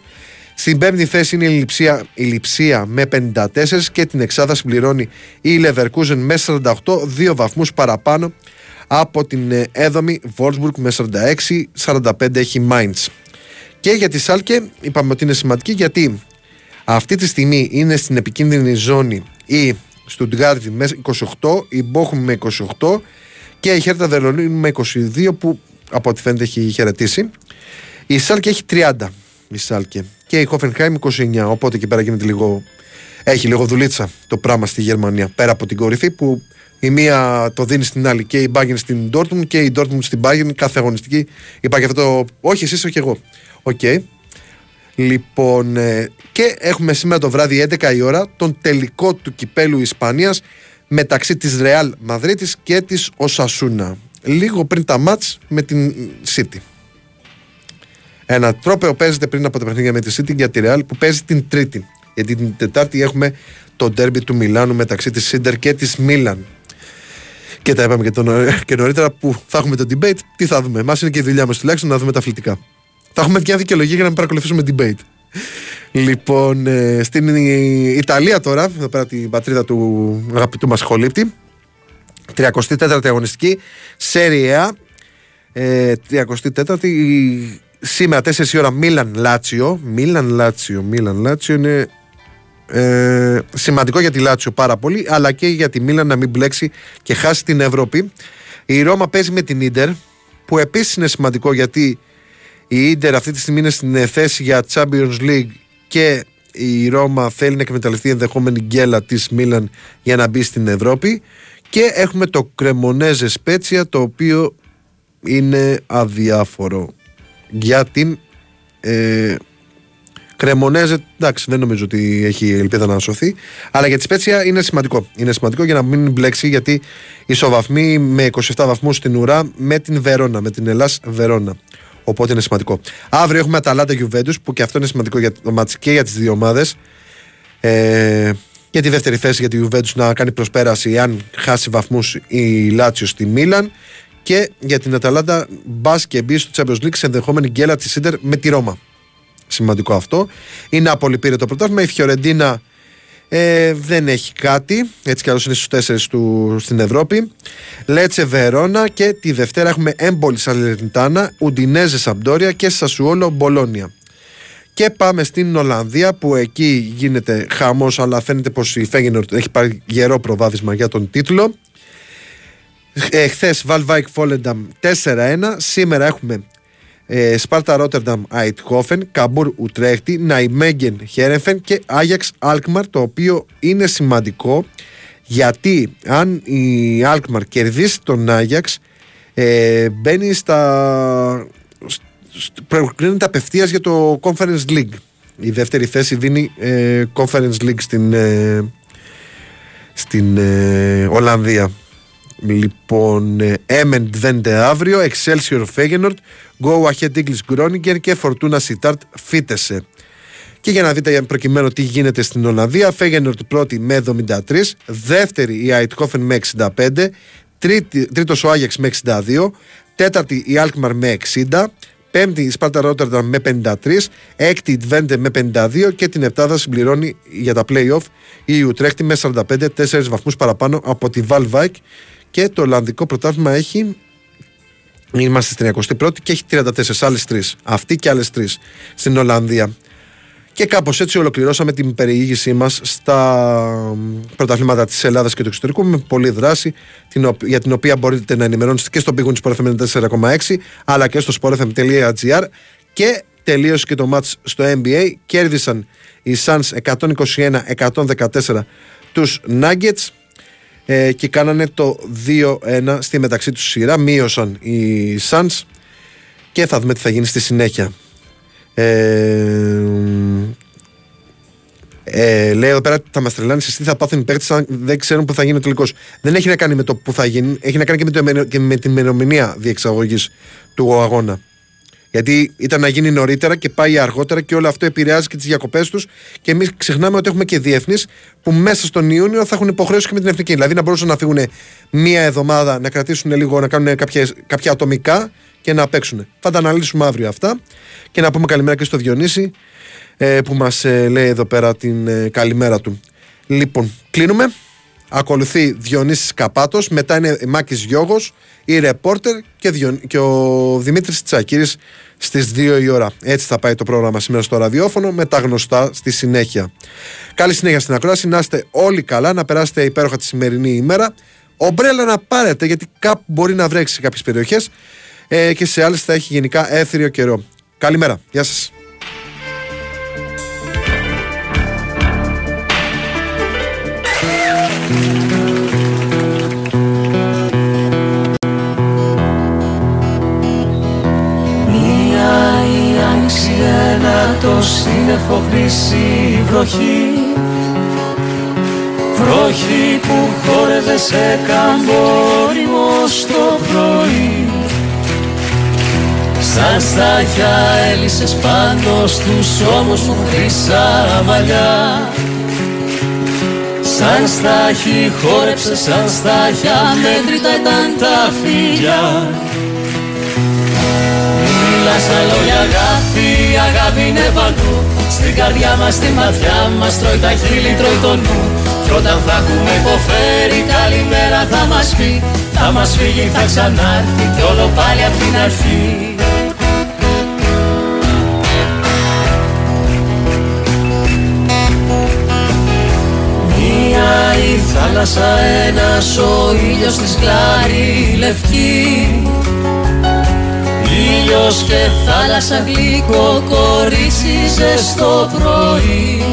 Στην πέμπτη θέση είναι η Λιψία, η Λιψία με 54 και την εξάδα συμπληρώνει η Leverkusen με 48, δύο βαθμούς παραπάνω από την ε, έδομη Wolfsburg με 46, 45 έχει Mainz. Και για τη Σάλκε είπαμε ότι είναι σημαντική γιατί αυτή τη στιγμή είναι στην επικίνδυνη ζώνη η Στουτγκάρδη με 28, η Μπόχουμ με 28 και η Χέρτα Βερολίνου με 22 που από ό,τι φαίνεται έχει χαιρετήσει. Η Σάλκε έχει 30 η Σάλκε και η Χόφενχάιμ 29 οπότε εκεί πέρα γίνεται λίγο έχει λίγο δουλίτσα το πράγμα στη Γερμανία πέρα από την κορυφή που η μία το δίνει στην άλλη και η Bayern στην Dortmund και η Dortmund στην Bayern κάθε αγωνιστική υπάρχει αυτό το όχι εσείς όχι εγώ Οκ. Λοιπόν, ε, και έχουμε σήμερα το βράδυ 11 η ώρα τον τελικό του κυπέλλου Ισπανίας μεταξύ της Real Μαδρίτης και της Οσασούνα. Λίγο πριν τα μάτς με την City. Ένα τρόπαιο παίζεται πριν από τα παιχνίδια με τη City για τη Real που παίζει την Τρίτη. Γιατί την Τετάρτη έχουμε το ντέρμπι του Μιλάνου μεταξύ της Ίντερ και της Μίλαν. Και τα είπαμε και, τον, [LAUGHS] και νωρίτερα που θα έχουμε το debate. Τι θα δούμε. Εμάς είναι και η δουλειά μας τουλάχιστον να δούμε τα αθλητικά. Θα έχουμε μια δικαιολογία για να μην παρακολουθήσουμε debate. Λοιπόν, ε, στην Ιταλία τώρα, εδώ πέρα την πατρίδα του αγαπητού μας χολύπτη, 34η αγωνιστική, Serie A, ε, 34η, σήμερα 4 η ώρα Μίλαν Λάτσιο, Μίλαν Λάτσιο, Μίλαν Λάτσιο είναι ε, σημαντικό για τη Λάτσιο πάρα πολύ, αλλά και για τη Μίλαν να μην μπλέξει και χάσει την Ευρώπη. Η Ρώμα παίζει με την Ίντερ, που επίσης είναι σημαντικό γιατί η Ίντερ αυτή τη στιγμή είναι στην θέση για Champions League και η Ρώμα θέλει να εκμεταλλευτεί ενδεχόμενη γκέλα της Μίλαν για να μπει στην Ευρώπη. Και έχουμε το Κρεμονέζε Σπέτσια το οποίο είναι αδιάφορο για την ε, Κρεμονέζε, εντάξει, δεν νομίζω ότι έχει ελπίδα να σωθεί. Αλλά για τη Σπέτσια είναι σημαντικό. Είναι σημαντικό για να μην μπλέξει γιατί ισοβαθμεί με 27 βαθμούς στην ουρά με την Βερόνα, με την Ελλάς Βερόνα. Οπότε είναι σημαντικό. Αύριο έχουμε Αταλάντα Γιουβέντους που και αυτό είναι σημαντικό για το μάτς και για τις δύο ομάδες. Ε, για τη δεύτερη θέση για τη Γιουβέντους να κάνει προσπέραση αν χάσει βαθμούς η Λάτσιο στη Μίλαν. Και για την Αταλάντα μπας και μπεις στο Champions League σε ενδεχόμενη γκέλα της Ιντερ με τη Ρώμα. Σημαντικό αυτό. Η Νάπολη πήρε το πρωτάθλημα. Η Φιωρεντίνα ε, δεν έχει κάτι. Έτσι κι είναι στους 4 του στην Ευρώπη. Λέτσε Βερόνα και τη Δευτέρα έχουμε Έμπολη Σαλερνιτάνα, Ουντινέζε Σαμπτόρια και Σασουόλο Μπολόνια. Και πάμε στην Ολλανδία που εκεί γίνεται χαμός, αλλά φαίνεται πως η Φέγγινορ έχει πάρει γερό προβάδισμα για τον τίτλο. Ε, Χθες Βάαλβαϊκ Φόλενταμ 4-1. Σήμερα έχουμε ε, Σπάρτα Ρότερνταμ Αϊντχόφεν, Καμπούρ Ουτρέχτη, Ναϊμέγκεν Χέρενφεν και Άγιαξ Αλκμαρ, το οποίο είναι σημαντικό γιατί αν η Αλκμαρ κερδίσει τον Άγιαξ, ε, μπαίνει στα. προκρίνεται απευθείας για το Conference League. Η δεύτερη θέση δίνει ε, Conference League στην, ε, στην ε, Ολλανδία. Λοιπόν, Έμεντ δέντε αύριο, Excelsior Feyenoord, Go Ahead English Groninger και Fortuna Sittard φύτεσε. Και για να δείτε προκειμένου τι γίνεται στην Ολλανδία, Feyenoord πρώτη με 73, δεύτερη η Αιτχόφεν με 65, τρίτη, τρίτος ο Άγιαξ με 62, τέταρτη η Alkmaar με 60, πέμπτη η Σπάρτα Ρότερνταμ με 53, έκτη η Τβέντε με 52 και την επτάδα συμπληρώνει για τα play-off η Ιουτρέχτη με 45, 4 βαθμούς παραπάνω από τη Valvike και το Ολλανδικό πρωτάθλημα έχει. Είμαστε στην 21η και έχει 34 άλλες τρεις. Αυτή και άλλες τρεις στην Ολλανδία. Και κάπως έτσι ολοκληρώσαμε την περιήγησή μας στα πρωταθλήματα της Ελλάδας και του εξωτερικού με πολλή δράση για την οποία μπορείτε να ενημερώνεστε και στο Big Wings 4,6 αλλά και στο sportfm.gr και τελείωσε και το match στο NBA. Κέρδισαν οι Suns 121-114 τους Nuggets ε, και κάνανε το 2-1 στη μεταξύ τους σειρά. Μείωσαν οι Suns και θα δούμε τι θα γίνει στη συνέχεια. Ε, Ε, λέει εδώ πέρα θα μας τρελάνει, εσύ θα πάθουν οι παίκτε αν δεν ξέρουν που θα γίνει ο τελικό. Δεν έχει να κάνει με το που θα γίνει, έχει να κάνει και με, το, εμενο- και με την ημερομηνία διεξαγωγής του αγώνα. Γιατί ήταν να γίνει νωρίτερα και πάει αργότερα και όλο αυτό επηρεάζει και τις διακοπές τους. Και εμείς ξεχνάμε ότι έχουμε και διεθνείς που μέσα στον Ιούνιο θα έχουν υποχρέωση και με την εθνική. Δηλαδή να μπορούσαν να φύγουν μία εβδομάδα, να κρατήσουν λίγο, να κάνουν κάποιες, κάποια ατομικά και να παίξουν. Θα τα αναλύσουμε αύριο αυτά. Και να πούμε καλημέρα και στο Διονύση ε, που μας λέει εδώ πέρα την ε, καλημέρα του. Λοιπόν, κλείνουμε. Ακολουθεί Διονύσης Καπάτος, μετά είναι Μάκης Γιώγος, η ρεπόρτερ και, Διον... και ο Δημήτρης Τσακύρης στις 2 η ώρα. Έτσι θα πάει το πρόγραμμα σήμερα στο ραδιόφωνο με τα γνωστά στη συνέχεια. Καλή συνέχεια στην ακρόαση, να είστε όλοι καλά, να περάσετε υπέροχα τη σημερινή ημέρα. Ομπρέλα να πάρετε γιατί κάπου μπορεί να βρέξει σε κάποιες περιοχές ε, και σε άλλες θα έχει γενικά έθριο καιρό. Καλημέρα, γεια σας. Το σύννεφο χρυσή βροχή. Βροχή που χόρευε σε καμπόριμο στο πρωί. Σαν στάχια έλυσες πάνω στους ώμους μου χρυσά μαλλιά. Σαν στάχι χόρεψε, σαν στάχια μέτρητα ήταν τα φιλιά Μιλά σαν λόγια αγάπη, αγάπη είναι παντού. Στην καρδιά μας, στη ματιά μας τρώει τα χείλη, τρώει το νου. Κι όταν θα έχουμε υποφέρει καλημέρα θα μας πει. Θα μας φύγει, θα ξανάρθει κι όλο πάλι απ' την αρχή. Μία η θάλασσα, ένας ο ήλιος της κλάρη λευκή Ήλιος και θάλασσα γλυκό κορίτσι ζεστό πρωί